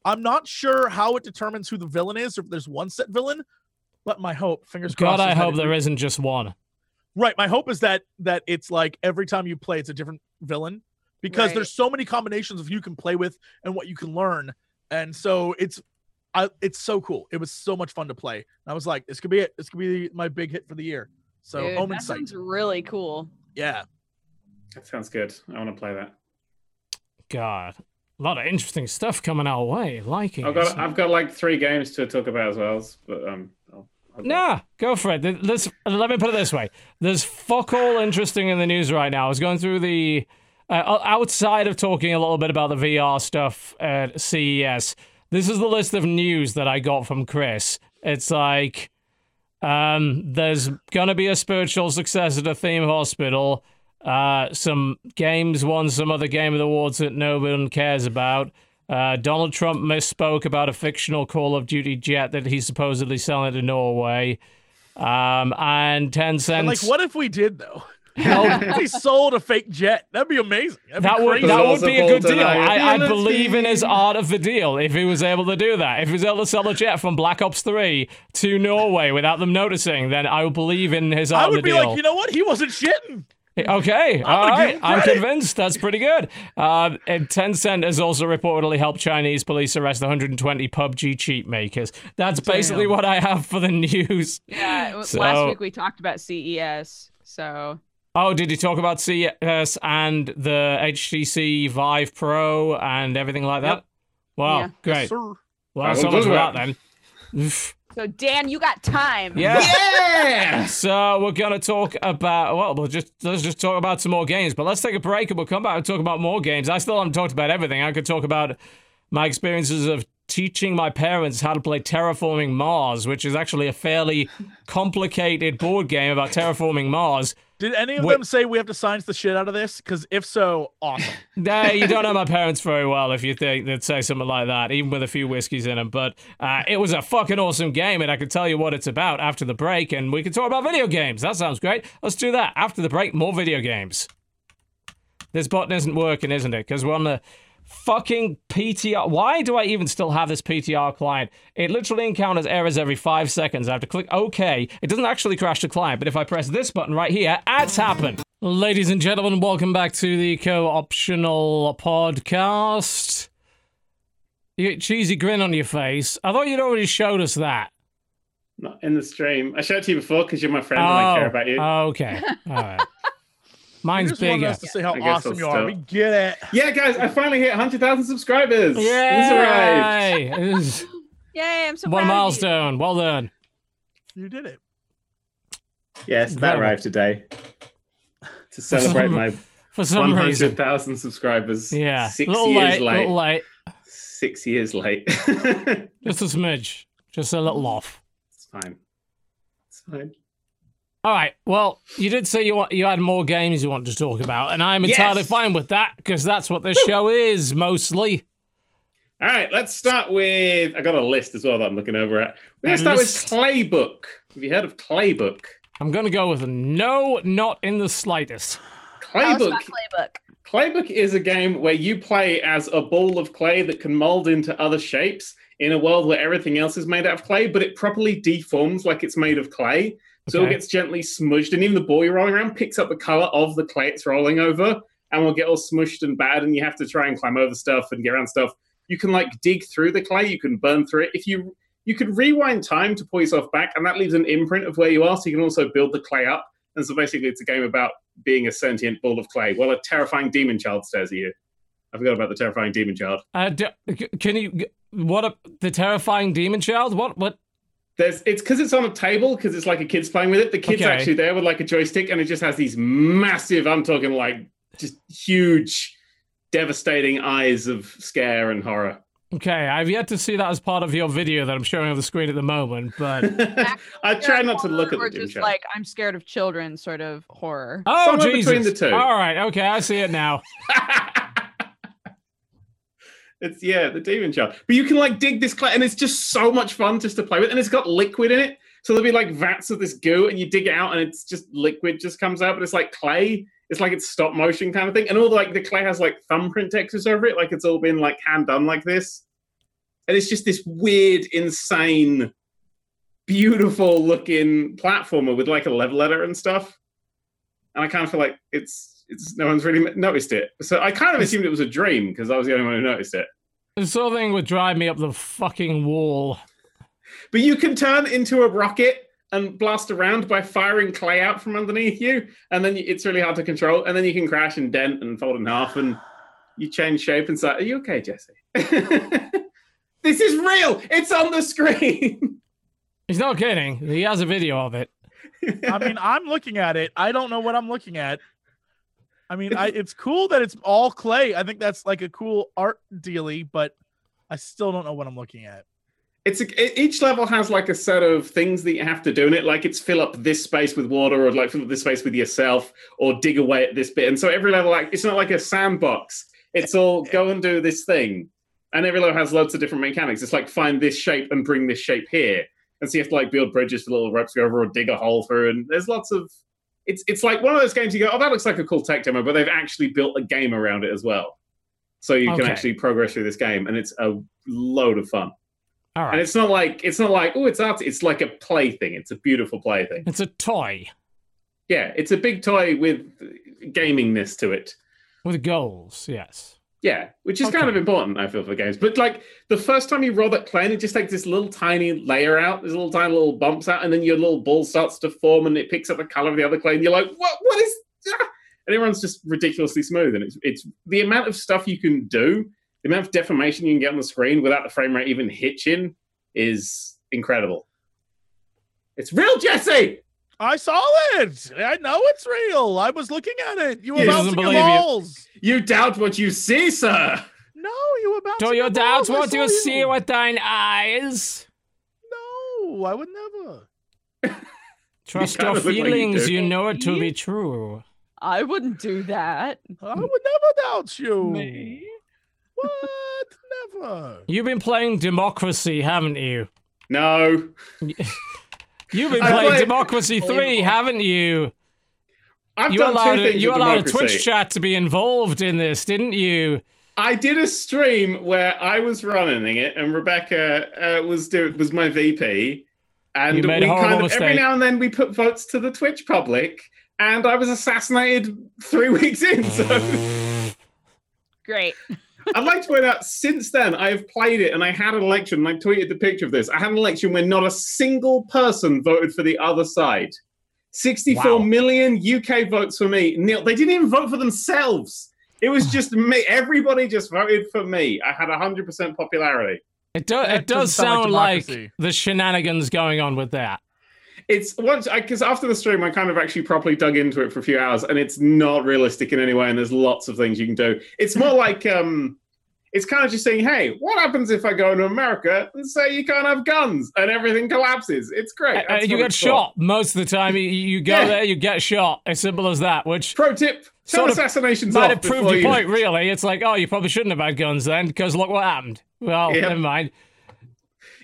I'm not sure how it determines who the villain is, or if there's one set villain. But my hope, fingers God, crossed. God, I hope there isn't just one. Right. My hope is that that it's like every time you play, it's a different villain because Right. there's so many combinations of who you can play with and what you can learn, and so it's, I, it's so cool. It was so much fun to play. And I was like, this could be it. This could be my big hit for the year. So Dude, Omen that Sight. sounds really cool. Yeah. That sounds good. I want to play that. God, a lot of interesting stuff coming our way. Liking I've got I've got like three games to talk about as well, but um, I'll, I'll Nah, go for it. There's, let me put it this way: there's fuck all interesting in the news right now. I was going through the uh, outside of talking a little bit about the VR stuff at CES. This is the list of news that I got from Chris. It's like um, there's gonna be a spiritual successor to Theme Hospital. Uh, some games won some other Game of the Awards that no one cares about. Uh, Donald Trump misspoke about a fictional Call of Duty jet that he's supposedly selling to Norway. Um, and But, 10 like, cents. what if we did though? helped If he sold a fake jet, that'd be amazing. That'd be That would that would be a good deal. I- I, I believe in his art of the deal if he was able to do that. If he was able to sell a jet from Black Ops Three to Norway without them noticing, then I would believe in his art I of would the be deal. like, you know what? He wasn't shitting. Okay, all gonna give right. him I'm convinced. That's pretty good. Uh, and Tencent has also reportedly helped Chinese police arrest 120 PUBG cheat makers. That's basically Damn. what I have for the news. Yeah, So- last week we talked about CES. So Oh, did you talk about CES and the HTC Vive Pro and everything like that? Yep. Wow, Yeah. great. Yes, sir. Well, I so will much for that. that then. Oof. so Dan, you got time. Yeah. Yeah. So we're gonna talk about well, we'll just let's just talk about some more games. But let's take a break and we'll come back and talk about more games. I still haven't talked about everything. I could talk about my experiences of teaching my parents how to play Terraforming Mars, which is actually a fairly complicated board game about terraforming Mars. Did any of Wait. them say we have to science the shit out of this? Because if so, awesome. Nah, you don't know my parents very well if you think they'd say something like that, even with a few whiskeys in them. But uh, it was a fucking awesome game, and I can tell you what it's about after the break, and we can talk about video games. That sounds great. Let's do that after the break. More video games. This button isn't working, isn't it? Because we're on the fucking PTR. Why do I even still have this PTR client? It literally encounters errors every five seconds. I have to click OK. It doesn't actually crash the client, but if I press this button right here, ads happen. Ladies and gentlemen, welcome back to the co-optional podcast. You get cheesy grin on your face. I thought you'd already showed us that. Not in the stream. I showed it to you before because you're my friend and I care oh, about you. Oh, okay. All right. You Mine's just wanted bigger. us to see how I awesome you are. stop. We get it. yeah, guys, I finally hit 100,000 subscribers. Yeah, This arrived. Yay! Yay! I'm so one proud of you. milestone. Well done. You did it. Yes, that Incredible. arrived today to celebrate some my For some 100,000 subscribers. Yeah. Six little years late, late. little late. Six years late. Just a smidge. Just a little off. it's fine. It's fine. All right. Well, you did say you want, you had more games you wanted to talk about, and I'm entirely Yes. fine with that because that's what this show is mostly. All right, let's start with. I got a list as well that I'm looking over at. We're gonna start list. with Claybook. Have you heard of Claybook? I'm gonna go with a no, not in the slightest. Tell us Claybook. Claybook is a game where you play as a ball of clay that can mold into other shapes in a world where everything else is made out of clay, but it properly deforms like it's made of clay. So it gets gently smudged, and even the ball you're rolling around picks up the color of the clay it's rolling over and will get all smushed and bad, and you have to try and climb over stuff and get around stuff. You can like dig through the clay, you can burn through it. If you you could rewind time to pull yourself back, and that leaves an imprint of where you are, so you can also build the clay up. And so basically, it's a game about being a sentient ball of clay while a terrifying demon child stares at you. I forgot about the terrifying demon child. Uh, d- c- can you? What a the terrifying demon child? What? What? There's it's because it's on a table because it's like a kid's playing with it. The kid's Okay. actually there with like a joystick, and it just has these massive. I'm talking like just huge, devastating eyes of scare and horror. Okay, I've yet to see that as part of your video that I'm showing on the screen at the moment, but I try not to look at or the demon just child. like I'm scared of children sort of horror. oh Somewhere Jesus! between the two. All right, okay, I see it now. it's yeah, the demon child. But you can like dig this clay, and it's just so much fun just to play with, and it's got liquid in it. So there'll be like vats of this goo, and you dig it out, and it's just liquid just comes out, but it's like clay. It's like it's stop motion kind of thing, and all the, like the clay has like thumbprint textures over it, like it's all been like hand done like this, and it's just this weird, insane, beautiful looking platformer with like a level editor and stuff. And I kind of feel like it's it's no one's really noticed it, so I kind of assumed it was a dream because I was the only one who noticed it. This sort of thing would drive me up the fucking wall. But you can turn into a rocket and blast around by firing clay out from underneath you, and then it's really hard to control. And then you can crash and dent and fold in half, and you change shape and say, "Are you okay, Jesse?" this is real. It's on the screen. He's not kidding. He has a video of it. I mean, I'm looking at it. I don't know what I'm looking at. I mean, I, it's cool that it's all clay. I think that's like a cool art dealy, but I still don't know what I'm looking at. It's a, each level has like a set of things that you have to do in it. Like it's fill up this space with water, or like fill up this space with yourself, or dig away at this bit. And so every level, like it's not like a sandbox. It's all go and do this thing, and every level has loads of different mechanics. It's like find this shape and bring this shape here, and so you have to like build bridges for little ropes to go over, or dig a hole through. And there's lots of it's it's like one of those games you go, oh, that looks like a cool tech demo, but they've actually built a game around it as well. So you can actually progress through this game, and it's a load of fun. All And it's not like it's not like oh, it's art. It's like a plaything. It's a beautiful plaything. It's a toy Yeah, it's a big toy with gamingness to it. with goals. Yes. Yeah, which is kind of important, I feel, for games. But like the first time you roll that plane, it just takes this little tiny layer out, there's little tiny little bumps out, and then your little ball starts to form, and it picks up the color of the other plane. You're like, what? What is? Ah! And everyone's just ridiculously smooth, and it's it's the amount of stuff you can do, the amount of deformation you can get on the screen without the frame rate even hitching is incredible. It's real, Jesse. I saw it. I know it's real. I was looking at it. You were He bouncing your believe you. balls. You doubt what you see, sir. No, you were bouncing Do your doubts balls. What saw you see with thine eyes? No, I would never. Trust kinda your look like you feelings. you know it to be true. I wouldn't do that. I would never doubt you. Me? What? Never. You've been playing democracy, haven't you? No. You've been I playing played- Democracy 3, haven't you? I've You done allowed, two a, things you with allowed a. Twitch chat to be involved in this, didn't you? I did a stream where I was running it, and Rebecca uh, was do- was my VP, and You made we horrible kind of every now and then we put votes to the Twitch public, and I was assassinated three weeks in. So Great. I'd like to point out, since then I have played it, and I had an election, and I tweeted the picture of this. I had an election where not a single person voted for the other side. Sixty-four Wow. million UK votes for me. Neil, they didn't even vote for themselves. It was just me. Everybody just voted for me. I had 100% popularity. It, do, it does sound like like, the shenanigans going on with that. It's once I because after the stream, I kind of actually properly dug into it for a few hours, and it's not realistic in any way. And there's lots of things you can do. It's more like um, it's kind of just saying, "Hey, what happens if I go to America and say you can't have guns and everything collapses?" It's great. Uh, That's you get it's for. shot most of the time. You, you go Yeah. there, you get shot. As simple as that, which Pro tip: turn Sort of assassinations might off have proved before your you- point, really. It's like, oh, you probably shouldn't have had guns then, because look what happened. Well, Yeah. never mind.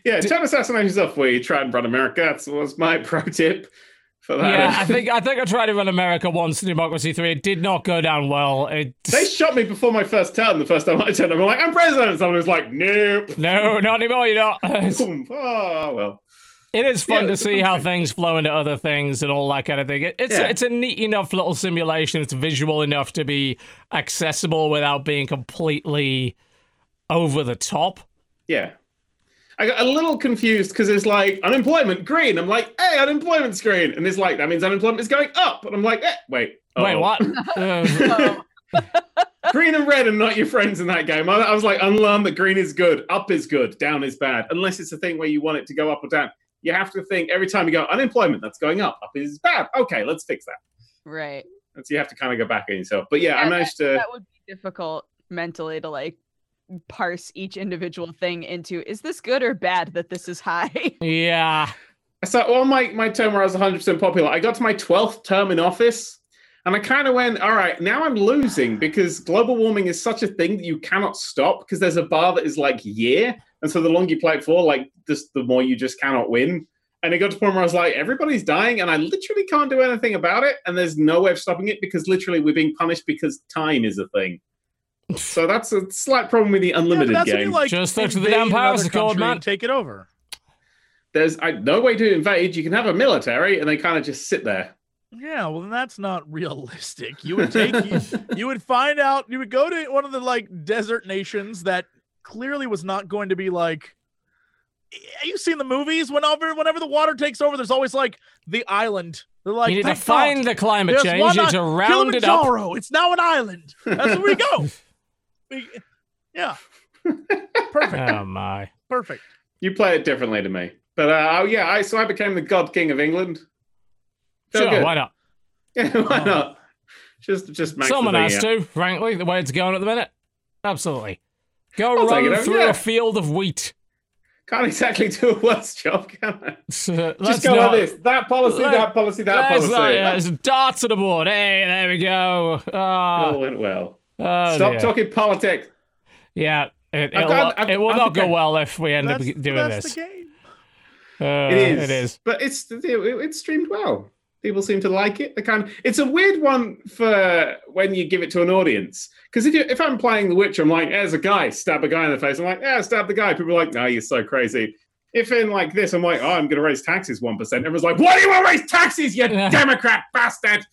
Yeah, turn assassinations off where you try and run America. That was my pro tip for that. Yeah, I think I think I tried to run America once, in Democracy 3. It did not go down well. It, They shot me before my first turn. The first time I turned, I'm like, "I'm president." And someone was like, "Nope." no, not anymore, You're not. oh well. It is fun Yeah, to see how thing. things flow into other things and all that kind of thing. It, it's Yeah. it's a neat enough little simulation. It's visual enough to be accessible without being completely over the top. Yeah. I got a little confused because it's like unemployment green. I'm like, hey, unemployment screen. And it's like, that means unemployment is going up. And I'm like, eh, wait. Wait, uh-oh. what? Uh, Oh, green and red are not your friends in that game. I, I was like, unlearn that green is good, up is good, down is bad. Unless it's a thing where you want it to go up or down. You have to think every time you go, unemployment, that's going up. Up is bad. Okay, let's fix that. right. And so you have to kind of go back on yourself. But yeah, I Yeah, managed to. That would be difficult mentally to like parse each individual thing into is this good or bad that this is high? yeah. So on my, my term where I was 100% popular, I got to my 12th term in office and I kind of went, all right, now I'm losing because global warming is such a thing that you cannot stop because there's a bar that is like year. And so the longer you play it for, like just the more you just cannot win. And it got to the point where I was like, everybody's dying, and I literally can't do anything about it. And there's no way of stopping it because literally we're being punished because time is a thing. So that's a slight problem with the unlimited that's when game. you, like, Just look to the invade damn another powers accord, country man. Take it over. There's I, no way to invade. You can have a military, and they kind of just sit there. Yeah, well, then that's not realistic. You would take you, you would find out you would go to one of the like desert nations that clearly was not going to be like You've seen the movies whenever whenever the water takes over there's always like the island they're like you need to find God, the climate there's change. one You need to round it up. It's now an island that's where we go We- yeah perfect Oh my! perfect You play it differently to me, but uh, oh yeah, I so I became the God King of England. Felt Sure, good. why not? Yeah, why Oh. not? Just just max Someone has out. to, frankly, the way it's going at the minute. Absolutely. Go I'll run it, through yeah. a field of wheat. Can't exactly do a worse job, can I? So, Just go not, like this. That policy, let- that policy, that let's policy. not- yeah, That it's darts on the board. Hey, there we go. Ah, all went well. Oh, Stop dear. talking politics. Yeah, it, got- I've- it will not go well if we end up doing that's this. the game Uh, It is. It is. But it's it, it's streamed well. People seem to like it. The kind it's a weird one for when you give it to an audience. Because if you, if I'm playing The Witcher, I'm like, there's a guy, stab a guy in the face. I'm like, yeah, stab the guy. People are like, no, you're so crazy. If in like this, I'm like, oh, I'm going to raise taxes one percent. Everyone's like, why do you want to raise taxes, you. Democrat bastard?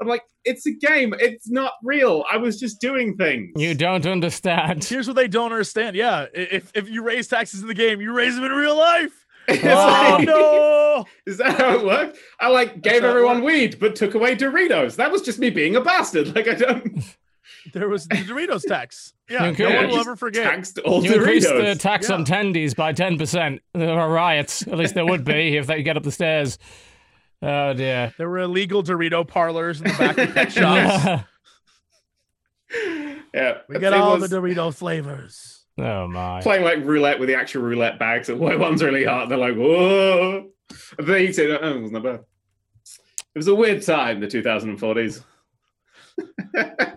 I'm like, it's a game. It's not real. I was just doing things. You don't understand. here's what they don't understand yeah if if you raise taxes in the game you raise them in real life It's Oh, like- no Is that how it worked? I like gave how it everyone weed, but took away Doritos. That was just me being a bastard. Like I don't There was the Doritos tax. Yeah, You no could- one will ever forget. taxed all You increase the Doritos. tax on tendies by 10%. There are riots. At least there would be if they get up the stairs. Oh, dear. There were illegal Dorito parlors in the back of pet shops. yeah, We it get all the Dorito flavors. oh, my. playing like roulette with the actual roulette bags. And one- one's really hard. They're like, whoa. And they eat it. Oh, it was not bad. It was a weird time, the 2040s.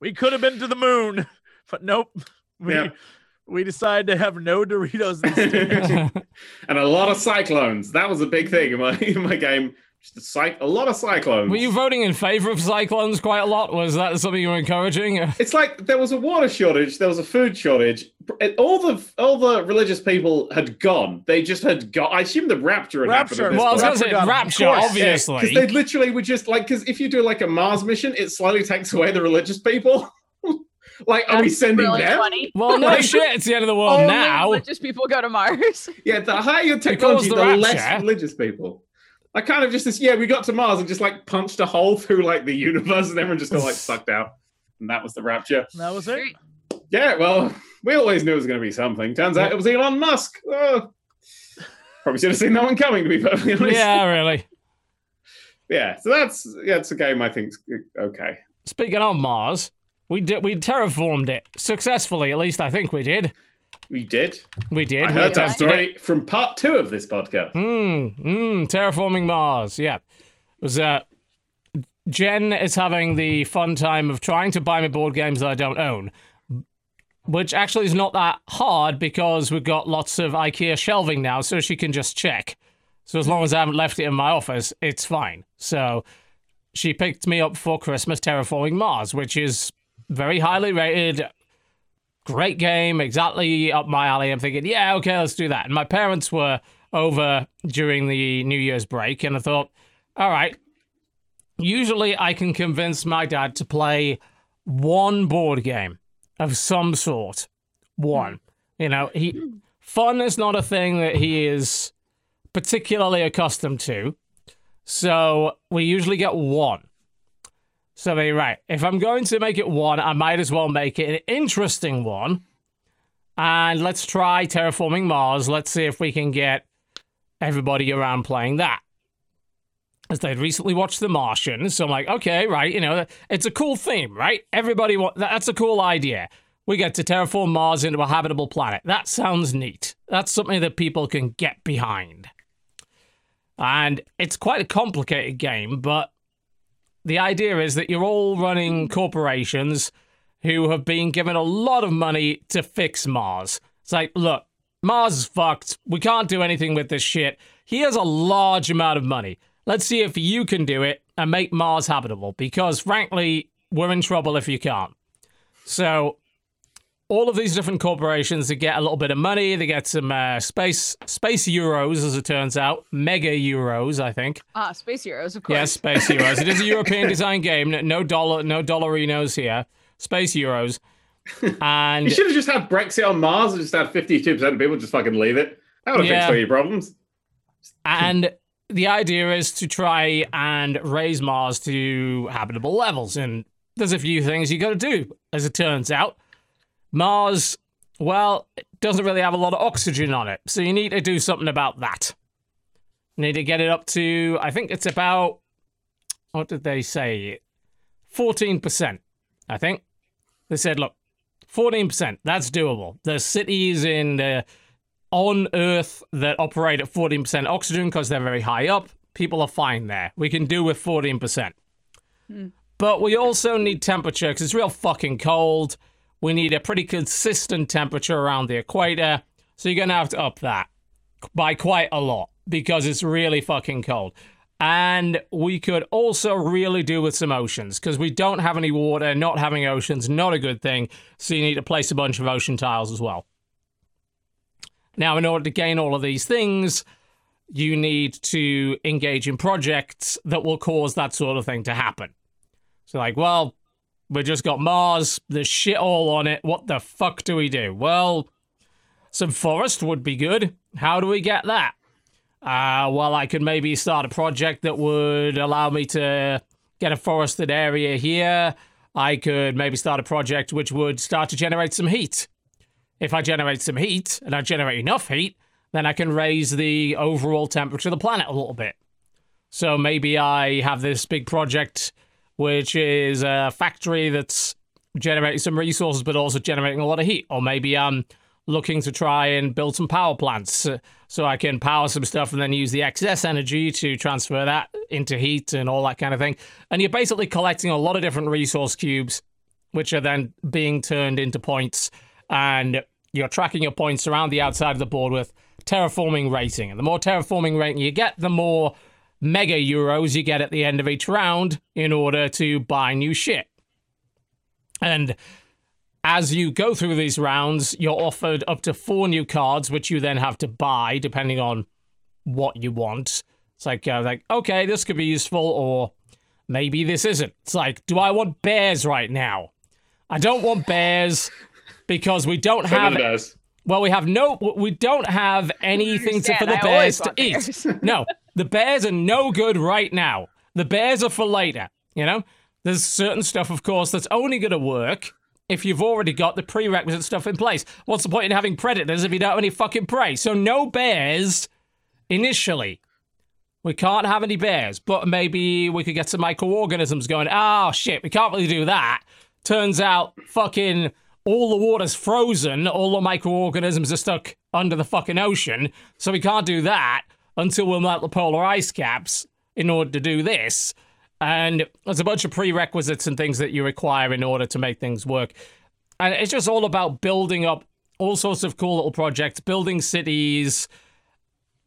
We could have been to the moon, but nope. We Yeah. We decided to have no Doritos instead. and a lot of cyclones. That was a big thing in my in my game. Just a, cy- a lot of cyclones. Were you voting in favor of cyclones quite a lot? Was that something you were encouraging? It's like there was a water shortage, there was a food shortage. All the all the religious people had gone. They just had got. I assume the rapture had Rapture. happened. Well, I was point. going to say Rapture got 'em, of rapture, obviously. because they literally were just like because if you do like a Mars mission, it slightly takes away the religious people. Like, are we sending really them? funny. well, no shit. It's the end of the world Only now. religious people go to Mars. Yeah, the higher your technology, the the, rapture- less religious people. I kind of just this. Yeah, we got to Mars and just like punched a hole through like the universe, and everyone just got like sucked out, and that was the rapture. that was it. Great. Yeah, well, we always knew it was going to be something. Turns out it was Elon Musk. Oh. Probably should have seen that one coming, to be perfectly honest. Yeah, really. Yeah, so that's yeah, it's a game I think's uh, okay. Speaking of Mars, we did we terraformed it successfully. At least I think we did. We did. We did. I We heard that story from part two of this podcast. Mm, mm, terraforming Mars. Yeah. It was uh Jen is having the fun time of trying to buy me board games that I don't own. Which actually is not that hard because we've got lots of IKEA shelving now, so she can just check. So as long as I haven't left it in my office, it's fine. So she picked me up for Christmas Terraforming Mars, which is very highly rated, great game, exactly up my alley. I'm thinking, yeah, okay, let's do that. And my parents were over during the New Year's break, and I thought, all right, usually I can convince my dad to play one board game of some sort. One. You know, he fun is not a thing that he is particularly accustomed to. So we usually get one. So they right. If I'm going to make it one, I might as well make it an interesting one. And let's try terraforming Mars. Let's see if we can get everybody around playing that. As they'd recently watched The Martian, so I'm like, okay, right, you know, it's a cool theme, right? Everybody, wa- that's a cool idea. We get to terraform Mars into a habitable planet. That sounds neat. That's something that people can get behind. And it's quite a complicated game, but the idea is that you're all running corporations who have been given a lot of money to fix Mars. It's like, look, Mars is fucked. We can't do anything with this shit. He has a large amount of money. Let's see if you can do it and make Mars habitable because, frankly, we're in trouble if you can't. So, all of these different corporations they get a little bit of money. They get some uh, space space euros, as it turns out, mega euros, I think. Ah, Space euros, of course. Yes, space euros. it is a European design game. No- No dollar, no dollarinos here. Space euros, and You should have just had Brexit on Mars and just had 52% of people just fucking leave it. That would have Yeah. fixed all your problems. and the idea is to try and raise Mars to habitable levels. And there's a few things you got to do. As it turns out, Mars, well, it doesn't really have a lot of oxygen on it, so you need to do something about that. You need to get it up to, I think it's about, what did they say? 14%, I think. They said, look, 14%, that's doable. There's cities in the on Earth that operate at 14% oxygen because they're very high up. People are fine there. We can do with 14%. Hmm. But we also need temperature because it's real fucking cold. We need a pretty consistent temperature around the equator. So you're going to have to up that by quite a lot because it's really fucking cold. And we could also really do with some oceans because we don't have any water. Not having oceans, not a good thing. So you need to place a bunch of ocean tiles as well. Now, in order to gain all of these things, you need to engage in projects that will cause that sort of thing to happen. So, like, well, we just got Mars, there's shit all on it. What the fuck do we do? Well, some forest would be good. How do we get that? Uh, well, I could maybe start a project that would allow me to get a forested area here. I could maybe start a project which would start to generate some heat. If I generate some heat and I generate enough heat, then I can raise the overall temperature of the planet a little bit. So maybe I have this big project which is a factory that's generating some resources but also generating a lot of heat. Or maybe I'm looking to try and build some power plants uh, so I can power some stuff and then use the excess energy to transfer that into heat and all that kind of thing. And you're basically collecting a lot of different resource cubes, which are then being turned into points. And you're tracking your points around the outside of the board with terraforming rating. And the more terraforming rating you get, the more mega euros you get at the end of each round in order to buy new shit. And as you go through these rounds, you're offered up to four new cards, which you then have to buy depending on what you want. It's like, uh, like okay, this could be useful, or maybe this isn't. It's like, do I want bears right now? I don't want bears because we don't Some have of those. well, we have no, we don't have anything to, for the I bears to want eat. no, the bears are no good right now. The bears are for later. You know, there's certain stuff, of course, that's only going to work if you've already got the prerequisite stuff in place. What's the point in having predators if you don't have any fucking prey? So no bears initially. We can't have any bears, but maybe we could get some microorganisms going. Oh shit, we can't really do that. Turns out, fucking all the water's frozen, all the microorganisms are stuck under the fucking ocean, so we can't do that until we melt the polar ice caps in order to do this. And there's a bunch of prerequisites and things that you require in order to make things work. And it's just all about building up all sorts of cool little projects, building cities,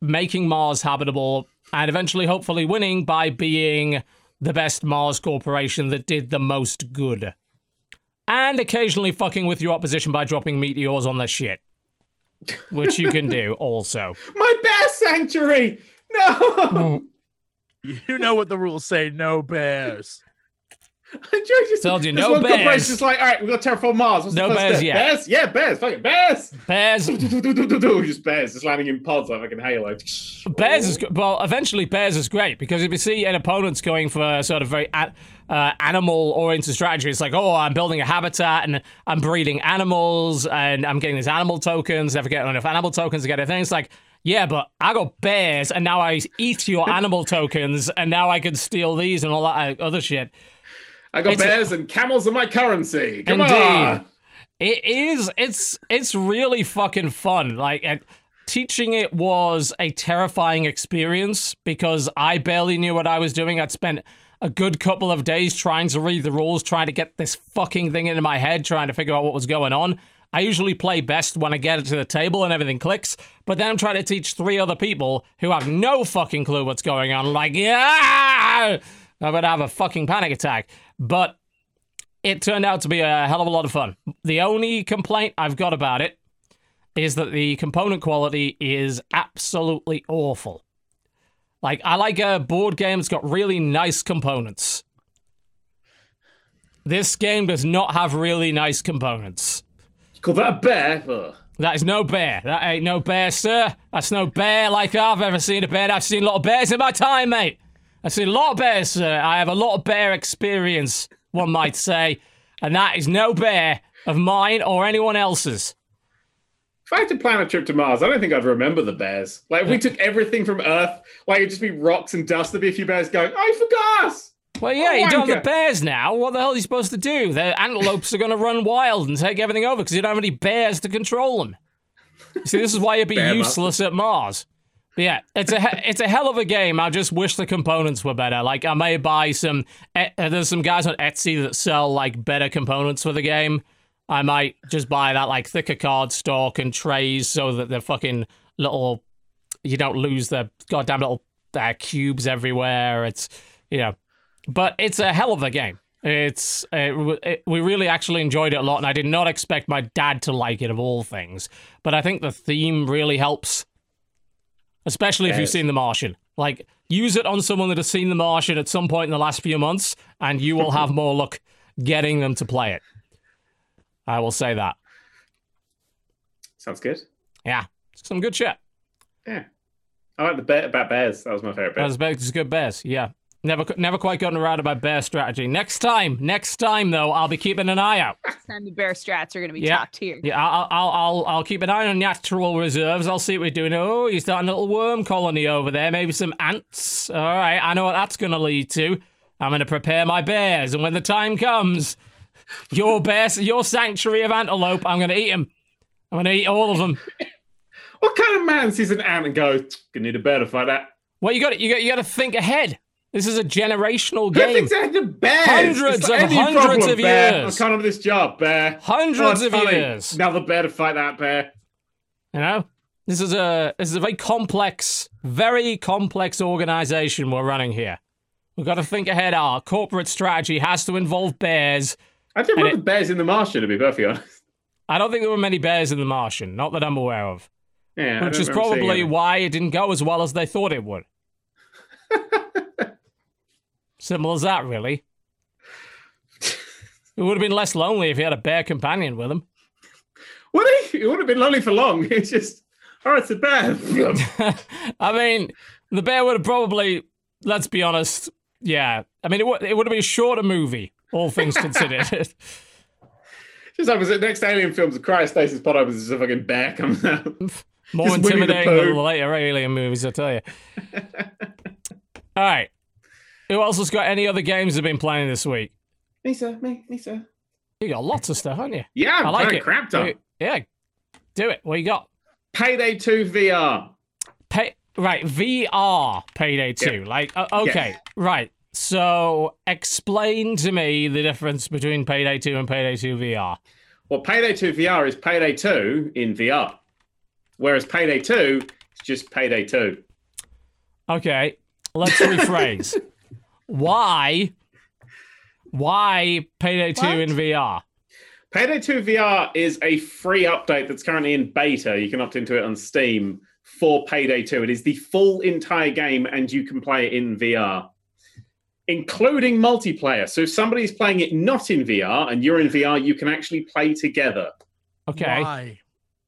making Mars habitable, and eventually, hopefully, winning by being the best Mars corporation that did the most good. And occasionally fucking with your opposition by dropping meteors on their shit. Which you can do also. My bear sanctuary! No! You know what the rules say no bears. Joe just, Told you, this no bears. corporation's just like, all right, we've got terraform Mars. What's No the bears step? yet. Bears? Yeah, bears. Fuck it, bears. Bears just bears, just landing in pods like fucking Halo. Bears is oh. good. Well, eventually, Bears is great because if you see an opponent's going for a sort of very a- uh, animal oriented strategy, it's like, oh, I'm building a habitat and I'm breeding animals and I'm getting these animal tokens. Never get enough animal tokens to get a thing. It's like, yeah, but I got bears and now I eat your animal tokens and now I can steal these and all that uh, other shit. I got It's a- bears and camels are my currency. Come Indeed. on. It is. It's it's really fucking fun. Like uh, teaching it was a terrifying experience because I barely knew what I was doing. I'd spent a good couple of days trying to read the rules, trying to get this fucking thing into my head, trying to figure out what was going on. I usually play best when I get it to the table and everything clicks, but then I'm trying to teach three other people who have no fucking clue what's going on. Like, yeah, I'm gonna have a fucking panic attack. But it turned out to be a hell of a lot of fun. The only complaint I've got about it is that the component quality is absolutely awful. Like, I like a board game that's got really nice components. This game does not have really nice components. Call that a bear? Ugh. That is no bear. That ain't no bear, sir. That's no bear like I've ever seen a bear. I've seen a lot of bears in my time, mate. I've seen a lot of bears, sir. I have a lot of bear experience, one might say. And that is no bear of mine or anyone else's. If I had to plan a trip to Mars, I don't think I'd remember the bears. Like if we took everything from Earth, like it'd just be rocks and dust. There'd be a few bears going, "I forgot." Well, yeah, Oh, you don't have the bears now. What the hell are you supposed to do? The antelopes are going to run wild and take everything over because you don't have any bears to control them. See, this is why you'd be Bear useless at Mars. But yeah, it's a it's a hell of a game. I just wish the components were better. Like I may buy some. eh, There's some guys on Etsy that sell like better components for the game. I might just buy that like thicker card stock and trays so that they're fucking little. You don't lose the goddamn little uh, cubes everywhere. It's you know, but it's a hell of a game. It's it, it, we really actually enjoyed it a lot, and I did not expect my dad to like it of all things. But I think the theme really helps, especially if you've seen The Martian. Like use it on someone that has seen The Martian at some point in the last few months, and you will have more luck getting them to play it. I will say that. Sounds good. Yeah, some good shit. Yeah, I like the bear about bears. That was my favorite bit. That was Bears good bears. Yeah. Never, never quite gotten around to my bear strategy. Next time, next time though, I'll be keeping an eye out. Next time the bear strats are going to be Yeah. top tier. Yeah, I'll, I'll, I'll, I'll keep an eye on natural reserves. I'll see what we're doing. Oh, you're starting a little worm colony over there. Maybe some ants. All right, I know what that's going to lead to. I'm going to prepare my bears, and when the time comes, your bear, your sanctuary of antelope, I'm going to eat them. I'm going to eat all of them. What kind of man sees an ant and goes, "Gonna need a bear to fight that"? Well, you got you got you got to think ahead. This is a generational Who game. ahead of bears? Hundreds of hundreds problem, of bear. years. I can't have this job, bear. Hundreds Oh, of funny. years. Now the bear to fight that bear. You know, this is a this is a very complex, very complex organization we're running here. We've got to think ahead. Our corporate strategy has to involve bears. I didn't And remember bears in the Martian, to be perfectly honest. I don't think there were many bears in The Martian, not that I'm aware of. Yeah, Which is probably why it didn't go as well as they thought it would. Simple as that, really. It would have been less lonely if he had a bear companion with him. Would he? It would have been lonely for long. It's just, all right, it's a bear. I mean, the bear would have probably, let's be honest, yeah. I mean, it would, it would have been a shorter movie, all things considered. just happens that next Alien films, the cryostasis pod opens, there's a fucking bear comes out. More Just Winnie the intimidating than the later alien movies, I tell you. all right. Who else has got any other games they've been playing this week? me, sir, me, me, sir. You got lots of stuff, haven't you? Yeah, I'm I like playing it. crap ton. Wait, Yeah, do it. What you got? Payday 2 VR. Pay right VR Payday Two. Like uh, okay, right. So explain to me the difference between Payday Two and Payday Two VR. Well, Payday 2 VR is Payday 2 in VR. Whereas Payday 2 is just Payday 2. Okay, let's rephrase. Why? Why Payday Two What? in VR? Payday 2 VR is a free update that's currently in beta. You can opt into it on Steam for Payday 2. It is the full entire game and you can play it in VR, including multiplayer. So if somebody's playing it not in VR and you're in VR, you can actually play together. Okay, Why?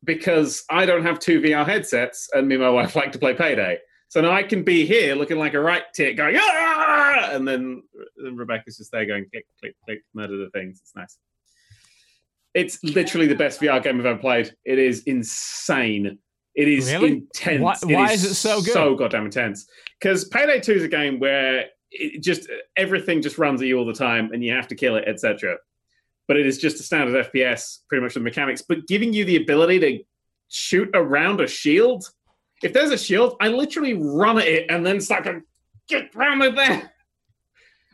Because I don't have two VR headsets and me and my wife like to play Payday. So now I can be here looking like a right tit going, ah! and then then Rebecca's just there going, click, click, click, murder the things. It's nice. It's literally the best VR game I've ever played. It is insane. It is Really? intense. Why- why is it so good? So goddamn intense. Because Payday 2 is a game where it just everything just runs at you all the time and you have to kill it, etc. But it is just a standard FPS, pretty much the mechanics, but giving you the ability to shoot around a shield. If there's a shield, I literally run at it and then start going, get round it there.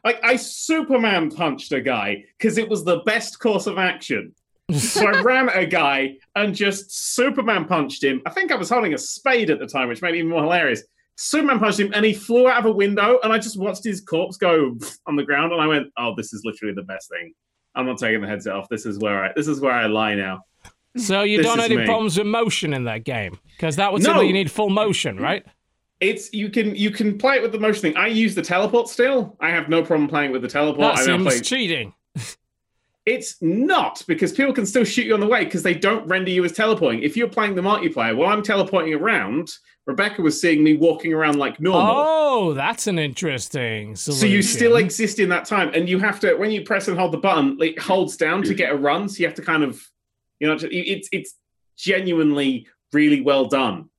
Like I Superman punched a guy because it was the best course of action. so I ran at a guy and just Superman punched him. I think I was holding a spade at the time, which made it even more hilarious. Superman punched him and he flew out of a window, and I just watched his corpse go on the ground, and I went, "Oh, this is literally the best thing. I'm not taking the headset off. This is where I this is where I lie now." So you This don't have any me. problems with motion in that game? Because that would No. you need full motion, right? It's you can you can play it with the motion thing. I use the teleport still. I have no problem playing with the teleport. That I seems play cheating. It's not because people can still shoot you on the way because they don't render you as teleporting. If you're playing the multiplayer, while I'm teleporting around, Rebecca was seeing me walking around like normal. Oh, that's an interesting solution. So you still exist in that time, and you have to when you press and hold the button, it holds down to get a run. So you have to kind of, you know, it's it's genuinely really well done.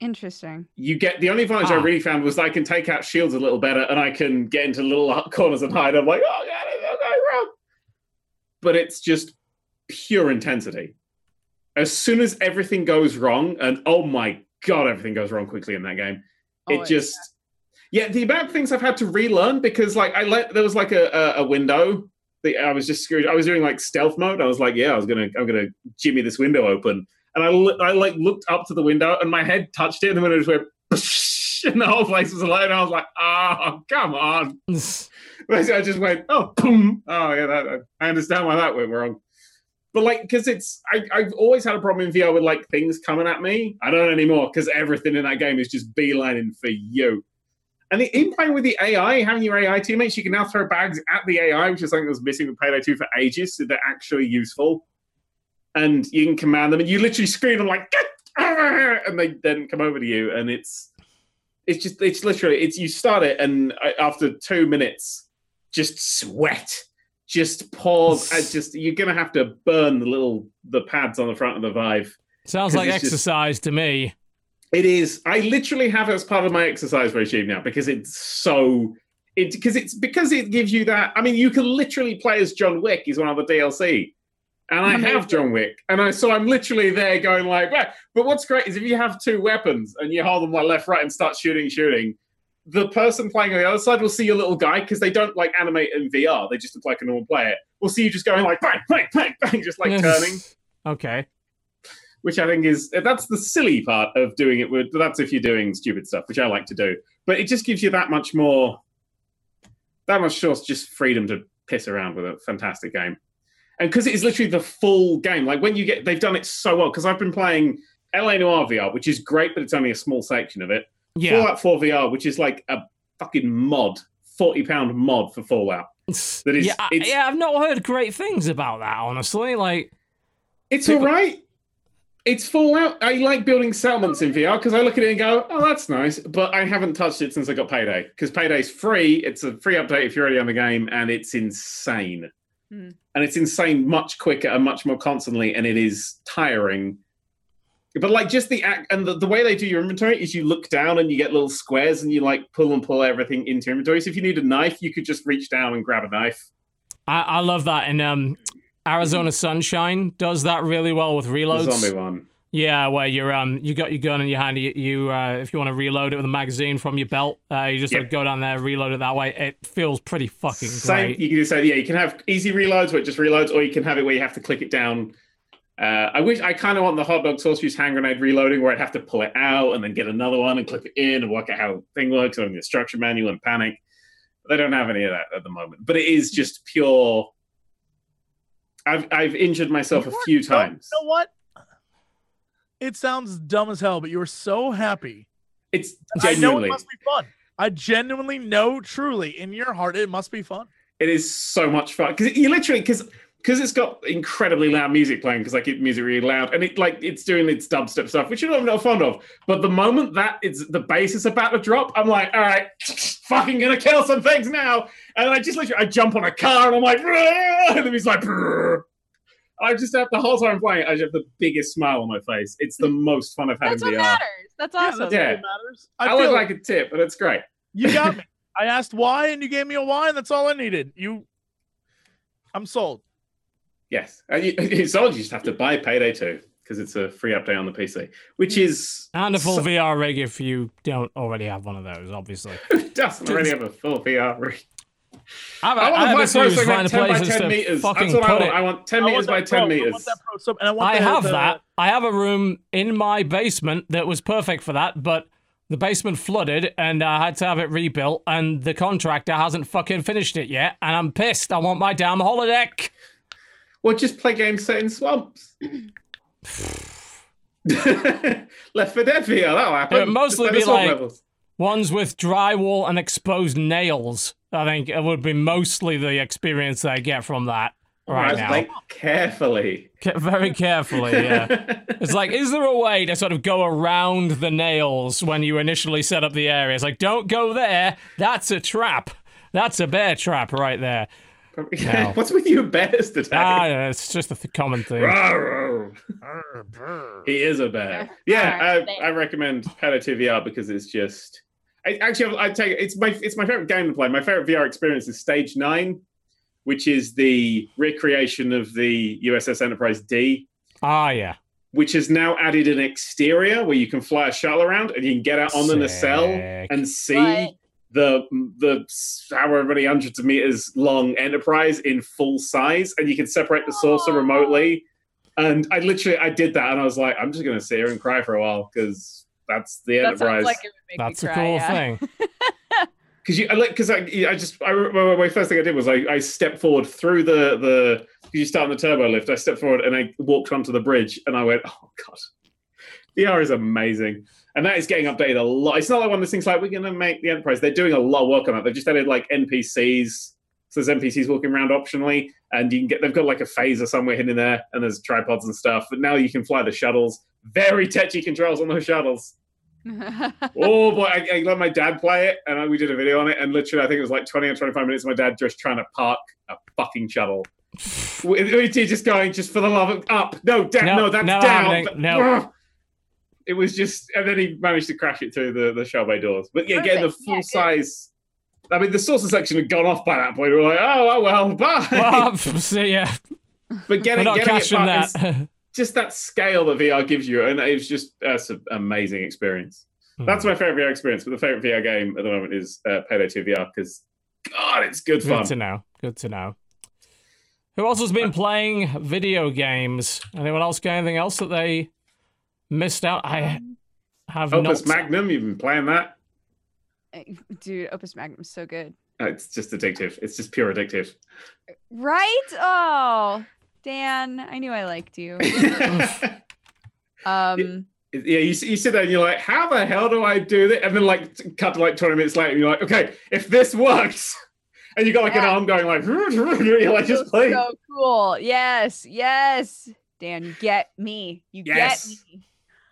Interesting. You get the only advantage I Ah. really found was I can take out shields a little better, and I can get into little corners and hide. I'm like, oh god, it's okay, run. But it's just pure intensity. As soon as everything goes wrong, and oh my god, everything goes wrong quickly in that game. Oh, it just yeah the amount of things i've had to relearn because like i let there was like a, a, a window that i was just screwed i was doing like stealth mode. I was like yeah i was gonna i'm gonna jimmy this window open. And i, li- I like looked up to the window and my head touched it and the window just went and the whole place was alight and i was like oh come on. I just went oh boom. Oh yeah that, i understand why that went wrong but like because it's I, i've always had a problem in vr with like things coming at me. I don't anymore because everything in that game is just beelining for you. And the, in playing with the AI, having your AI teammates, you can now throw bags at the AI, which is something that was missing with Payday 2 for ages, so they're actually useful. And you can command them, and you literally scream them like, "Get and they then come over to you, and it's it's just it's literally it's you start it, and uh, after two minutes, just sweat, just pause, and just you're gonna have to burn the little the pads on the front of the Vive. Sounds like it's just- exercise to me. It is. I literally have it as part of my exercise regime now because it's so. It because it's because it gives you that. I mean, you can literally play as John Wick. He's one of the DLC, and I have John Wick, and I so I'm literally there going like. But what's great is if you have two weapons and you hold them like left, right, and start shooting, shooting. The person playing on the other side will see your little guy because they don't like animate in VR. They just look like a normal player. We'll see you just going like bang, bang, bang, bang, just like turning Okay. which I think is that's the silly part of doing it with that's if you're doing stupid stuff, which I like to do. But it just gives you that much more that much sure just freedom to piss around with a fantastic game. And because it is literally the full game, like when you get they've done it so well, because I've been playing LA Noire VR, which is great, but it's only a small section of it. Yeah. Fallout 4 VR, which is like a fucking mod, 40 pound mod for Fallout. That is- yeah, I- it's- yeah, I've not heard great things about that, honestly. Like, It's People- all right. It's Fallout. I like building settlements in VR because I look at it and go, "Oh, that's nice," but I haven't touched it since I got Payday because Payday's free. It's a free update if you're already on the game, and it's insane. Hmm. And it's insane much quicker and much more constantly, and it is tiring. But like just the act and the, the way they do your inventory is you look down and you get little squares and you like pull and pull everything into your inventory. So if you need a knife, you could just reach down and grab a knife. I, I love that. And um, Arizona Sunshine does that really well with The reloads. zombie one. Yeah, where you're um, you got your gun in your hand. You, you uh, if you want to reload it with a magazine from your belt, uh, you just Yeah. like, go down there, reload it that way. It feels pretty fucking Same. great. You can do so. Yeah, you can have easy reloads where it just reloads, or you can have it where you have to click it down. Uh, I wish I kind of want the hot dog sauce juice hand grenade reloading where I'd have to pull it out and then get another one and click it in and work out how the thing works on the instruction manual and panic. They don't have any of that at the moment. But it is just pure. I've I've injured myself a You are- few times. You know what? It sounds dumb as hell, but you were so happy. It's I know it genuinely. must be fun. I genuinely know, truly, in your heart, it must be fun. It is so much fun because you literally because because it's got incredibly loud music playing because I keep music really loud and it like it's doing its dubstep stuff, which you're not, not fond of. But the moment that it's the bass is about to drop, I'm like, all right, fucking gonna kill some things now. And I just literally I jump on a car and I'm like, "Rrrr," and then he's like, "Brrr." I just have the whole time playing. I just have the biggest smile on my face. It's the most fun I've had That's in what VR. matters. That's Yeah, awesome. that's Yeah. what matters. I, I, look feel like a tip, but it's great. you got me. I asked why, and you gave me a why, and that's all I needed. You, I'm sold. Yes, and you, it's all you just have to buy Payday 2 because it's a free update on the PC, which hmm. is And a full so- VR rig if you don't already have one of those, obviously. Who doesn't already have a full VR rig? I've, I want I to have play a pro like 10 by 10 meters. fucking That's what I put want. it. I want 10 I meters want by 10 pro. I meters. want that pro sub, and I want I the- have the- that. I have a room in my basement that was perfect for that, but the basement flooded and I had to have it rebuilt, and the contractor hasn't fucking finished it yet, and I'm pissed. I want my damn holodeck. Well, just play games set in swamps. Left for Dead VR, that'll happen. It would mostly be like- levels. Ones with drywall and exposed nails. I think it would be mostly the experience that I get from that right Right, now. Play carefully. Very carefully, yeah. It's like, is there a way to sort of go around the nails when you initially set up the area? It's like, don't go there. That's a trap. That's a bear trap right there. No. What's with you bears today? Ah, yeah, it's just a th- common thing. Rawr. he is a bear. Yeah, Alright, I, I recommend Payday 2 VR because it's just. I, actually, I take it's my it's my favorite game to play. My favorite VR experience is Stage Nine, which is the recreation of the USS Enterprise D. Ah, yeah. which has now added an exterior where you can fly a shuttle around and you can get out on the nacelle Sick. and see Right. The the however many hundreds of meters long Enterprise in full size, and you can separate the saucer Aw. remotely. And I literally I did that, and I was like, I'm just gonna sit here and cry for a while because that's the That sounds Enterprise. like it would make That's a cry, cool yeah. thing. because you like, because I, I just I my, my first thing I did was I, I stepped forward through the the because you start on the turbo lift. I stepped forward and I walked onto the bridge and I went, oh god, VR is amazing, and that is getting updated a lot. It's not like one of those things like we're gonna make the Enterprise. They're doing a lot of work on that. They've just added like NPCs. So there's NPCs walking around optionally, and you can get they've got like a phaser somewhere hidden in there, and there's tripods and stuff. But now you can fly the shuttles. Very tetchy controls on those shuttles oh boy, I, I let my dad play it, and I, we did a video on it. And literally, I think it was like twenty or twenty-five minutes. of My dad just trying to park a fucking shuttle. we, we did just going just for the love of up. No, down. No, No, that's no, down. happening. No. Ugh. It was just, and then he managed to crash it through the the shell bay doors. But yeah, getting the Perfect. Yeah, full size. I mean, the saucer section had gone off by that point. We were like, oh, oh well, bye. well, see ya. but We're getting, not getting it back, that. just that scale that VR gives you, and it's just that's an amazing experience. That's Hmm. my favorite VR experience. But the favorite VR game at the moment is uh, Payday 2 VR because God, it's good fun. Good to know. Good to know. Who else has been playing video games? Anyone else got anything else that they missed out? I have Opus not. Magnum, you've been playing that. Dude, Opus Magnum is so good. Uh, It's just addictive. It's just pure addictive. Right? Oh, Dan, I knew I liked you. Um, yeah, you, you sit there and you're like, how the hell do I do this? And then like cut to like 20 minutes later, and you're like, okay, if this works, and you got like an arm going like, you're like just playing. so cool. Yes, yes. Dan, you get me. You Yes. get me.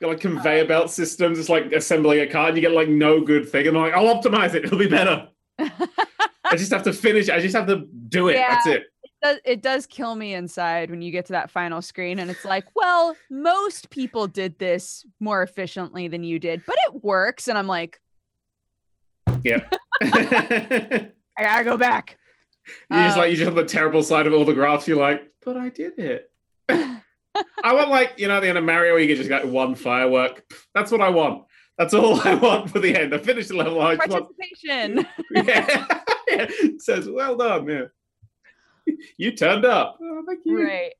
Got like conveyor belt systems. It's like assembling a car, and you get like no good thing. And I'm like, I'll optimize it. It'll be better. I just have to finish. I just have to do it. Yeah. That's it. does, it does kill me inside when you get to that final screen and it's like, well, most people did this more efficiently than you did, but it works. And I'm like, Yeah. I gotta go back. You just like Um, you just have the terrible side of all the graphs. You're like, but I did it. I want like you know at the end of Mario, where you just like one firework. That's what I want. That's all I want for the end. I finished the level. I just want, Participation. yeah. yeah. It says, well done. Yeah. You turned up. Oh, thank you. right.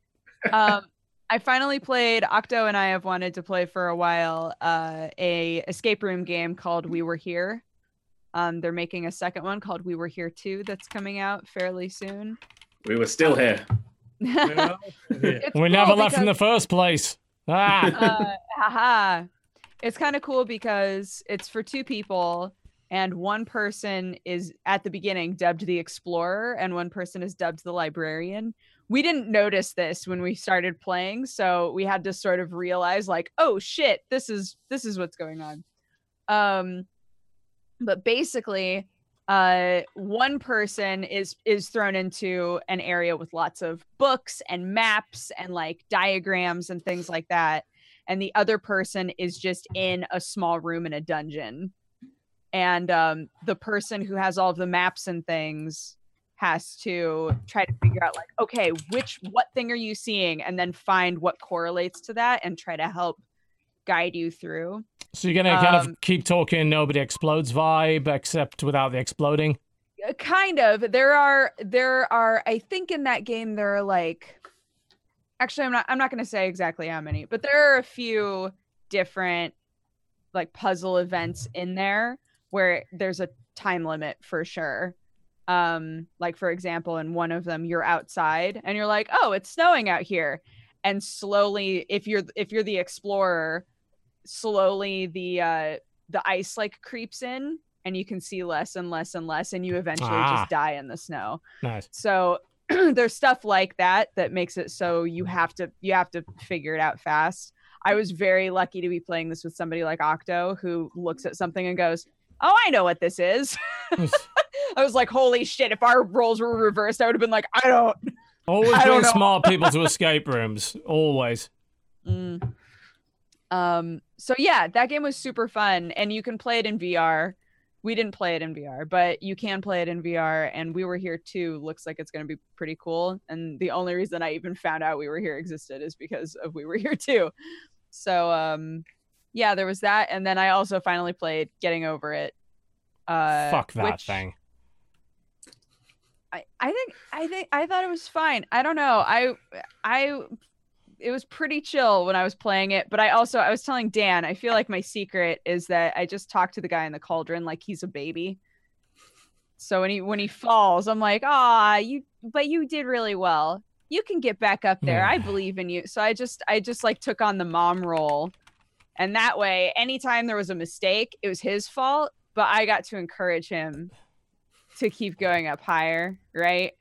Um, I finally played. Octo and I have wanted to play for a while. Uh, a escape room game called We Were Here. Um, they're making a second one called We Were Here Too. That's coming out fairly soon. We were still here. Yeah. It's We never cool left in the first place. Ah. uh, haha. It's kind of cool because it's for two people, and one person is at the beginning dubbed the explorer, and one person is dubbed the librarian. We didn't notice this when we started playing, so we had to sort of realize, like, oh shit, this is this is what's going on. Um, but basically, uh, one person is is thrown into an area with lots of books and maps and like diagrams and things like that and the other person is just in a small room in a dungeon. And um, the person who has all of the maps and things has to try to figure out like okay which what thing are you seeing? and then find what correlates to that and try to help guide you through So you're gonna kind Um, of keep talking nobody explodes vibe, except without the exploding. Uh, kind of. There are there are i think in that game there are like actually i'm not i'm not going to say exactly how many but there are a few different like puzzle events in there where there's a time limit for sure. Um like for example in one of them you're outside and you're like oh it's snowing out here. And slowly if you're if you're the explorer slowly the uh the ice like creeps in and you can see less and less and less and you eventually Ah. just die in the snow Nice. so there's stuff like that that makes it so you have to you have to figure it out fast i was very lucky to be playing this with somebody like octo who looks at something and goes oh i know what this is i was like holy shit if our roles were reversed i would have been like i don't Always I bring smart people to escape rooms. Always. Mm. Um, so yeah, that game was super fun, and you can play it in VR. We didn't play it in VR, but you can play it in VR, and we were here too. Looks like it's going to be pretty cool. And the only reason I even found out we were here existed is because of we were here too. So um, yeah, there was that, and then I also finally played Getting Over It. Uh, Fuck that which- thing. I, I think I think I thought it was fine. I don't know. I I it was pretty chill when I was playing it, but I also I was telling Dan, I feel like my secret is that I just talk to the guy in the cauldron like he's a baby. So when he when he falls, I'm like, "Ah, you but you did really well. You can get back up there. I believe in you." So I just I just like took on the mom role. And that way, anytime there was a mistake, it was his fault, but I got to encourage him to keep going up higher, right?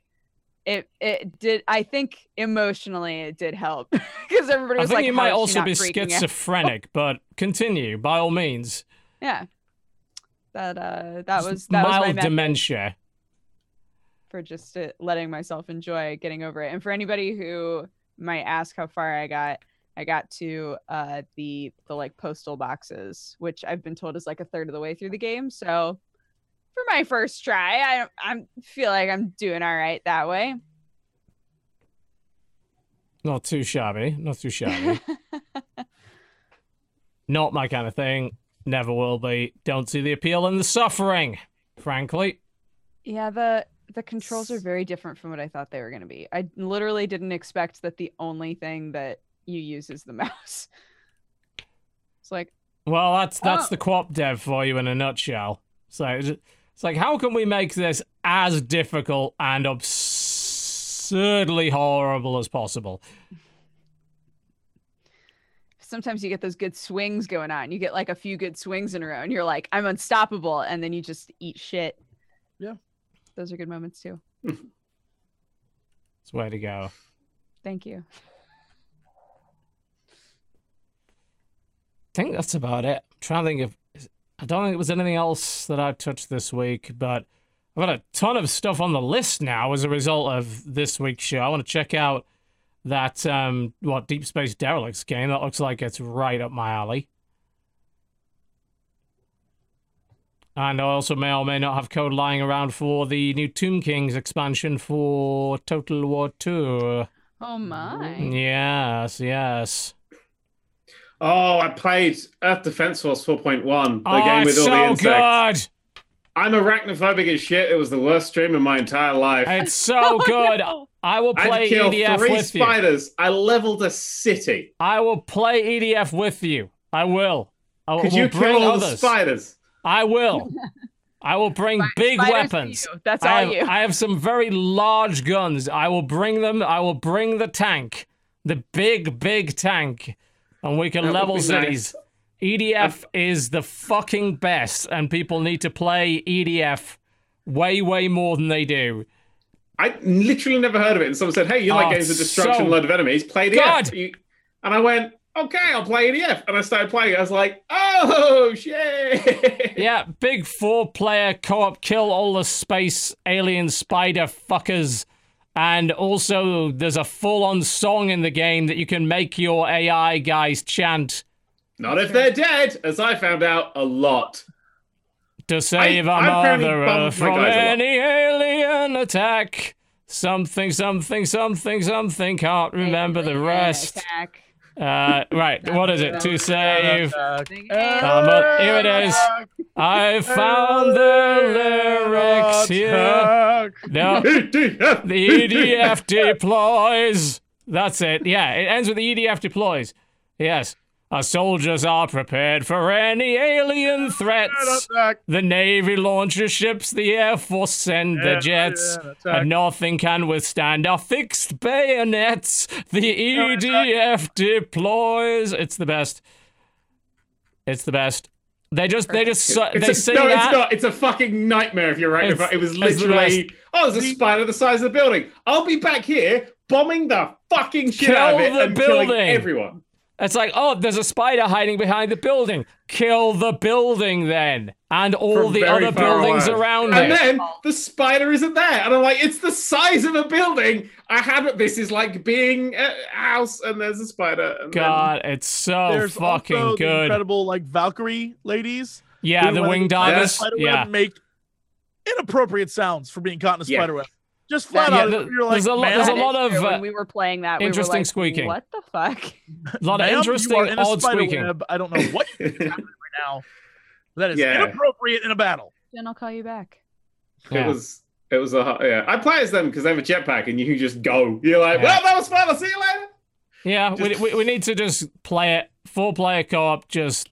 It it did. I think emotionally it did help because everybody was like, I think like, you might also be schizophrenic, but continue by all means. Yeah, that uh, that was that was my mild method dementia. for just uh, letting myself enjoy getting over it. And for anybody who might ask how far I got, I got to uh the the like postal boxes, which I've been told is like a third of the way through the game. So for my first try, I I'm feel like I'm doing all right that way. Not too shabby. Not too shabby. Not my kind of thing. Never will be. Don't see the appeal in the suffering, frankly. Yeah, the the controls are very different from what I thought they were going to be. I literally didn't expect that the only thing that you use is the mouse. It's like, Well, that's that's Oh. the QWOP dev for you in a nutshell. So it's it's like, how can we make this as difficult and absurdly horrible as possible? sometimes you get those good swings going on. You get like a few good swings in a row and you're like, I'm unstoppable. And then you just eat shit. Yeah. Those are good moments too. It's way to go. Thank you. I think that's about it. I'm trying to think of. I don't think there was anything else that I touched this week, but I've got a ton of stuff on the list now as a result of this week's show. I want to check out that um what Deep Space Derelicts game. That looks like it's right up my alley. And I also may or may not have code lying around for the new Tomb Kings expansion for Total War 2. Oh my. Yes, yes. Oh, I played Earth Defense Force 4.1, the oh, game with it's all the so insects. good! I'm arachnophobic as shit. It was the worst stream of my entire life. It's so oh, good. no. I will I play had to kill EDF three with you. spiders. I leveled a city. I will play EDF with you. I will. I Could will you bring kill all the spiders? I will. I will bring big weapons. That's all I have, you. I have some very large guns. I will bring them. I will bring the tank, the big, big tank, and we can That level cities. EDF is the fucking best, and people need to play EDF way, way more than they do. I literally never heard of it. And someone said, "Hey, you like Oh, games of destruction, so load of enemies? Play EDF." You- And I went, "Okay, I'll play EDF." And I started playing. I was like, "Oh shit!" Yeah, big four player co op kill all the space alien spider fuckers. And also, there's a full on song in the game that you can make your AI guys chant Not if they're dead, as I found out a lot. to save I our apparently mother bumped from guys a lot. any alien attack. Something, something, something, something. Can't remember the rest. Attack. Uh, right, what is it? To save. Attack. Um, uh, here it is. I found the lyrics here. Attack. No, the EDF deploys. That's it. Yeah, it ends with the EDF deploys. Yes. Our soldiers are prepared for any alien threats. Attack. The Navy launches ships, the Air Force send the Yeah, jets. yeah, attack. And nothing can withstand our fixed bayonets. The EDF deploys. It's the best. It's the best. They just, they just, su- It's they a, say no, that. it's not. It's a fucking nightmare if you're right. It's- it was it's the literally, oh, there's a spider the size of the building. I'll be back here bombing the fucking shit Kill out of it the and killing building. everyone. It's like, oh, there's a spider hiding behind the building. Kill the building then, and all From the other buildings away. around And it. then the spider isn't there, and I'm like, it's the size of a building. I had it. This is like being a house, and there's a spider. And then- God, it's so There's fucking also the good. incredible like Valkyrie ladies. Yeah, the when wing they get caught in a divers. spider Yeah. web, make inappropriate sounds for being caught in a Yeah. spider web. Just flat Yeah, out, the- you're like, there's a lot- there's a lot of, uh, when we were playing that. we were interesting like, squeaking. What the fuck? A lot of interesting, in odd squeaking. Web. I don't know what is happening right now. That is Yeah. inappropriate in a battle. Then I'll call you back. It was. It was a yeah. I play as them because they have a jetpack and you can just go. You're like, Yeah. well, that was fun. I'll see you later. Yeah, we, we, we need to just play it. Four player co op, just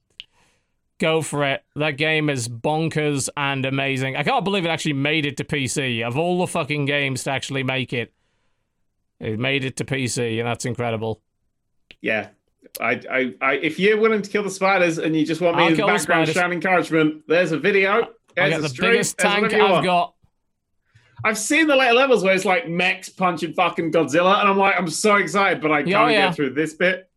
go for it. That game is bonkers and amazing. I can't believe it actually made it to PC. Of all the fucking games to actually make it, it made it to PC, and that's incredible. Yeah. I, I, I, if you're willing to kill the spiders and you just want me I'll in the kill the background shouting encouragement, there's a video. I There's got a the stream. biggest tank I've got. I've seen the later levels where it's like mechs punching fucking Godzilla, and I'm like, I'm so excited, but I oh can't oh, yeah. get through this bit.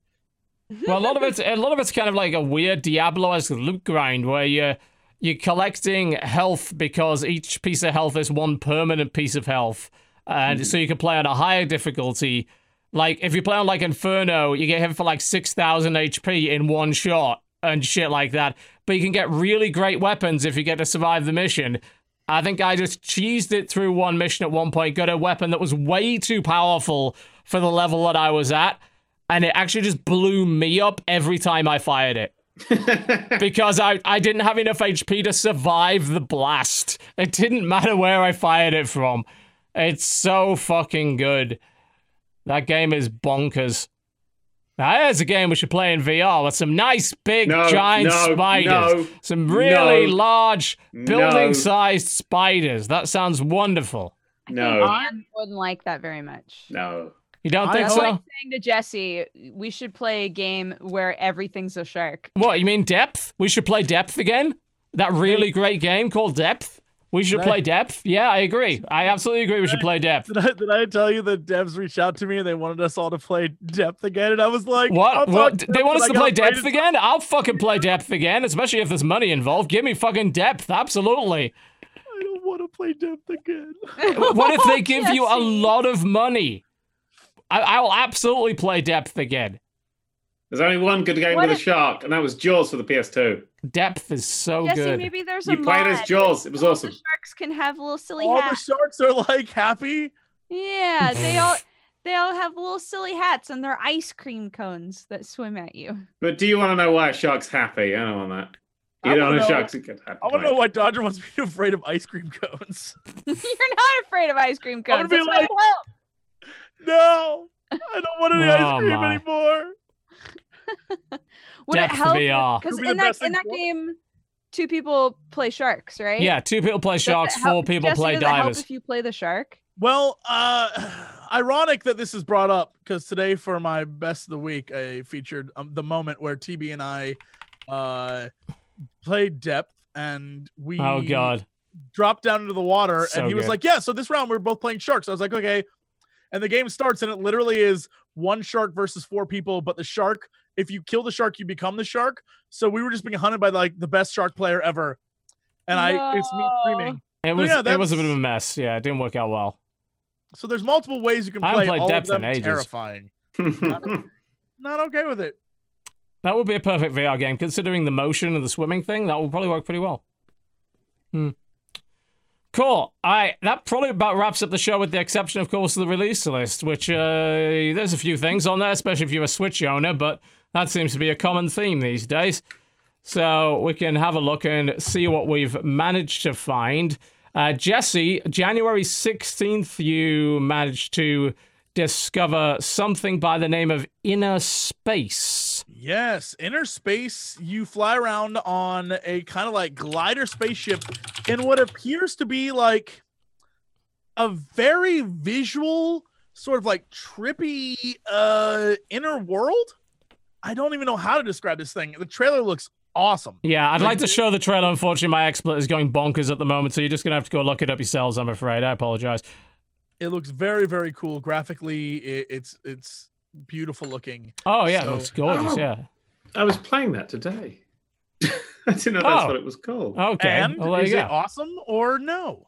Well, a lot of it's a lot of it's kind of like a weird Diablo-esque loot grind where you you're collecting health because each piece of health is one permanent piece of health, and mm-hmm. so you can play on a higher difficulty. Like if you play on like Inferno, you get hit for like six thousand HP in one shot and shit like that. But you can get really great weapons if you get to survive the mission. I think I just cheesed it through one mission at one point, got a weapon that was way too powerful for the level that I was at, and it actually just blew me up every time I fired it. because I, I didn't have enough HP to survive the blast. It didn't matter where I fired it from. It's so fucking good. That game is bonkers. Now, there's a game we should play in VR with some nice big No, giant no, spiders. no, some really no, large building sized spiders. That sounds wonderful. No. I wouldn't like that very much. no. You don't I think That's so? like saying to Jesse, we should play a game where everything's a shark. What, you mean Depth? We should play Depth again? That really great game called Depth? We should Right. play Depth? Yeah, I agree. I absolutely agree we should play Depth. Did I, did I tell you that devs reached out to me and they wanted us all to play Depth again? And I was like, I'll What? talk what? to They want us but to I play got Depth rated- again? I'll fucking play Depth again, especially if there's money involved. Give me fucking Depth, absolutely. I don't want to play Depth again. What if they give you a Jesse. lot of money? I, I will absolutely play Depth again. There's only one good game What with a shark, and that was Jaws for the PS2. Depth is so Jesse, good. maybe there's a You played as. Jaws. It was All awesome. The sharks can have little silly All the hats. sharks are like happy. yeah, they all they all have little silly hats and they're ice cream cones that swim at you. But do you want to know why a shark's happy? I don't want that. I You don't wanna know know- sharks are good happy. I want to know why Dodger wants me to be afraid of ice cream cones. You're not afraid of ice cream cones. I'm gonna cones. be That's like- I love- No, I don't want any Oh, ice cream my. anymore. Would it help? VR. Because be in that in that game, two people play sharks, right? Yeah, two people play Does it sharks, help- four people Jesse, play does it help divers. if you play the shark. Well, uh, ironic that this is brought up because today for my best of the week, I featured um, the moment where TB and I uh, played depth, and we Oh god. dropped down into the water, So and he was like, "Yeah, so this round we're both playing sharks." I was like, "Okay," and the game starts, and it literally is one shark versus four people, but the shark. If you kill the shark, you become the shark. So we were just being hunted by like the best shark player ever, and I it's me screaming. It was yeah, it was a bit of a mess. Yeah, it didn't work out well. So there's multiple ways you can play I haven't play. played all Depth of in them ages. terrifying. Not okay with it. That would be a perfect VR game, considering the motion of the swimming thing. That would probably work pretty well. Hmm. Cool. Right, that probably about wraps up the show, with the exception, of course, of the release list, which uh, there's a few things on there, especially if you're a Switch owner, but that seems to be a common theme these days. So we can have a look and see what we've managed to find. Uh, Jesse, January 16th, you managed to discover something by the name of Inner Space. Yes, inner space. You fly around on a kind of like glider spaceship in what appears to be like a very visual, sort of like trippy uh inner world. I don't even know how to describe this thing. The trailer looks awesome. Yeah, I'd like to show the trailer. Unfortunately, my XSplit is going bonkers at the moment, so you're just going to have to go look it up yourselves, I'm afraid. I apologize. It looks very, very cool. Graphically, it, it's it's beautiful looking. Oh, yeah, So- it looks gorgeous, Oh. yeah. I was playing that today. I didn't know that's Oh. what it was called. Okay, And well, there is you it awesome or no?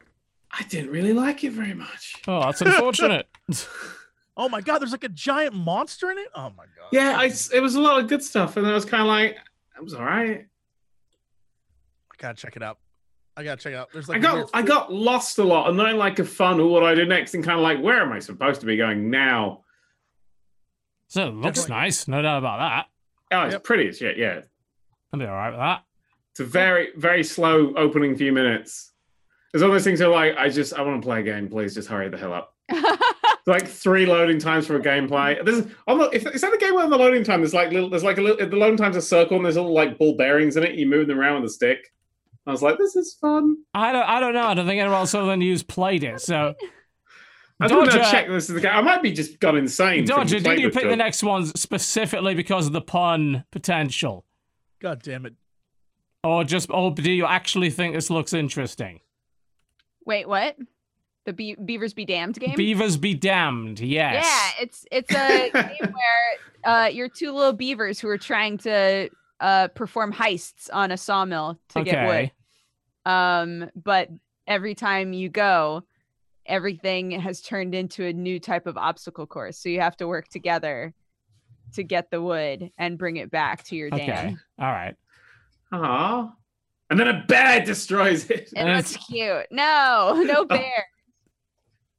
I didn't really like it very much. Oh, that's unfortunate. Oh my god, there's like a giant monster in it. Oh my god. Yeah, I, it was a lot of good stuff, and then I was kind of like, it was all right. I gotta check it out. I gotta check it out. There's I like a got weird I got lost a lot, and then like a fun, what do I do next, and kind of like, where am I supposed to be going now? So it looks Definitely. nice, no doubt about that. Oh, it's Yep. pretty as shit. Yeah, I'll be all right with that. it's a very very slow opening few minutes. There's all those things that are like, I just I want to play a game. Please just hurry the hell up. It's like three loading times for a gameplay. There's on the, if, is that a game where on the loading time there's like little there's like a little the loading time's a circle and there's little like ball bearings in it. You move them around with a stick. I was like, this is fun. I don't, I don't know. I don't think anyone else other than you's played it. So, I don't know. Dodger- Check this is the game. I might be just gone insane. Dodger, did you this pick the next ones specifically because of the pun potential, God damn it. or just, or do you actually think this looks interesting? Wait, what? The Be- Beavers Be Damned game? Beavers be damned. Yes. Yeah, it's it's a game where uh, you're two little beavers who are trying to uh, perform heists on a sawmill to get wood. Okay. Um, but every time you go, everything has turned into a new type of obstacle course. So you have to work together to get the wood and bring it back to your Okay. dam. All right. Aw. And then a bear destroys it. It And looks cute. No, no oh. bear.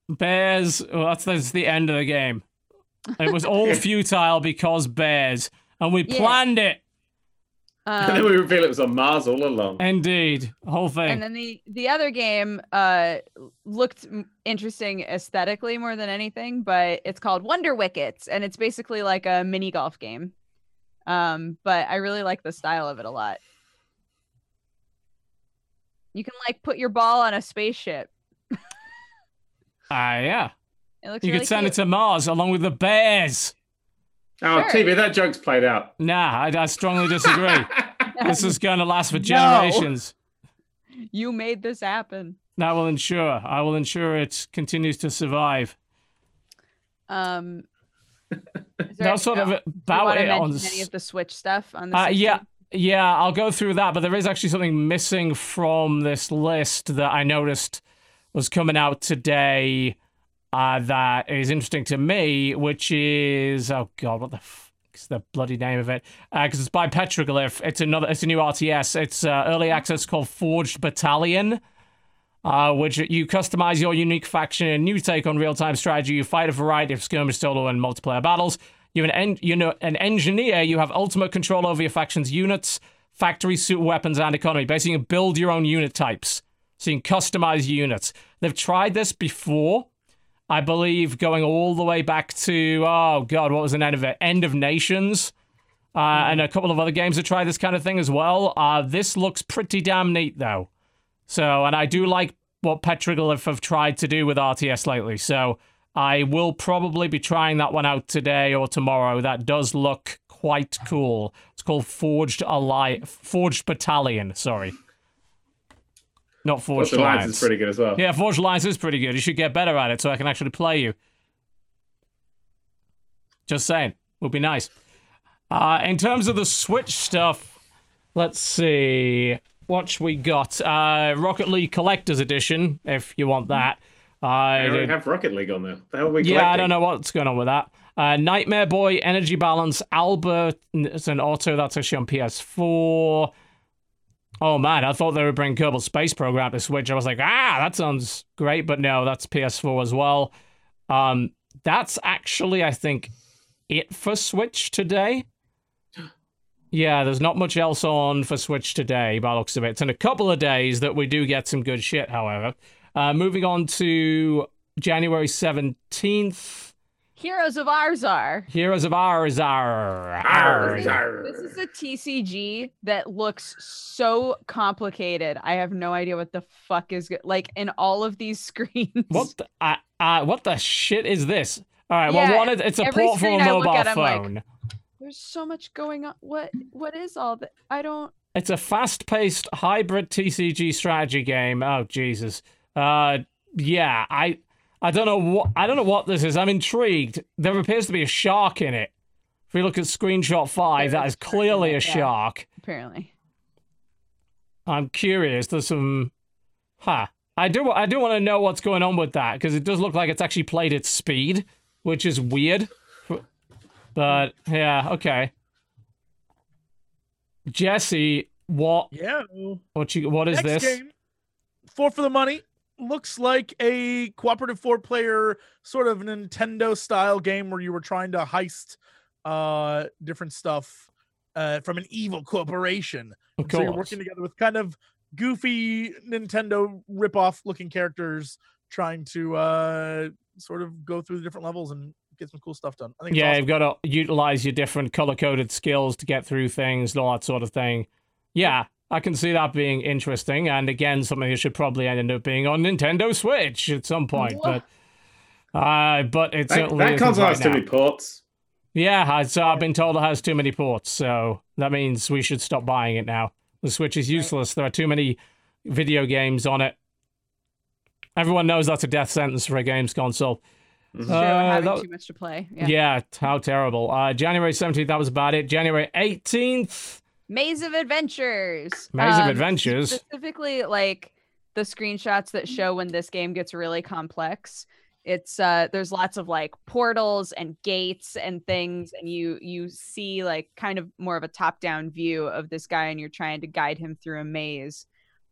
Bears. Well, that's, that's the end of the game. It was all futile because bears, and we Yeah. planned it. And then Um, we reveal it was on Mars all along. Indeed, whole thing. and then the the other game uh looked interesting aesthetically more than anything but it's called wonder wickets and it's basically like a mini golf game um but i really like the style of it a lot you can like put your ball on a spaceship Ah, yeah. it looks You really could send cute. it to Mars along with the bears. Oh, Sure. TB, that joke's played out. Nah, I, I strongly disagree. this is going to last for No. generations. you made this happen That will ensure. I will ensure it continues to survive. um is there That's sort of anything about it on. any of the switch stuff on the Uh, yeah, yeah, I'll go through that, but there is actually something missing from this list that I noticed was coming out today uh, that is interesting to me, which is oh god, what the f- is the bloody name of it? Because it's by Petroglyph. It's another. It's a new RTS. It's uh, early access called Forged Battalion. Uh, which you customize your unique faction and new take on real-time strategy. You fight a variety of skirmish, solo, and multiplayer battles. You're an en- you know an engineer. You have ultimate control over your faction's units, factory suit weapons, and economy. Basically, you build your own unit types, so you can customize units. They've tried this before, I believe, going all the way back to oh god, what was the end of it? End of Nations. Uh, and a couple of other games that try this kind of thing as well. Uh, this looks pretty damn neat, though. So, and I do like what Petroglyph have tried to do with RTS lately. So, I will probably be trying that one out today or tomorrow. That does look quite cool. It's called Forged Ally Forged Battalion. Sorry, not Forged Forged Alliance Alliance. is pretty good as well. Yeah, Forged Alliance is pretty good. You should get better at it so I can actually play you. Just saying, would be nice. Uh, in terms of the Switch stuff, let's see what we got. Uh, Rocket League Collector's Edition, if you want that. I Uh, already have Rocket League on there. The hell we yeah, I don't know what's going on with that. Uh, Nightmare Boy, Energy Balance, Albert, it's an auto that's actually on PS4. Oh man, I thought they would bring Kerbal Space Program to Switch. I was like, ah, that sounds great, but no, that's PS4 as well. Um, that's actually, I think, it for Switch today. Yeah, there's not much else on for Switch today, by the looks of it. It's in a couple of days that we do get some good shit, however. Uh, moving on to January 17th. Heroes of Ours are. Heroes of Ours are. Arr. arr. This is a TCG that looks so complicated. I have no idea what the fuck is go- like in all of these screens. What the, uh, uh, what the shit is this? All right, Yeah, well, one, it's a every port for a screen I look mobile at, I'm like- phone. There's so much going on. What what is all that? I don't. It's a fast-paced hybrid TCG strategy game. Oh Jesus. Uh, yeah, I, I don't know what I don't know what this is. I'm intrigued. There appears to be a shark in it. If we look at screenshot five, There that is is clearly a yeah. shark. Apparently. I'm curious. There's some, huh? I do I do want to know what's going on with that because it does look like it's actually played at speed, which is weird. But yeah, okay. Jesse, what Yeah. what you what is Next this? game, four for the money. Looks like a cooperative four-player sort of Nintendo style game where you were trying to heist uh different stuff uh from an evil corporation. So you're working together with kind of goofy Nintendo rip-off looking characters trying to uh sort of go through the different levels and get some cool stuff done. I think Yeah, awesome. you've got to utilize your different color coded skills to get through things and all that sort of thing. Yeah, I can see that being interesting, and again, something that should probably end up being on Nintendo Switch at some point. Wha- But, uh, but it That, certainly console right has too many ports. Yeah, so I've been told it has too many ports, so that means we should stop buying it now. The Switch is useless. There are too many video games on it. Everyone knows that's a death sentence for a games console. Mhm. Uh, having that- too much to play. yeah. Yeah. how terrible. Uh, January 17th, that was about it. January 18th, Maze of Adventures. Maze of Um, Adventures. Specifically, like the screenshots that show when this game gets really complex. It's uh there's lots of like portals and gates and things, and you you see like kind of more of a top-down view of this guy, and you're trying to guide him through a maze.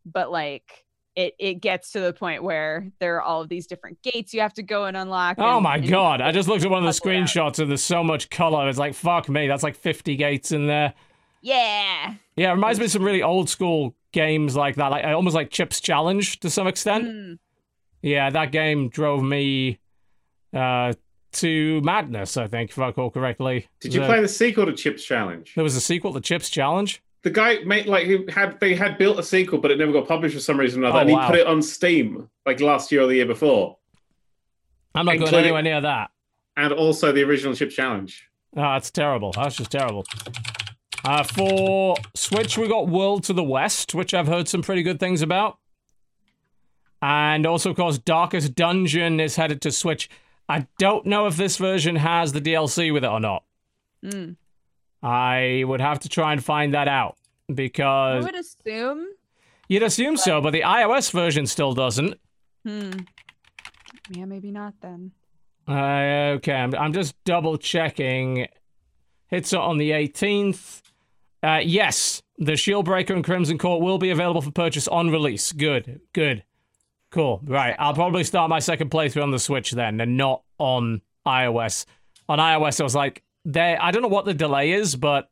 But like it it gets to the point where there are all of these different gates you have to go and unlock. Oh and- my and- god! I just looked at one of the it out. screenshots and there's so much color. It's like fuck me. That's like 50 gates in there. Yeah. Yeah, it reminds me of some really old school games like that, like almost like Chips Challenge to some extent. Mm. Yeah, that game drove me uh, to madness. I think, if I recall correctly. Did you The- play the sequel to Chips Challenge? There was a sequel to Chips Challenge. The guy made like he had they had built a sequel, but it never got published for some reason or another, Oh, and he wow. put it on Steam like last year or the year before, I'm not going anywhere near that. and also the original Chips Challenge. Oh, that's terrible. That's just terrible. Uh, for Switch, we got World to the West, which I've heard some pretty good things about. And also, of course, Darkest Dungeon is headed to Switch. I don't know if this version has the DLC with it or not. Mm. I would have to try and find that out because. I would assume. you'd assume so, but the iOS version still doesn't. Hmm. Yeah, maybe not then. Uh, okay, I'm, I'm just double checking. Hits it on the 18th. Uh, yes, the Shieldbreaker and Crimson Court will be available for purchase on release. Good, good, cool. Right, I'll probably start my second playthrough on the Switch then, and not on iOS. On iOS, I was like, they. I don't know what the delay is, but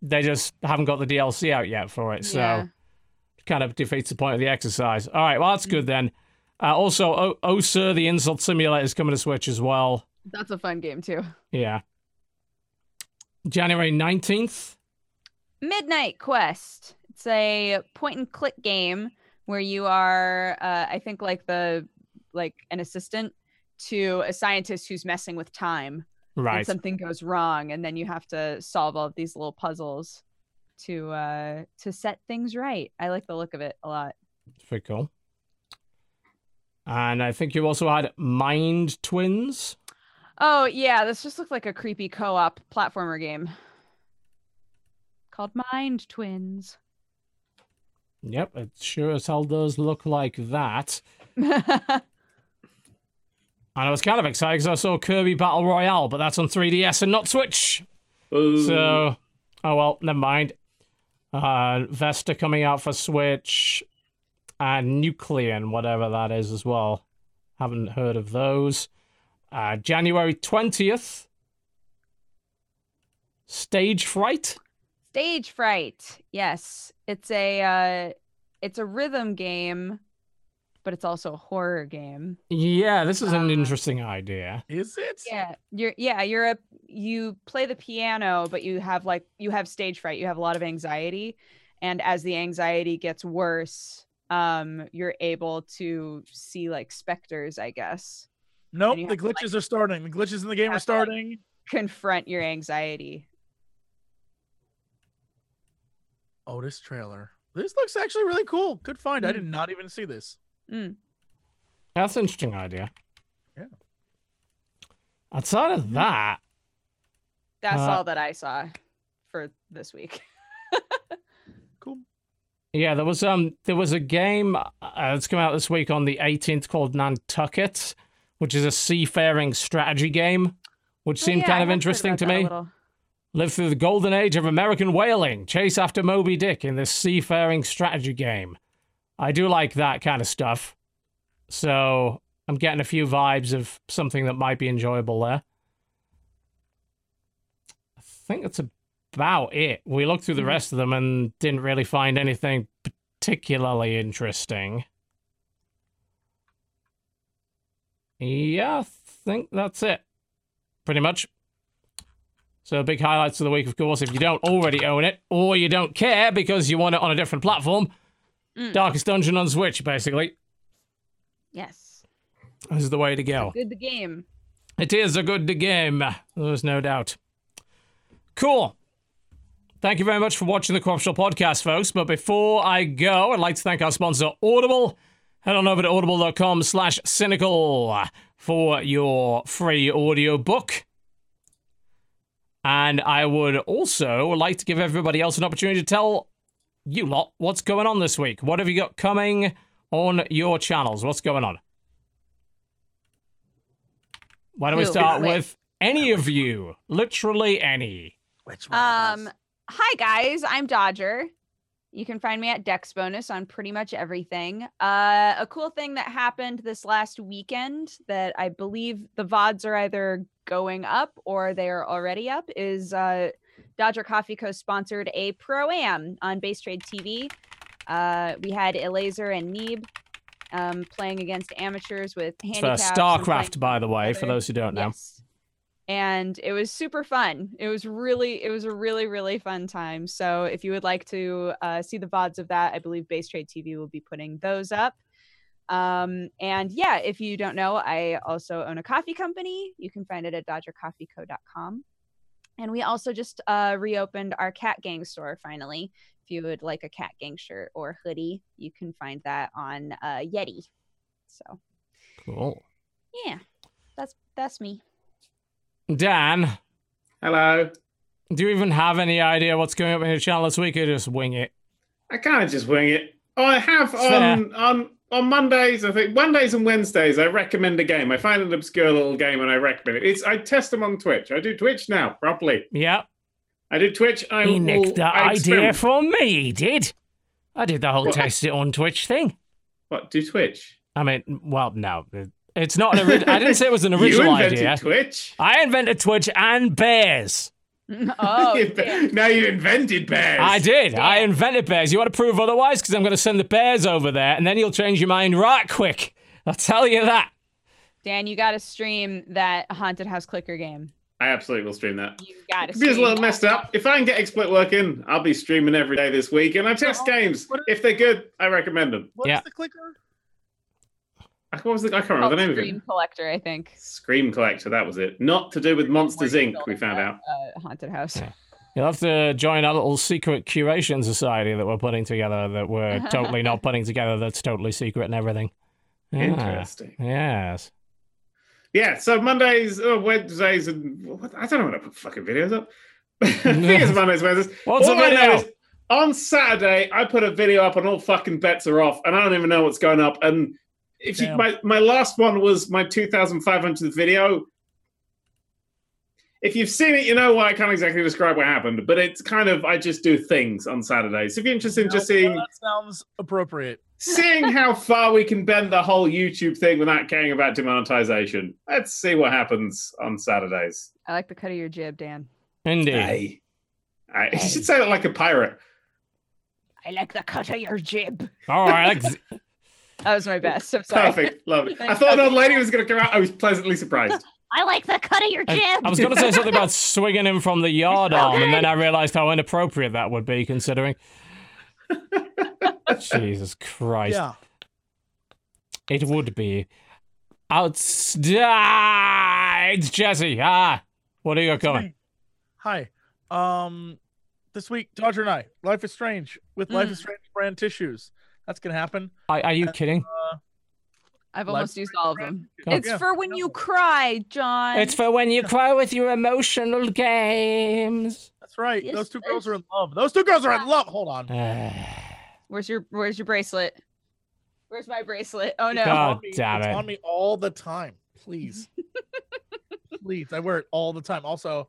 they just haven't got the DLC out yet for it, so Yeah. kind of defeats the point of the exercise. All right, well that's good then. Uh, also, oh, oh sir, the Insult Simulator is coming to Switch as well. That's a fun game too. Yeah. January 19th. Midnight Quest. It's a point and click game where you are, uh, I think, like the like an assistant to a scientist who's messing with time. And Right. something goes wrong, and then you have to solve all of these little puzzles to uh to set things right. I like the look of it a lot. Pretty cool. And I think you also had Mind Twins. Oh yeah, this just looked like a creepy co-op platformer game called Mind Twins. Yep, it sure as hell does look like that. And I was kind of excited because I saw Kirby Battle Royale, but that's on 3DS and not Switch. Boo. So, oh well, never mind. Uh, Vesta coming out for Switch, and Nuclean, whatever that is as well. Haven't heard of those. Uh, January 20th, Stage Fright. Stage fright. Yes, it's a uh, it's a rhythm game, but it's also a horror game. Yeah, this is an Uh, interesting idea. Is it? Yeah, you're yeah you're a you play the piano, but you have like you have stage fright. You have a lot of anxiety, and as the anxiety gets worse, um, you're able to see like specters, I guess. Nope. The have to, like- glitches are starting. The glitches in the game are have to, like- starting. Confront your anxiety. Oh, this trailer. This looks actually really cool. Good find. I Mm. did not even see this. Mm. That's an interesting idea. Yeah. Outside of that, That's Uh, all that I saw for this week. Cool. Yeah, there was um there was a game uh, that's come out this week on the 18th called Nantucket, which is a seafaring strategy game, which Oh, seemed yeah, kind have of interesting to that a me. Little. Live through the golden age of American whaling, chase after Moby Dick in this seafaring strategy game. I do like that kind of stuff. So I'm getting a few vibes of something that might be enjoyable there. I think that's about it. We looked through the rest of them and didn't really find anything particularly interesting. Yeah, I think that's it. Pretty much. So big highlights of the week, of course, if you don't already own it, or you don't care because you want it on a different platform. Mm. Darkest Dungeon on Switch, basically. Yes. This is the way to go. Good the game. It is a good game. There's no doubt. Cool. Thank you very much for watching the Crop Shop podcast, folks. But before I go, I'd like to thank our sponsor, Audible. Head on over to audible.com slash cynical for your free audio book. And I would also like to give everybody else an opportunity to tell you lot what's going on this week. What have you got coming on your channels? What's going on? Why don't we start Wait. with any of you? Literally any. Which one? Um, hi guys, I'm Dodger. You can find me at Dex Bonus on pretty much everything. Uh, a cool thing that happened this last weekend that I believe the VODs are either going up or they are already up is uh, Dodger Coffee Co. sponsored a Pro Am on Base Trade TV. Uh, we had Elazer and Neeb um, playing against amateurs with for handicaps. and StarCraft, by the way, for those who don't know. Yes. And it was super fun. It was really, it was a really, really fun time. So if you would like to uh, see the VODs of that, I believe Base Trade TV will be putting those up. Um, and yeah, if you don't know, I also own a coffee company. You can find it at dodgercoffeeco.com. And we also just uh, reopened our Cat Gang store finally. If you would like a Cat Gang shirt or hoodie, you can find that on uh, Yetee. So Cool. yeah, that's that's me. Dan, Hello. do you even have any idea what's going up in your channel this week or just wing it? I kind of just wing it. Oh, I have Fair. on on on Mondays. I think Mondays and Wednesdays. I recommend a game. I find an obscure little game and I recommend it. It's I test them on Twitch. I do Twitch now properly. Yeah. I do Twitch. I He nicked that I idea from me, he did. I did the whole What? test it on Twitch thing. What do Twitch? I mean, well, no. It- It's not an original. I didn't say it was an original you original invented idea. Twitch. I invented Twitch and bears. oh, You- now you invented bears. I did. I invented bears. You want to prove otherwise? Because I'm going to send the bears over there, and then you'll change your mind right quick. I'll tell you that. Dan, you got to stream that haunted house clicker game. I absolutely will stream that. You got to. Computer's a little messed up. If I can get XSplit working, I'll be streaming every day this week. And I test Well, games. what- If they're good, I recommend them. What's yeah. the clicker? What was the? I can't remember the name of Dream it. Collector, I think. Scream Collector. That was it. Not to do with Monsters Where Inc. We found out. Uh, haunted house. Yeah. You'll have to join our little secret curation society that we're putting together that we're totally not putting together that's totally secret and everything. Yeah. Interesting. Yes. Yeah. So Mondays, oh, Wednesdays, and what, I don't know when I put fucking videos up. I think it's Mondays, Wednesdays. What's All a I know video? is on Saturday, I put a video up and all fucking bets are off, and I don't even know what's going up. And if you, my my last one was my 2,500th video. if you've seen it, you know why I can't exactly describe what happened. But it's kind of I just do things on Saturdays. So if you're interested in just Well, seeing that sounds appropriate. seeing how far we can bend the whole YouTube thing without caring about demonetization, let's see what happens on Saturdays. I like the cut of your jib, Dan. Indeed. Hey, I you should say it like a pirate. I like the cut of your jib. All right. let's- That was my best. I'm sorry. Perfect, love it. I thought an old lady was going to come out. I was pleasantly surprised. I like the cut of your I, jib. I was going to say something about swinging him from the yard arm, and then I realized how inappropriate that would be, considering. Jesus Christ. Yeah. It would be. Outside, Jesse. Ah, what are you got going? Hi. Um, this week, Dodger and I, Life is Strange with Life Mm. is Strange brand tissues. That's gonna happen. Are, are you kidding? Uh, I've almost used all of them. tissues. Oh. It's Yeah. for when you cry, John. It's for when you cry with your emotional games. That's right. Yes, Those two girls are in love. Those two girls are in love. Hold on. Where's your Where's your bracelet? Where's my bracelet? Oh no. God on me. damn it's it. on me all the time. Please. Please. I wear it all the time. Also,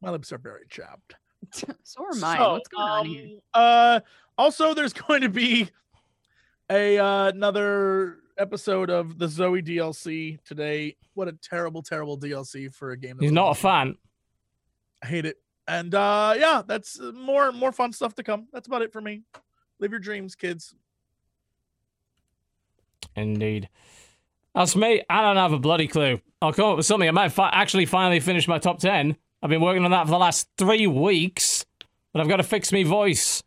my lips are very chapped. so are mine. So, What's going on here? um, Uh, also, there's going to be a uh, another episode of the Zoe DLC today. What a terrible, terrible DLC for a game. that He's not a fan. I hate it. And uh, yeah, that's uh, more more fun stuff to come. That's about it for me. Live your dreams, kids. Indeed. That's me. I don't have a bloody clue. I'll come up with something. I might fi- actually finally finish my top 10. I've been working on that for the last three weeks, but I've got to fix my voice.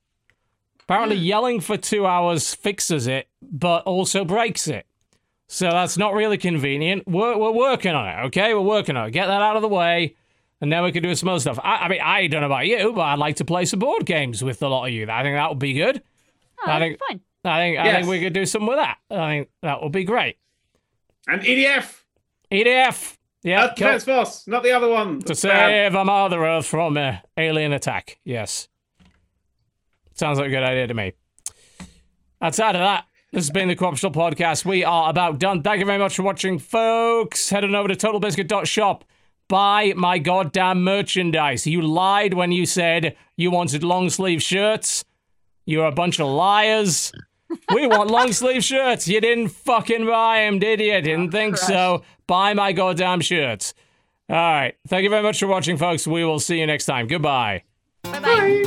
Apparently, hmm. yelling for two hours fixes it, but also breaks it. So that's not really convenient. We're, we're working on it, okay? We're working on it. Get that out of the way, and then we can do some other stuff. I, I mean, I don't know about you, but I'd like to play some board games with a lot of you. I think that would be good. Oh, I think- fine. I think I think we could do something with that. I think that would be great. And EDF, EDF. Yeah. Earth Defense Force, not the other one. To save a Mother Earth from uh, alien attack. Yes. Sounds like a good idea to me. Outside of that, this has been the Co-Optional Podcast. We are about done. Thank you very much for watching, folks. Head on over to totalbiscuit.shop. Buy my goddamn merchandise. You lied when you said you wanted long sleeve shirts. You're a bunch of liars. We want long sleeve shirts. You didn't fucking buy them, did you? Didn't oh, think so. Buy my goddamn shirts. All right. Thank you very much for watching, folks. We will see you next time. Goodbye. Bye bye.